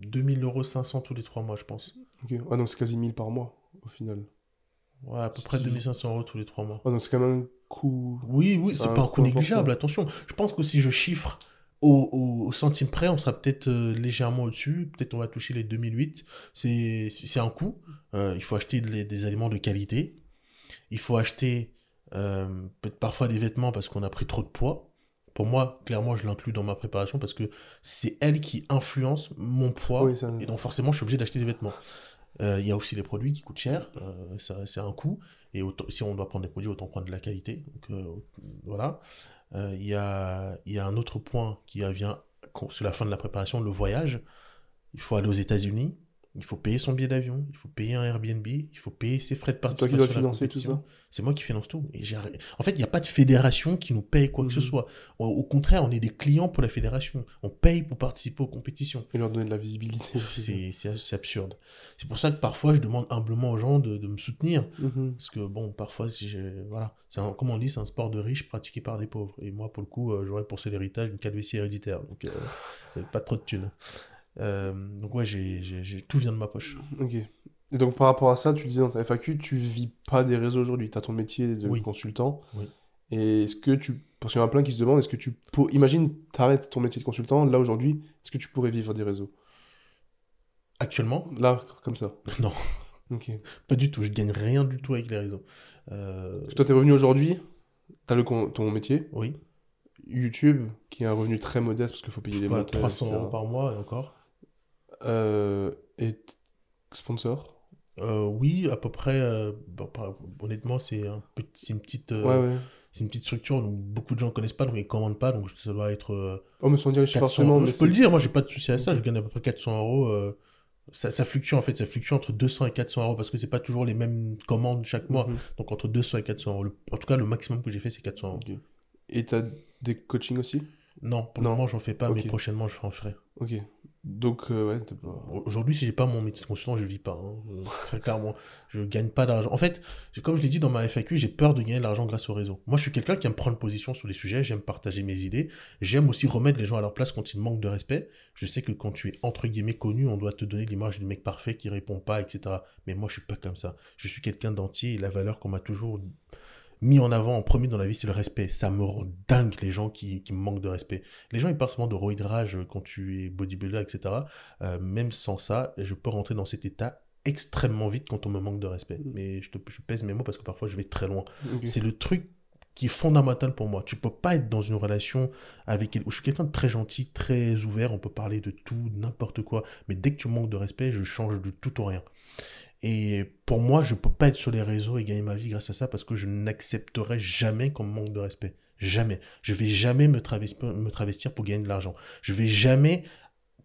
2000 euros 500 tous les trois mois, je pense. Ok. Ouais, donc c'est quasi 1000 par mois au final. Ouais, à peu près Si. 2500 euros tous les trois mois. Ouais, donc c'est quand même un coût. Oui, oui, C'est pas un coût coût négligeable, important. attention. Je pense que si je chiffre au, centime près, on sera peut-être euh, légèrement au-dessus. Peut-être on va toucher les 2008. C'est c'est un coût. Euh, il faut acheter des, des aliments de qualité. Il faut acheter euh, peut-être parfois des vêtements parce qu'on a pris trop de poids. Pour moi, clairement, je l'inclus dans ma préparation parce que c'est elle qui influence mon poids. Oui, ça... Et donc forcément, je suis obligé d'acheter des vêtements. Euh, Il y a aussi les produits qui coûtent cher, ça c'est un coût. Et autant- si on doit prendre des produits, autant prendre de la qualité. Donc voilà. Euh, Il y, a, y a un autre point qui vient sur la fin de la préparation, le voyage. Il faut aller aux États-Unis, il faut payer son billet d'avion, il faut payer un Airbnb, il faut payer ses frais de C'est toi qui participation. dois financer tout ça C'est moi qui finance tout. Et j'ai- en fait, il n'y a pas de fédération qui nous paye quoi que ce Mhm. soit. Au, contraire, on est des clients pour la fédération. On paye pour participer aux compétitions. Et leur donner de la visibilité. C'est absurde. C'est pour ça que parfois je demande humblement aux gens de, de me soutenir. Mhm. Parce que bon, parfois, si j'ai. Voilà. C'est un- Comme on dit, c'est un sport de riches pratiqué par des pauvres. Et moi, pour le coup, euh, j'aurais pour ça l'héritage une calvitie héréditaire. Donc, euh, pas trop de thunes. Euh, donc, ouais, j'ai j'ai- j'ai- tout vient de ma poche. Ok. Et donc par rapport à ça, tu disais dans ta FAQ, tu vis pas des réseaux aujourd'hui. Tu as ton métier de Oui. consultant. Oui. Et est-ce que tu. Parce qu'il y en a plein qui se demandent, est-ce que tu. pour- Imagine, t'arrêtes ton métier de consultant, là aujourd'hui, est-ce que tu pourrais vivre des réseaux? Actuellement, Là, comme ça. non, Ok. pas du tout. Je gagne rien du tout avec les réseaux. Euh, Parce que toi, t'es revenu aujourd'hui, t'as le con- ton métier, oui, YouTube, qui est un revenu très modeste parce qu'il faut payer les Quoi, montages, 300 etc. euros par mois et encore. Euh, et sponsor? Euh, oui, à peu près. euh, honnêtement, c'est un petit- une petite. euh, Ouais, ouais. C'est une petite structure, donc beaucoup de gens ne connaissent pas, donc ils ne commandent pas, donc ça doit être Oh, mais sans dire les chiffres 400 forcément. mais Je peux le dire, moi j'ai pas de souci à ça, je gagne à peu près 400 euros. ça, ça fluctue en fait, ça fluctue entre 200 et 400 euros parce que c'est pas toujours les mêmes commandes chaque mois, Mhm. donc entre 200 et 400 euros. En tout cas, le maximum que j'ai fait c'est 400 euros. Et t'as des coachings aussi? Non, pour le moment, j'en fais pas, mais prochainement, je en ferai. Ok. Donc, euh, ouais, Aujourd'hui, si j'ai pas mon métier de consultant, je vis pas. hein. Euh, Très clairement, je gagne pas d'argent. En fait, comme je l'ai dit dans ma FAQ, j'ai peur de gagner de l'argent grâce au réseau. Moi, je suis quelqu'un qui aime prendre position sur les sujets, j'aime partager mes idées, j'aime aussi remettre les gens à leur place quand ils manquent de respect. Je sais que quand tu es entre guillemets connu, on doit te donner l'image du mec parfait qui répond pas, etc. Mais moi, je suis pas comme ça. Je suis quelqu'un d'entier et la valeur qu'on m'a toujours mis en avant en premier dans la vie, c'est le respect. Ça me rend dingue les gens qui, qui me manquent de respect. Les gens, ils parlent souvent de roidrage quand tu es bodybuilder, etc. Euh, même sans ça, je peux rentrer dans cet état extrêmement vite quand on me manque de respect. Mm. Mais je, te, je pèse mes mots parce que parfois je vais très loin. C'est le truc qui est fondamental pour moi. Tu peux pas être dans une relation avec... quel- Je suis quelqu'un de très gentil, très ouvert, on peut parler de tout, n'importe quoi. Mais dès que tu manques de respect, je change de tout au rien. Et pour moi, je peux pas être sur les réseaux et gagner ma vie grâce à ça parce que je n'accepterai jamais qu'on me manque de respect. Jamais. Je vais jamais me travestir, pour gagner de l'argent. Je vais jamais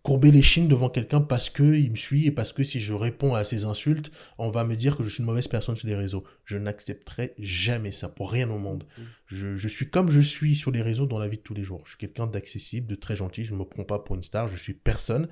courber les chines devant quelqu'un parce que il me suit et parce que si je réponds à ses insultes, on va me dire que je suis une mauvaise personne sur les réseaux. Je n'accepterai jamais ça pour rien au monde. Je, je suis comme je suis sur les réseaux dans la vie de tous les jours. Je suis quelqu'un d'accessible, de très gentil. Je ne me prends pas pour une star. Je suis personne.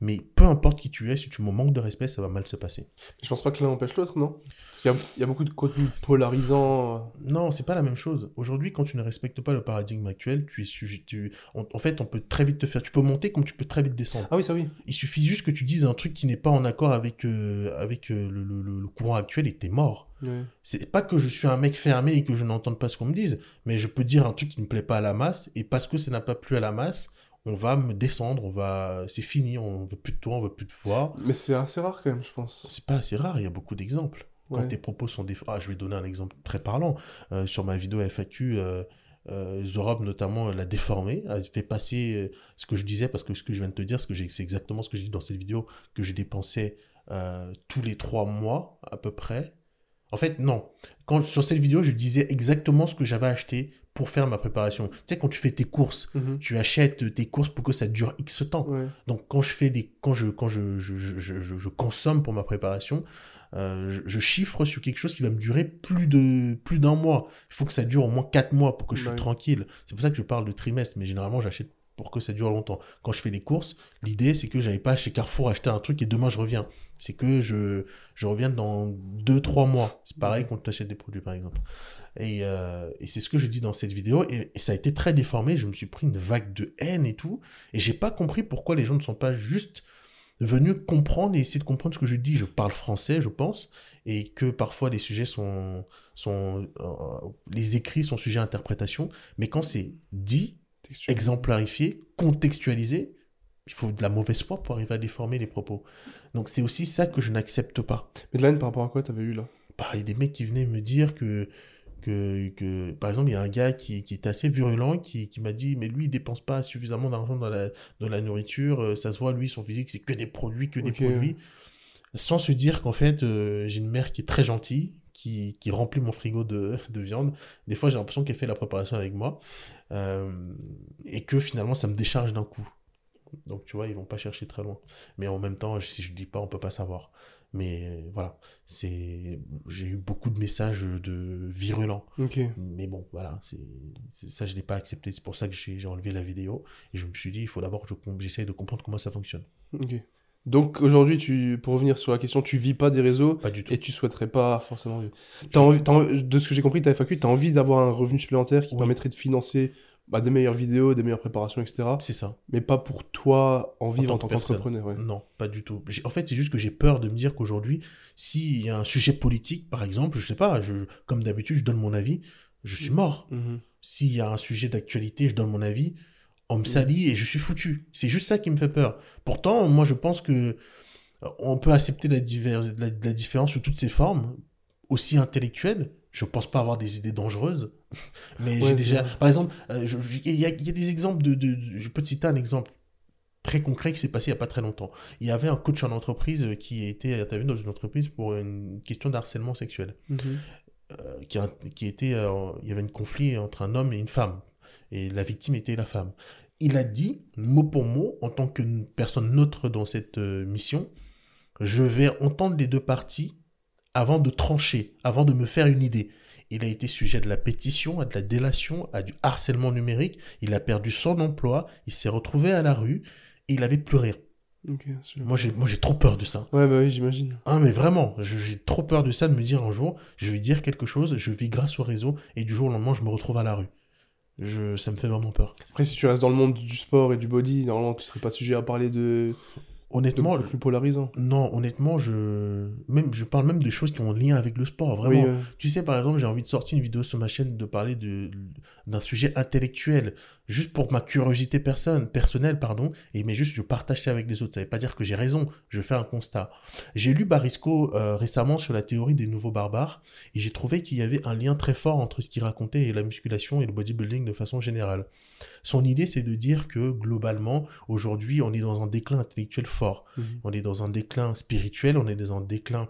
Mais peu importe qui tu es, si tu me manques de respect, ça va mal se passer. Je pense pas que l'un empêche l'autre, non? Parce qu'il y a, il y a beaucoup de contenu polarisant. euh, Non, c'est pas la même chose. Aujourd'hui, quand tu ne respectes pas le paradigme actuel, tu es sujet. tu- En, en fait, on peut très vite te faire. Tu peux monter comme tu peux très vite descendre. Ah oui, ça oui. Il suffit juste que tu dises un truc qui n'est pas en accord avec, euh, avec euh, le- le courant actuel et t'es mort. Ouais. C'est pas que je suis un mec fermé et que je n'entende pas ce qu'on me dise, mais je peux dire un truc qui ne plaît pas à la masse, et parce que ça n'a pas plu à la masse, on va me descendre, on va, c'est fini, on veut plus de toi, on veut plus te voir. Mais c'est assez rare quand même, je pense. C'est pas assez rare, il y a beaucoup d'exemples. Quand Ouais. tes propos sont déf... Ah, je vais donner un exemple très parlant. Euh, sur ma vidéo FAQ, euh, euh, Zorob notamment l'a déformé, a fait passer euh, ce que je disais, parce que ce que je viens de te dire, ce c'est exactement ce que j'ai dit dans cette vidéo, que j'ai dépensé euh, tous les trois mois à peu près. En fait, non. Quand, sur cette vidéo, je disais exactement ce que j'avais acheté pour faire ma préparation. Tu sais, quand tu fais tes courses, Mhm. tu achètes tes courses pour que ça dure X temps. Ouais. Donc quand je fais des quand je quand je, je, je, consomme pour ma préparation, euh, je, chiffre sur quelque chose qui va me durer plus de plus d'un mois. Il faut que ça dure au moins quatre mois pour que je Ouais. sois tranquille. C'est pour ça que je parle de trimestre, mais généralement j'achète pour que ça dure longtemps. Quand je fais des courses, l'idée c'est que j'aille pas chez Carrefour acheter un truc et demain je reviens. C'est que je, je reviens dans deux trois mois. C'est pareil quand tu achètes des produits par exemple. Et, euh, et c'est ce que je dis dans cette vidéo. Et, et ça a été très déformé. Je me suis pris une vague de haine et tout. Et j'ai pas compris pourquoi les gens ne sont pas juste venus comprendre et essayer de comprendre ce que je dis. Je parle français, je pense, et que parfois les sujets sont, sont euh, les écrits sont sujets à interprétation. Mais quand c'est dit, Textuel. exemplarifié, contextualisé, il faut de la mauvaise foi pour arriver à déformer les propos. Donc c'est aussi ça que je n'accepte pas. Mais de la haine par rapport à quoi t'avais eu là? Bah, il y a des mecs qui venaient me dire que, que, que par exemple, il y a un gars qui, qui est assez virulent qui, qui m'a dit, mais lui, il dépense pas suffisamment d'argent dans la, dans la nourriture, euh, ça se voit, lui, son physique, c'est que des produits, que des produits, sans se dire qu'en fait, euh, j'ai une mère qui est très gentille, qui, qui remplit mon frigo de, de viande. Des fois, j'ai l'impression qu'elle fait la préparation avec moi, euh, et que finalement, ça me décharge d'un coup. Donc, tu vois, ils vont pas chercher très loin. Mais en même temps, si je dis pas, on peut pas savoir. Mais euh, voilà, c'est j'ai eu beaucoup de messages de virulents. Ok. Mais bon, voilà, c'est ça, je l'ai pas accepté. C'est pour ça que j'ai enlevé la vidéo. Et je me suis dit, il faut d'abord que je j'essaye de comprendre comment ça fonctionne. Ok. Donc aujourd'hui, tu, pour revenir sur la question, tu vis pas des réseaux Pas du tout. et tu souhaiterais pas forcément vivre. Envie, envie- de ce que j'ai compris, ta FAQ, tu as envie d'avoir un revenu supplémentaire qui Oui. permettrait de financer bah, des meilleures vidéos, des meilleures préparations, etc. C'est ça. Mais pas pour toi en vivre en tant qu'entrepreneur. Ouais. Non, pas du tout. En fait, c'est juste que j'ai peur de me dire qu'aujourd'hui, s'il y a un sujet politique, par exemple, je sais pas, je, comme d'habitude, je donne mon avis, je suis mort. Mhm. S'il y a un sujet d'actualité, je donne mon avis, on Mm. me salit et je suis foutu. C'est juste ça qui me fait peur. Pourtant, moi, je pense que euh, on peut accepter la, la, la différence sous toutes ses formes, aussi intellectuelle. Je pense pas avoir des idées dangereuses, mais Ouais, j'ai déjà, vrai. par exemple, euh, il y, a, il y a des exemples de, de- de- je peux te citer un exemple très concret qui s'est passé il y a pas très longtemps. Il y avait un coach en entreprise qui a été intervenu dans une entreprise pour une question d'harcèlement sexuel Mhm. euh, qui, a- qui était, euh, il y avait un conflit entre un homme et une femme, et la victime était la femme. Il a dit, mot pour mot, en tant que personne neutre dans cette euh, mission, je vais entendre les deux parties avant de trancher, avant de me faire une idée. il a été sujet de la pétition, à de la délation, à du harcèlement numérique. Il a perdu son emploi, il s'est retrouvé à la rue et il avait plus rien. Moi, j'ai, moi, j'ai trop peur de ça. Ouais, bah oui, j'imagine. Ah, mais vraiment, j'ai trop peur de ça, de me dire un jour, je vais dire quelque chose, je vis grâce au réseau, et du jour au lendemain, je me retrouve à la rue. Je, ça me fait vraiment peur. Après, si tu restes dans le monde du sport et du body, normalement, tu serais pas sujet à parler de, Honnêtement, plus polarisant. non, honnêtement, je, même, je parle même de choses qui ont lien avec le sport, vraiment. Oui. Tu sais, par exemple, j'ai envie de sortir une vidéo sur ma chaîne de parler de, d'un sujet intellectuel, juste pour ma curiosité personne, personnelle, pardon, et mais juste je partage ça avec les autres. Ça veut pas dire que j'ai raison, je fais un constat. J'ai lu Barisco euh, récemment sur la théorie des nouveaux barbares, et j'ai trouvé qu'il y avait un lien très fort entre ce qu'il racontait et la musculation et le bodybuilding de façon générale. Son idée, c'est de dire que globalement, aujourd'hui, on est dans un déclin intellectuel fort. Mhm. On est dans un déclin spirituel, on est dans un déclin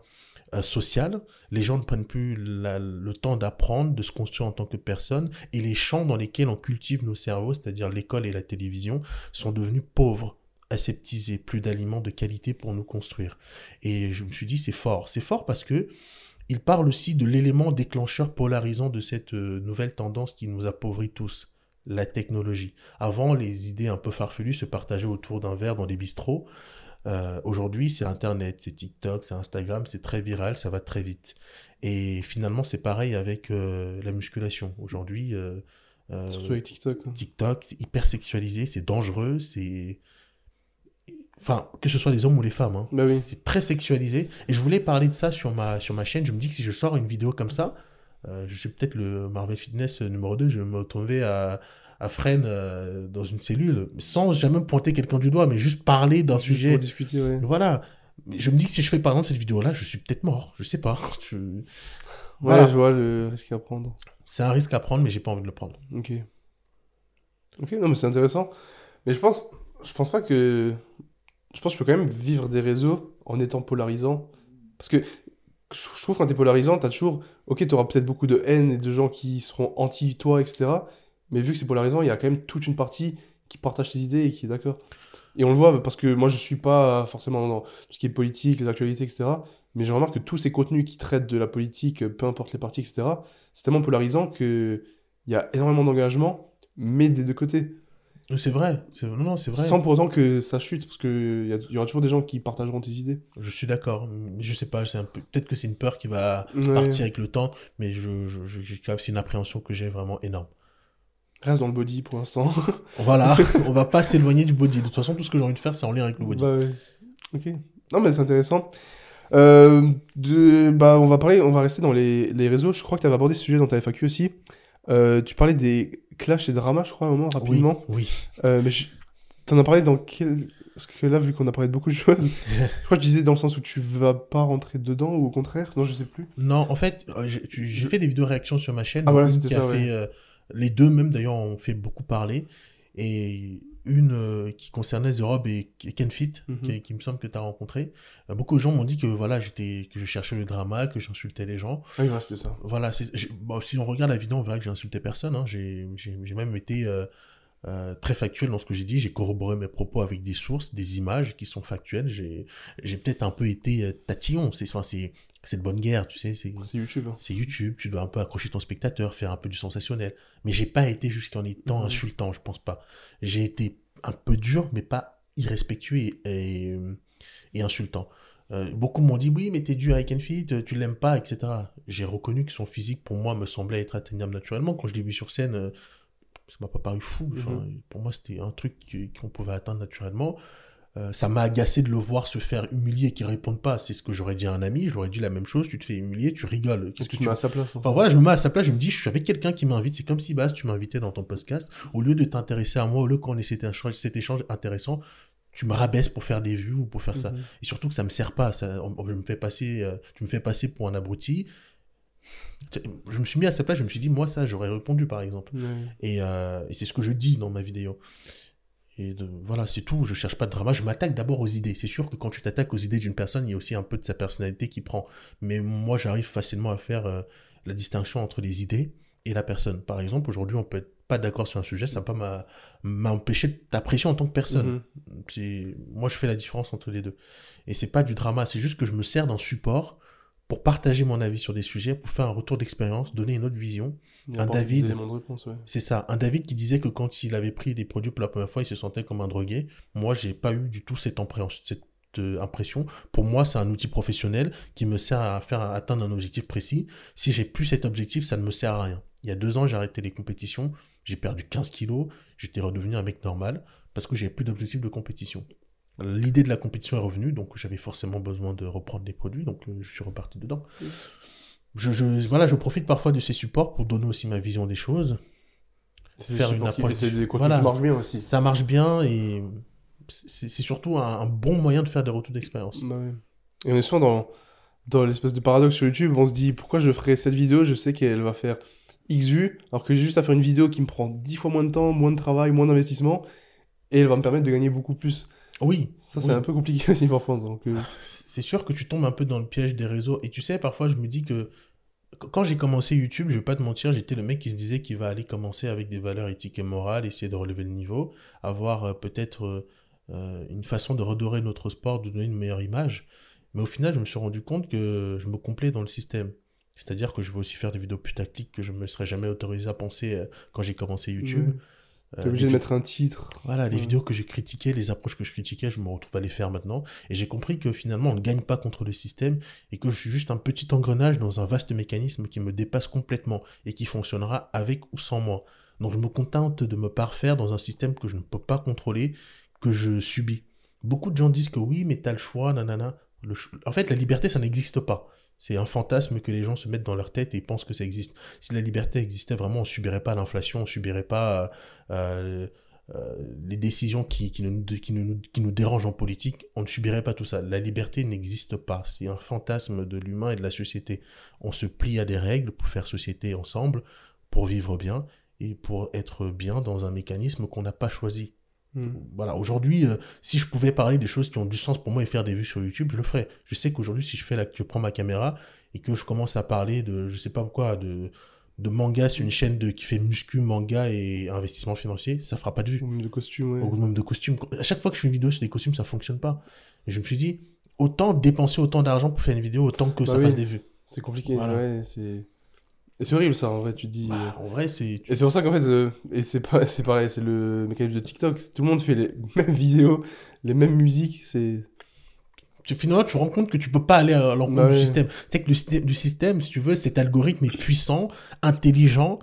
euh, social. Les gens ne prennent plus la- le temps d'apprendre, de se construire en tant que personne. Et les champs dans lesquels on cultive nos cerveaux, c'est-à-dire l'école et la télévision, sont devenus pauvres aseptisés, plus d'aliments de qualité pour nous construire. Et je me suis dit, c'est fort. C'est fort parce que il parle aussi de l'élément déclencheur polarisant de cette euh, nouvelle tendance qui nous appauvrit tous, la technologie. Avant, les idées un peu farfelues se partageaient autour d'un verre dans les bistrots. Euh, Aujourd'hui, c'est Internet, c'est TikTok, c'est Instagram, c'est très viral, ça va très vite. Et finalement, c'est pareil avec euh, la musculation. Aujourd'hui, euh, euh, Surtout avec TikTok. hein. TikTok, c'est hyper sexualisé, c'est dangereux, c'est... Enfin, que ce soit les hommes ou les femmes, hein. Bah oui. c'est très sexualisé. Et je voulais parler de ça sur ma, sur ma chaîne. Je me dis que si je sors une vidéo comme ça, euh, je suis peut-être le Marvel Fitness numéro 2, je vais me retrouver à, à Fresnes euh, dans une cellule, sans jamais pointer quelqu'un du doigt, mais juste parler d'un sujet. pour discuter, ouais. Voilà. Je me dis que si je fais par exemple cette vidéo-là, je suis peut-être mort. Je sais pas. Je- Ouais, Voilà. je vois le risque à prendre. C'est un risque à prendre, mais j'ai pas envie de le prendre. Ok. Ok, non, mais c'est intéressant. Mais je pense, je pense pas que. Je pense que tu peux quand même vivre des réseaux en étant polarisant. Parce que je trouve que quand t'es polarisant, t'as toujours. Ok, t'auras peut-être beaucoup de haine et de gens qui seront anti-toi, etc. Mais vu que c'est polarisant, il y a quand même toute une partie qui partage tes idées et qui est d'accord. Et on le voit parce que moi, je suis pas forcément dans tout ce qui est politique, les actualités, etc. Mais je remarque que tous ces contenus qui traitent de la politique, peu importe les partis, etc., c'est tellement polarisant que il y a énormément d'engagement, mais des deux côtés. C'est vrai. C'est- Non, non, c'est vrai. Sans pour autant que ça chute, parce qu'il y, a- y aura toujours des gens qui partageront tes idées. Je suis d'accord. Mais je sais pas. C'est un peu... Peut-être que c'est une peur qui va Ouais. partir avec le temps, mais je, je, je- c'est une appréhension que j'ai vraiment énorme. Reste dans le body pour l'instant. Voilà, on va pas s'éloigner du body. De toute façon, tout ce que j'ai envie de faire, c'est en lien avec le body. Bah ouais. Ok. Non, mais c'est intéressant. Euh, de, bah, on va parler, on va rester dans les, les réseaux. Je crois que tu avais abordé ce sujet dans ta FAQ aussi. Euh, tu parlais des clashs et dramas, je crois, à un moment, rapidement. Oui, oui. Euh, mais je- t'en as parlé dans quel... Parce que là, vu qu'on a parlé de beaucoup de choses, je crois que tu disais dans le sens où tu vas pas rentrer dedans ou au contraire? Non, je sais plus. Non, en fait, euh, j'ai fait des vidéos réactions sur ma chaîne. Ah, voilà, c'était ça, ouais. fait, euh, les deux même, d'ailleurs, ont fait beaucoup parler. Et une euh, qui concernait The Rob et et Ken Fit, Mhm. qui, qui me semble que tu as rencontré. Euh, beaucoup de gens m'ont dit que voilà, j'étais que je cherchais le drama, que j'insultais les gens. Ah oui, voilà, c'était ça. Voilà, bon, si on regarde la vidéo, on verra que j'ai insulté personne. hein. J'ai même été euh, très factuel dans ce que j'ai dit. J'ai corroboré mes propos avec des sources, des images qui sont factuelles. J'ai j'ai peut-être un peu été tatillon. C'est enfin, c'est c'est de bonne guerre, tu sais. C'est C'est YouTube. hein. c'est YouTube, tu dois un peu accrocher ton spectateur, faire un peu du sensationnel. Mais j'ai pas été jusqu'en étant Mhm. insultant, je pense pas. J'ai été un peu dur, mais pas irrespectueux et, et, et insultant. Euh, beaucoup m'ont dit oui, mais t'es dur avec Enfit, tu l'aimes pas, etc. J'ai reconnu que son physique pour moi me semblait être atteignable naturellement. Quand je l'ai vu sur scène, euh, ça m'a pas paru fou. Enfin, Pour moi, c'était un truc qu'on pouvait atteindre naturellement. Euh, ça m'a agacé de le voir se faire humilier et qu'il réponde pas. C'est ce que j'aurais dit à un ami. J'aurais dit la même chose. Tu te fais humilier, tu rigoles. Qu'est-ce que tu mets à sa place. en Enfin voilà, je me mets à sa place, je me dis, je suis avec quelqu'un qui m'invite. C'est comme si, Bas, tu m'invitais dans ton podcast. Au lieu de t'intéresser à moi, au lieu qu'on ait cet échange, cet échange intéressant, tu me rabaisses pour faire des vues ou pour faire ça. Mhm. Et surtout que ça me sert pas. Ça, je me fais passer, euh, tu me fais passer pour un abruti. Je me suis mis à sa place, je me suis dit, moi, ça, j'aurais répondu, par exemple. Et, euh, et c'est ce que je dis dans ma vidéo. Et de- voilà, c'est tout. Je cherche pas de drama. Je m'attaque d'abord aux idées. C'est sûr que quand tu t'attaques aux idées d'une personne, il y a aussi un peu de sa personnalité qui prend. Mais moi, j'arrive facilement à faire euh, la distinction entre les idées et la personne. Par exemple, aujourd'hui, on peut être pas d'accord sur un sujet, ça va pas m'a- m'empêcher de t'apprécier en tant que personne. C'est moi, je fais la différence entre les deux. Et c'est pas du drama. C'est juste que je me sers d'un support pour partager mon avis sur des sujets, pour faire un retour d'expérience, donner une autre vision. Il Un David- éléments de réponse, ouais. C'est ça. Un David qui disait que quand il avait pris des produits pour la première fois, il se sentait comme un drogué. Moi, j'ai pas eu du tout cette, cette euh, impression. Pour moi, c'est un outil professionnel qui me sert à faire atteindre un objectif précis. Si j'ai plus cet objectif, ça ne me sert à rien. Il y a deux ans, j'ai arrêté les compétitions. J'ai perdu 15 kilos. J'étais redevenu un mec normal parce que j'avais plus d'objectif de compétition. L'idée de la compétition est revenue, donc j'avais forcément besoin de reprendre des produits, donc euh, je suis reparti dedans. Je, je, voilà, je profite parfois de ces supports pour donner aussi ma vision des choses. Faire une qui- approche des contenus voilà. qui marchent bien aussi. Ça marche bien et c'est surtout un, un bon moyen de faire des retours d'expérience. Bah ouais. Et on est souvent dans, dans l'espèce de paradoxe sur YouTube, on se dit pourquoi je ferai cette vidéo, je sais qu'elle va faire X vues, alors que j'ai juste à faire une vidéo qui me prend 10 fois moins de temps, moins de travail, moins d'investissement, et elle va me permettre de gagner beaucoup plus. Oui, Ça, c'est Oui. un peu compliqué aussi parfois. Donc, euh, c'est sûr que tu tombes un peu dans le piège des réseaux. Et tu sais, parfois, je me dis que qu- quand j'ai commencé YouTube, je vais pas te mentir, j'étais le mec qui se disait qu'il va aller commencer avec des valeurs éthiques et morales, essayer de relever le niveau, avoir euh, peut-être euh, une façon de redorer notre sport, de donner une meilleure image. Mais au final, je me suis rendu compte que je me complais dans le système. C'est-à-dire que je veux aussi faire des vidéos putaclic que je me serais jamais autorisé à penser quand j'ai commencé YouTube. Euh, t'es obligé de mettre un titre. Voilà, les Ouais. vidéos que j'ai critiquées, les approches que je critiquais, je me retrouve à les faire maintenant. Et j'ai compris que finalement, on ne gagne pas contre le système et que je suis juste un petit engrenage dans un vaste mécanisme qui me dépasse complètement et qui fonctionnera avec ou sans moi. Donc je me contente de me parfaire dans un système que je ne peux pas contrôler, que je subis. Beaucoup de gens disent que oui, mais t'as le choix, nanana. Le En fait, la liberté, ça n'existe pas. C'est un fantasme que les gens se mettent dans leur tête et pensent que ça existe. Si la liberté existait vraiment, on subirait pas l'inflation, on subirait pas euh, euh, les décisions qui, qui, nous, qui, nous, qui nous dérangent en politique, on ne subirait pas tout ça. La liberté n'existe pas. C'est un fantasme de l'humain et de la société. On se plie à des règles pour faire société ensemble, pour vivre bien et pour être bien dans un mécanisme qu'on n'a pas choisi. Hmm. Voilà, aujourd'hui, euh, si je pouvais parler des choses qui ont du sens pour moi et faire des vues sur YouTube, je le ferais. Je sais qu'aujourd'hui, si je fais la, je prends ma caméra et que je commence à parler de, je sais pas quoi, de, de manga sur une chaîne de, qui fait muscu, manga et investissement financier, ça fera pas de vues. Même de costume, ouais. Au même de costumes. À chaque fois que je fais une vidéo sur des costumes, ça fonctionne pas. Et je me suis dit, autant dépenser autant d'argent pour faire une vidéo, autant que Bah ça oui. fasse des vues. C'est compliqué, Voilà. ouais. C'est et c'est horrible ça, en vrai, tu te dis. euh, Bah, en vrai, c'est. Et c'est pour ça qu'en fait, euh, et c'est pas, c'est pareil, c'est le mécanisme de TikTok. Tout le monde fait les mêmes vidéos, les mêmes musiques. C'est tu- finalement, tu te rends compte que tu peux pas aller à l'encontre Bah du ouais. système. Tu sais que le, système- du système, si tu veux, cet algorithme est puissant, intelligent,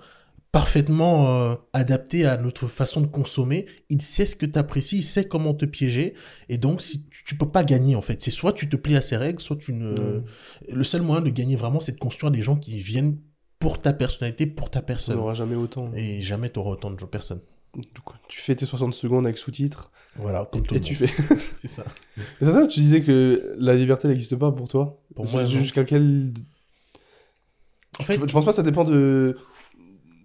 parfaitement euh, adapté à notre façon de consommer. Il sait ce que tu apprécies, il sait comment te piéger. Et donc, si tu, tu peux pas gagner, en fait. C'est soit tu te plies à ses règles, soit tu ne. Le seul moyen de gagner vraiment, c'est de construire des gens qui viennent pour ta personnalité, pour ta personne. n'aura jamais autant. Et jamais t'auras autant de personnes. Du coup, tu fais tes 60 secondes avec sous-titres Voilà, comme tout et tu fais. C'est ça. Et c'est ça, tu disais que la liberté n'existe pas pour toi. Pour moi, jusqu'à quel. En fait, tu, tu penses pas que ça dépend de,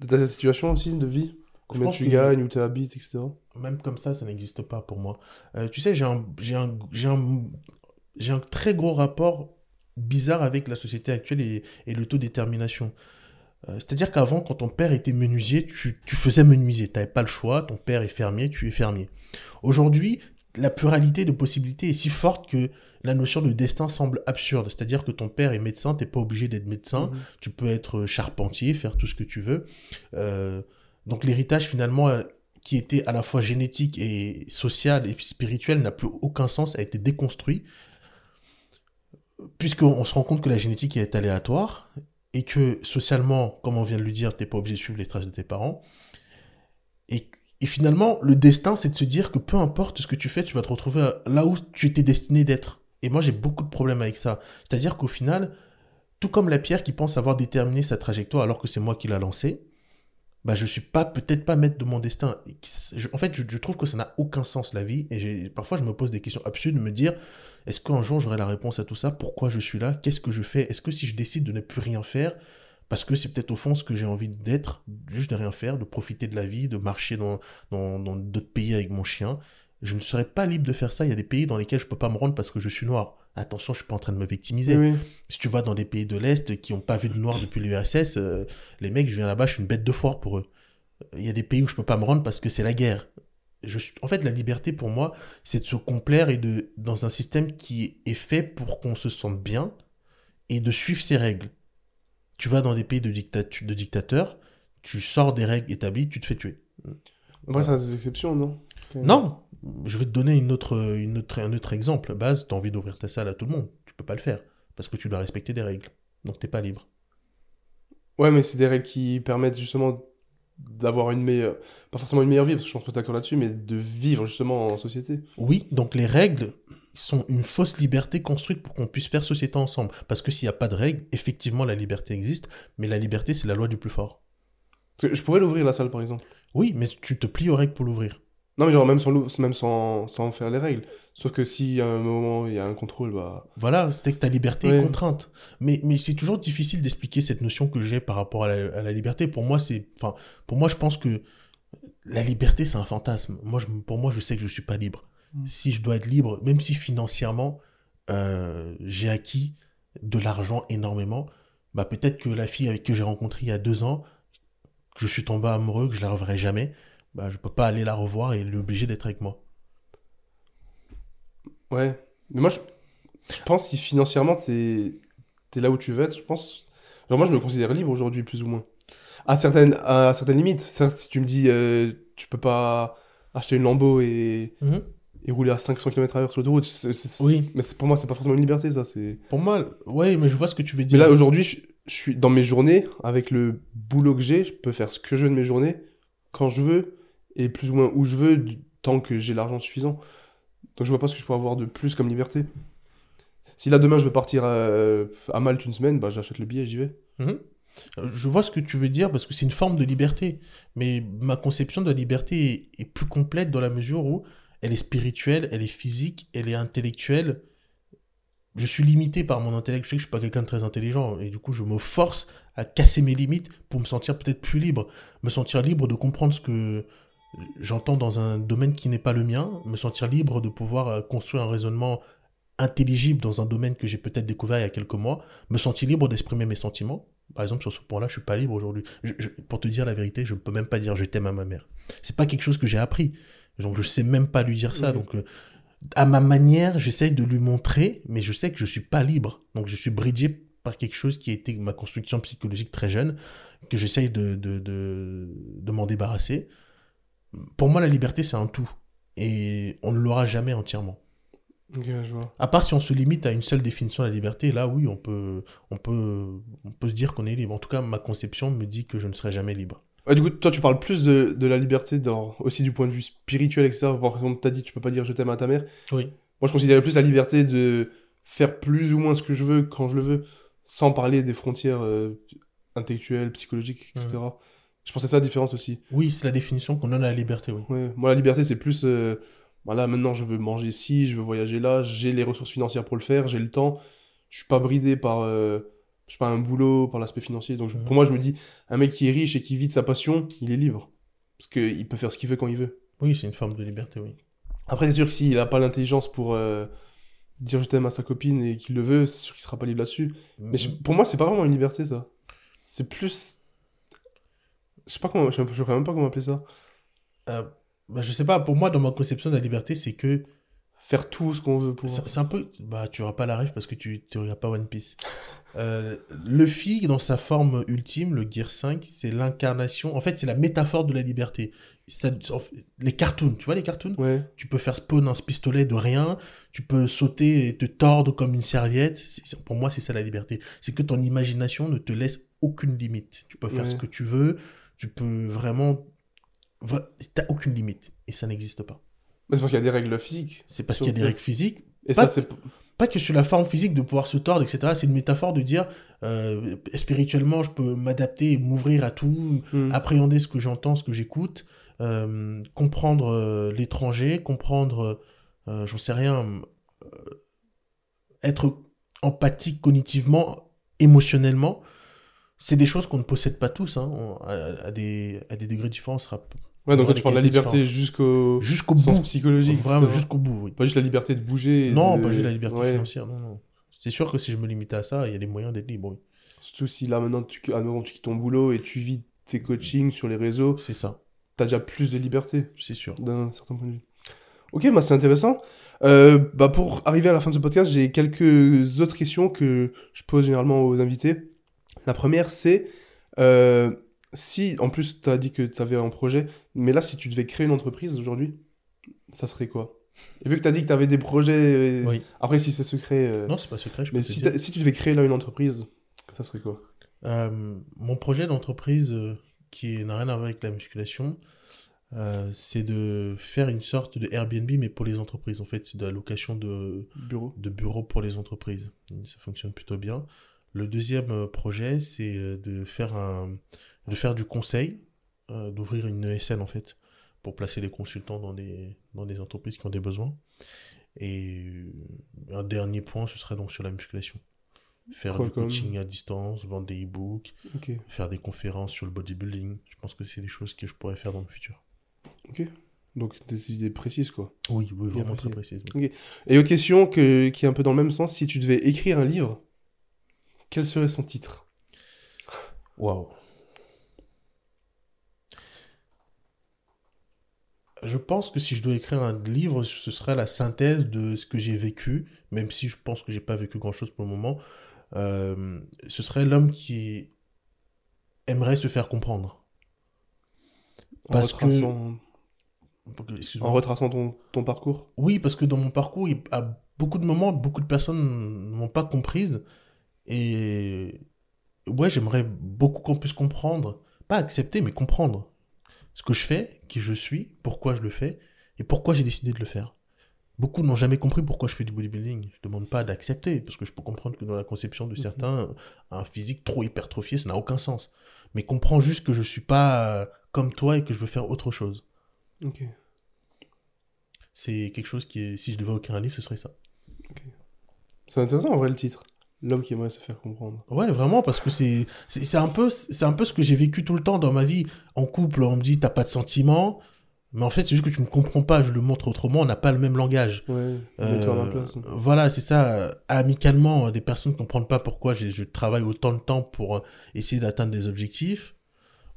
de ta situation aussi, de vie? Combien tu gagnes, où tu habites, etc. Même comme ça, ça n'existe pas pour moi. Euh, tu sais, j'ai un, un, un, un très gros rapport bizarre avec la société actuelle et, et l'autodétermination. Euh, C'est-à-dire qu'avant, quand ton père était menuisier, tu, tu faisais menuisier. Tu n'avais pas le choix. Ton père est fermier, tu es fermier. Aujourd'hui, la pluralité de possibilités est si forte que la notion de destin semble absurde. C'est-à-dire que ton père est médecin, tu n'es pas obligé d'être médecin. Mhm. Tu peux être charpentier, faire tout ce que tu veux. Euh, donc l'héritage finalement euh, qui était à la fois génétique et social et spirituel n'a plus aucun sens, a été déconstruit. Puisqu'on se rend compte que la génétique est aléatoire et que socialement, comme on vient de le dire, tu n'es pas obligé de suivre les traces de tes parents. Et, finalement, le destin, c'est de se dire que peu importe ce que tu fais, tu vas te retrouver là où tu étais destiné d'être. Et moi, j'ai beaucoup de problèmes avec ça. C'est-à-dire qu'au final, tout comme la pierre qui pense avoir déterminé sa trajectoire alors que c'est moi qui l'a lancée, bah, je suis pas peut-être pas maître de mon destin. En fait, je, je trouve que ça n'a aucun sens la vie. Et parfois, je me pose des questions absurdes de me dire est-ce qu'un jour j'aurai la réponse à tout ça? Pourquoi je suis là? Qu'est-ce que je fais? Est-ce que si je décide de ne plus rien faire, parce que c'est peut-être au fond ce que j'ai envie d'être, juste de rien faire, de profiter de la vie, de marcher dans dans dans d'autres pays avec mon chien, je ne serais pas libre de faire ça. Il y a des pays dans lesquels je peux pas me rendre parce que je suis noir. Attention, je suis pas en train de me victimiser. Oui, oui. Si tu vas dans des pays de l'Est qui n'ont pas vu de noir depuis l'URSS, euh, les mecs, je viens là-bas, je suis une bête de foire pour eux. Il y a des pays où je peux pas me rendre parce que c'est la guerre. Je suis... En fait, la liberté pour moi, c'est de se complaire et de dans un système qui est fait pour qu'on se sente bien et de suivre ces règles. Tu vas dans des pays de, dictatu- de dictateurs, tu sors des règles établies, tu te fais tuer. Après, ça reste des exceptions, non? Non, je vais te donner une autre, une autre, un autre exemple. Base, tu as envie d'ouvrir ta salle à tout le monde. Tu peux pas le faire parce que tu dois respecter des règles. Donc t'es pas libre. Ouais, mais c'est des règles qui permettent justement d'avoir une meilleure. Pas forcément une meilleure vie, parce que je pense que tu d'accord là-dessus, mais de vivre justement en société. Oui, donc les règles sont une fausse liberté construite pour qu'on puisse faire société ensemble. Parce que s'il n'y a pas de règles, effectivement la liberté existe, mais la liberté c'est la loi du plus fort. Je pourrais l'ouvrir la salle par exemple. Oui, mais tu te plies aux règles pour l'ouvrir. Non, mais genre même sans, même sans, sans faire les règles. Sauf que si à un moment il y a un contrôle, bah. Voilà, c'est que ta liberté Ouais. est contrainte. Mais, mais c'est toujours difficile d'expliquer cette notion que j'ai par rapport à la, à la liberté. Pour moi, c'est, enfin, pour moi, je pense que la liberté, c'est un fantasme. Moi, je, pour moi, je sais que je suis pas libre. Mm. Si je dois être libre, même si financièrement, euh, j'ai acquis de l'argent énormément, bah peut-être que la fille avec que j'ai rencontré il y a deux ans, que je suis tombé amoureux, que je la reverrai jamais, bah je peux pas aller la revoir et l'obliger d'être avec moi. Ouais. Mais moi, je, je pense si financièrement t'es es là où tu veux être, je pense. Genre, moi, je me considère libre aujourd'hui, plus ou moins. À certaines, à certaines limites. Certes, si tu me dis, euh, tu peux pas acheter une Lambo et, et rouler à 500 km/h sur l'autoroute. Oui. Mais pour moi, c'est pas forcément une liberté, ça. Pour moi, ouais, mais je vois ce que tu veux Mais dire. là, aujourd'hui, je, je suis dans mes journées, avec le boulot que j'ai, je peux faire ce que je veux de mes journées, quand je veux, et plus ou moins où je veux, tant que j'ai l'argent suffisant. Donc je vois pas ce que je peux avoir de plus comme liberté. Si là, demain, je veux partir à, à Malte une semaine, bah j'achète le billet, j'y vais. Mhm. Euh, Je vois ce que tu veux dire parce que c'est une forme de liberté. Mais ma conception de la liberté est, est plus complète dans la mesure où elle est spirituelle, elle est physique, elle est intellectuelle. Je suis limité par mon intellect. Je sais que je suis pas quelqu'un de très intelligent et du coup je me force à casser mes limites pour me sentir peut-être plus libre, me sentir libre de comprendre ce que j'entends dans un domaine qui n'est pas le mien, me sentir libre de pouvoir euh, construire un raisonnement intelligible dans un domaine que j'ai peut-être découvert il y a quelques mois, me sentir libre d'exprimer mes sentiments. Par exemple, sur ce point-là, je suis pas libre aujourd'hui. Pour te dire la vérité, je ne peux même pas dire je t'aime à ma mère. C'est pas quelque chose que j'ai appris. Donc je sais même pas lui dire ça. Donc euh, à ma manière, j'essaye de lui montrer, mais je sais que je suis pas libre. Donc je suis bridgé par quelque chose qui a été ma construction psychologique très jeune, que j'essaye de, de, de, de m'en débarrasser. Pour moi, la liberté, c'est un tout. Et on ne l'aura jamais entièrement. Ok, je vois. À part si on se limite à une seule définition de la liberté, là oui, on peut, on peut, on peut se dire qu'on est libre. En tout cas, ma conception me dit que je ne serai jamais libre. Ouais, du coup, toi, tu parles plus de, de la liberté dans, aussi du point de vue spirituel, etc. Par exemple, t'as dit, tu peux pas dire je t'aime à ta mère. Oui. Moi, je considérais plus la liberté de faire plus ou moins ce que je veux quand je le veux, sans parler des frontières euh, intellectuelles, psychologiques, etc. Je pensais ça la différence aussi. Oui, c'est la définition qu'on donne à la liberté, oui. Ouais. Moi, la liberté, c'est plus. euh, voilà, maintenant, je veux manger ci, je veux voyager là, j'ai les ressources financières pour le faire, j'ai le temps. Je suis pas bridé par. euh, je sais pas, un boulot, par l'aspect financier. Donc, je- pour moi, je me dis, un mec qui est riche et qui vit de sa passion, il est libre. Parce qu'il peut faire ce qu'il veut quand il veut. Oui, c'est une forme de liberté, oui. Après, c'est sûr que s'il a pas l'intelligence pour euh, dire je t'aime à sa copine et qu'il le veut, c'est sûr qu'il sera pas libre là-dessus. Mais je- pour moi, c'est pas vraiment une liberté, ça. C'est plus. Je sais pas comment. Je sais même pas comment appeler ça. Euh, bah, je sais pas, pour moi, dans ma conception de la liberté, c'est que Faire tout ce qu'on veut pour. c'est un peu. Bah, tu auras pas la rêve parce que tu regardes pas One Piece. Euh, le Fig, dans sa forme ultime, le Gear 5, c'est l'incarnation. En fait, c'est la métaphore de la liberté. Ça, les cartoons, tu vois les cartoons? Ouais. Tu peux faire spawn un pistolet de rien, tu peux sauter et te tordre comme une serviette. Pour moi, c'est ça la liberté. C'est que ton imagination ne te laisse aucune limite. Tu peux faire Ouais. ce que tu veux, tu peux vraiment. vra- T'as aucune limite. Et ça n'existe pas. Mais c'est parce qu'il y a des règles physiques. C'est parce qu'il y a des règles physiques. Et Pas- ça, c'est. Pas que sur la forme physique de pouvoir se tordre, etc. C'est une métaphore de dire euh, spirituellement, je peux m'adapter m'ouvrir à tout, Hmm. appréhender ce que j'entends, ce que j'écoute, euh, comprendre euh, l'étranger, comprendre, j'en sais rien, être empathique cognitivement, émotionnellement. C'est des choses qu'on ne possède pas tous, hein, on- à, à des, à des degrés différents. on sera Ouais, donc des tu parles de la liberté jusqu'au Jusqu'au sens bout, psychologique. vraiment jusqu'au bout. oui. Pas juste la liberté de bouger. et Non, de- pas juste la liberté Ouais. financière, non, non. C'est sûr que si je me limitais à ça, il y a des moyens d'être libre, oui. Surtout si là, maintenant, tu, à un moment, tu quittes ton boulot et tu vis tes coachings sur les réseaux, C'est ça, t'as déjà plus de liberté c'est sûr. d'un certain point de vue. Ok, bah c'est intéressant. Euh, bah pour arriver à la fin de ce podcast, j'ai quelques autres questions que je pose généralement aux invités. La première, c'est euh, si, en plus, tu as dit que tu avais un projet, mais là, si tu devais créer une entreprise aujourd'hui, ça serait quoi? Et vu que tu as dit que tu avais des projets, euh, Oui. après, si c'est secret, euh, Non, c'est pas secret, je mais si, tu devais créer là une entreprise, ça serait quoi? Euh, mon projet d'entreprise qui n'a rien à voir avec la musculation, euh, c'est de faire une sorte de Airbnb, mais pour les entreprises. En fait, c'est de la location de, Bureau de bureaux pour les entreprises. Ça fonctionne plutôt bien. Le deuxième euh, projet, c'est euh, de faire, un, de faire du conseil, euh, d'ouvrir une ESN en fait, pour placer les consultants dans des, dans des entreprises qui ont des besoins. Et un dernier point, ce serait donc sur la musculation. Faire Quoi du coaching à distance, vendre des e-books, Ok, faire des conférences sur le bodybuilding. Je pense que c'est des choses que je pourrais faire dans le futur. ok. Donc des idées précises quoi. Oui, vraiment très précis. précises. Et autre question que, qui est un peu dans le même sens, si tu devais écrire un livre, quel serait son titre? Waouh. Je pense que si je dois écrire un livre, ce serait la synthèse de ce que j'ai vécu, même si je pense que j'ai pas vécu grand-chose pour le moment. Euh, ce serait l'homme qui aimerait se faire comprendre. En Parce que- retraçant, Excuse-moi. en retraçant ton, ton parcours? Oui, parce que dans mon parcours, à beaucoup de moments, beaucoup de personnes ne m'ont pas comprise. Et ouais, j'aimerais beaucoup qu'on puisse comprendre, pas accepter, mais comprendre ce que je fais, qui je suis, pourquoi je le fais et pourquoi j'ai décidé de le faire. Beaucoup n'ont jamais compris pourquoi je fais du bodybuilding. Je ne demande pas d'accepter, parce que je peux comprendre que dans la conception de certains, un physique trop hypertrophié, ça n'a aucun sens. Mais comprends juste que je ne suis pas euh, comme toi et que je veux faire autre chose. Ok. C'est quelque chose qui est, si je devais écrire un livre, ce serait ça. C'est intéressant en vrai le titre. L'homme qui aimerait se faire comprendre. Ouais, vraiment, parce que c'est c'est un, peu- c'est un peu ce que j'ai vécu tout le temps dans ma vie. En couple, on me dit, t'as pas de sentiments. Mais en fait, c'est juste que tu me comprends pas, je le montre autrement, on n'a pas le même langage. Ouais, mets-toi à ma Euh, place. Voilà, c'est ça. euh, Amicalement, des personnes ne comprennent pas pourquoi je travaille autant de temps pour euh, essayer d'atteindre des objectifs.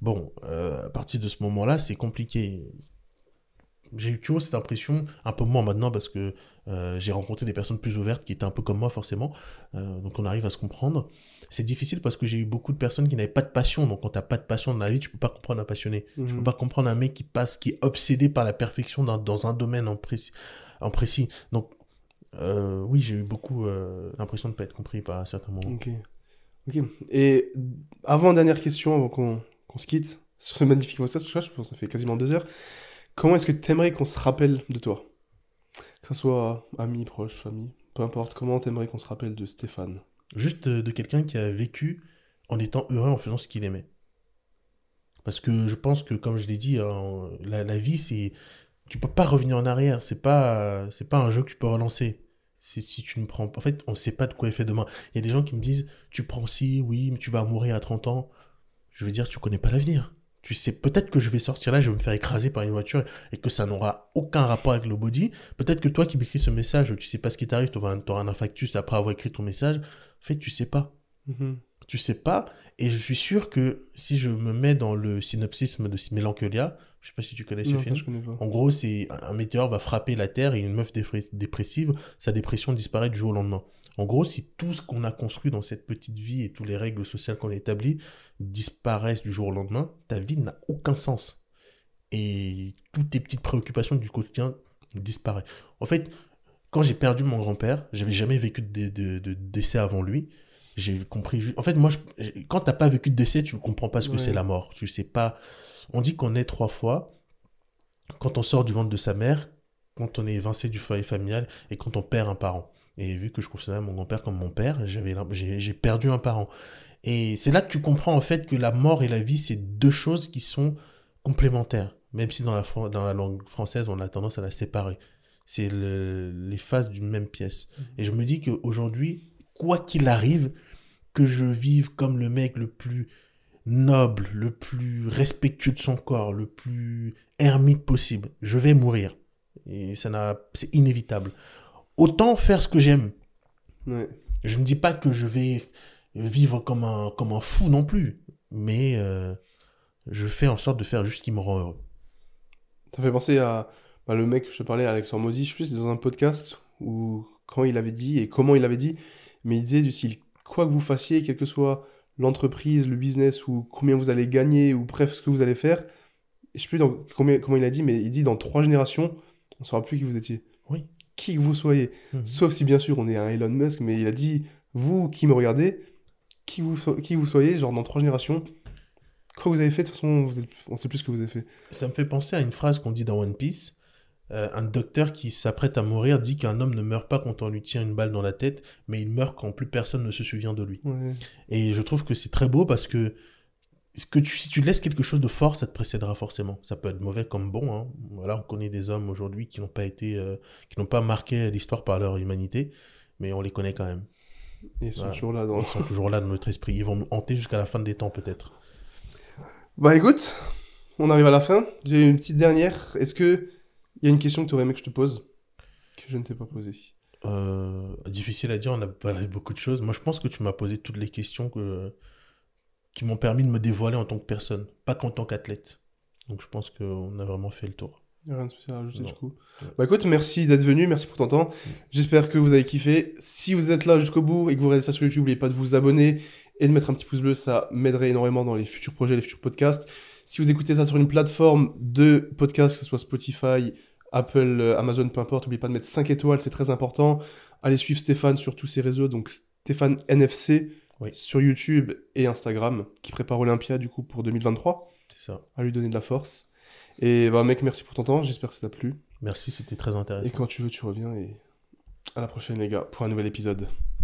Bon, euh, à partir de ce moment-là, c'est compliqué. J'ai eu toujours cette impression, un peu moins maintenant, parce que euh, j'ai rencontré des personnes plus ouvertes qui étaient un peu comme moi, forcément. Euh, donc on arrive à se comprendre. C'est difficile parce que j'ai eu beaucoup de personnes qui n'avaient pas de passion. Donc quand tu n'as pas de passion dans la vie, tu peux pas comprendre un passionné. Tu peux Mhm. pas comprendre un mec qui passe, qui est obsédé par la perfection dans, dans un domaine en précis. En précis. Donc, euh, oui, j'ai eu beaucoup l'impression de ne pas être compris par certains moments. Ok. Ok. Et avant dernière question, avant qu'on qu'on se quitte sur ce magnifique podcast, parce que là, je pense que ça fait quasiment deux heures. Comment est-ce que tu aimerais qu'on se rappelle de toi? Que ce soit amis, proches, famille, peu importe. Comment tu qu'on se rappelle de Stéphane? Juste de quelqu'un qui a vécu en étant heureux en faisant ce qu'il aimait. Parce que je pense que, comme je l'ai dit, hein, la, vie, c'est. Tu peux pas revenir en arrière. C'est pas, c'est pas un jeu que tu peux relancer. Si tu ne prends En fait, on ne sait pas de quoi est fait demain. Il y a des gens qui me disent Tu prends ci, oui, mais tu vas mourir à 30 ans. Je veux dire, tu connais pas l'avenir. Tu sais, peut-être que je vais sortir là, je vais me faire écraser par une voiture et que ça n'aura aucun rapport avec le body. Peut-être que toi qui m'écris ce message, tu sais pas ce qui t'arrive, tu auras un, infarctus après avoir écrit ton message. En fait, tu sais pas Mhm. tu sais pas. Et je suis sûr que si je me mets dans le synopsisme de Mélancolia, je sais pas si tu connais ce Non, film. ça, je connais pas. En gros, c'est un météore va frapper la Terre et une meuf dépressive, sa dépression disparaît du jour au lendemain. En gros, si tout ce qu'on a construit dans cette petite vie et toutes les règles sociales qu'on a établies disparaissent du jour au lendemain, ta vie n'a aucun sens. Et toutes tes petites préoccupations du quotidien disparaissent. En fait, quand j'ai perdu mon grand-père, j'avais jamais vécu de, de- de décès avant lui. J'ai compris. En fait, moi, je- quand t'as pas vécu de décès, tu ne comprends pas ce que Ouais. c'est la mort. Tu sais pas. On dit qu'on est trois fois quand on sort du ventre de sa mère, quand on est évincé du foyer familial et quand on perd un parent. Et vu que je considérais mon grand-père comme mon père, j'avais j'ai perdu un parent. Et c'est là que tu comprends en fait que la mort et la vie, c'est deux choses qui sont complémentaires. Même si dans la, dans la langue française, on a tendance à la séparer. C'est le- les phases d'une même pièce. Et je me dis qu'aujourd'hui, quoi qu'il arrive, que je vive comme le mec le plus noble, le plus respectueux de son corps, le plus ermite possible, je vais mourir. Et ça n'a, c'est inévitable. Autant faire ce que j'aime. Ouais. Je ne dis pas que je vais vivre comme un, comme un fou non plus, mais euh, je fais en sorte de faire juste ce qui me rend heureux. Ça me fait penser à. bah, le mec que je te parlais, Alexandre Mosi, je sais plus, dans un podcast où quand il avait dit et comment il avait dit, mais il disait du style quoi que vous fassiez, quelle que soit l'entreprise, le business ou combien vous allez gagner ou bref ce que vous allez faire, je sais plus dans, combien, comment il a dit, mais il dit dans trois générations, on ne saura plus qui vous étiez. Qui que vous soyez. Mhm. Sauf si bien sûr on est un Elon Musk, mais il a dit, vous qui me regardez, qui vous, so- qui vous soyez, genre dans trois générations, quoi vous avez fait, de toute façon vous êtes- on sait plus ce que vous avez fait. Ça me fait penser à une phrase qu'on dit dans One Piece. Euh, un docteur qui s'apprête à mourir dit qu'un homme ne meurt pas quand on lui tire une balle dans la tête, mais il meurt quand plus personne ne se souvient de lui. Ouais. Et je trouve que c'est très beau parce que, que tu, si tu laisses quelque chose de fort, ça te précédera forcément. Ça peut être mauvais comme bon. hein. Voilà, on connaît des hommes aujourd'hui qui n'ont pas été, euh, qui n'ont pas marqué l'histoire par leur humanité, mais on les connaît quand même. Ils sont Voilà. toujours là dans... Ils sont toujours là dans notre esprit. Ils vont nous hanter jusqu'à la fin des temps peut-être. Bah écoute, on arrive à la fin. J'ai une petite dernière. Est-ce que il y a une question que tu aurais aimé que je te pose que je ne t'ai pas posée? Euh, difficile à dire, on a parlé de beaucoup de choses. Moi, je pense que tu m'as posé toutes les questions que, qui m'ont permis de me dévoiler en tant que personne, pas qu'en tant qu'athlète. Donc, je pense qu'on a vraiment fait le tour. Rien de spécial à rajouter Non. du coup. Ouais. Bah écoute, merci d'être venu, merci pour ton temps. J'espère que vous avez kiffé. Si vous êtes là jusqu'au bout et que vous regardez ça sur YouTube, n'oubliez pas de vous abonner et de mettre un petit pouce bleu, ça m'aiderait énormément dans les futurs projets, les futurs podcasts. Si vous écoutez ça sur une plateforme de podcast, que ce soit Spotify, Apple, euh, Amazon, peu importe, n'oubliez pas de mettre 5 étoiles, c'est très important. Allez suivre Stéphane sur tous ses réseaux, donc Stéphane NFC Oui. sur YouTube et Instagram, qui prépare Olympia du coup pour 2023, C'est ça. à lui donner de la force. Et bah mec, merci pour ton temps, j'espère que ça t'a plu. Merci, c'était très Et intéressant. quand tu veux, tu reviens et à la prochaine les gars pour un nouvel épisode.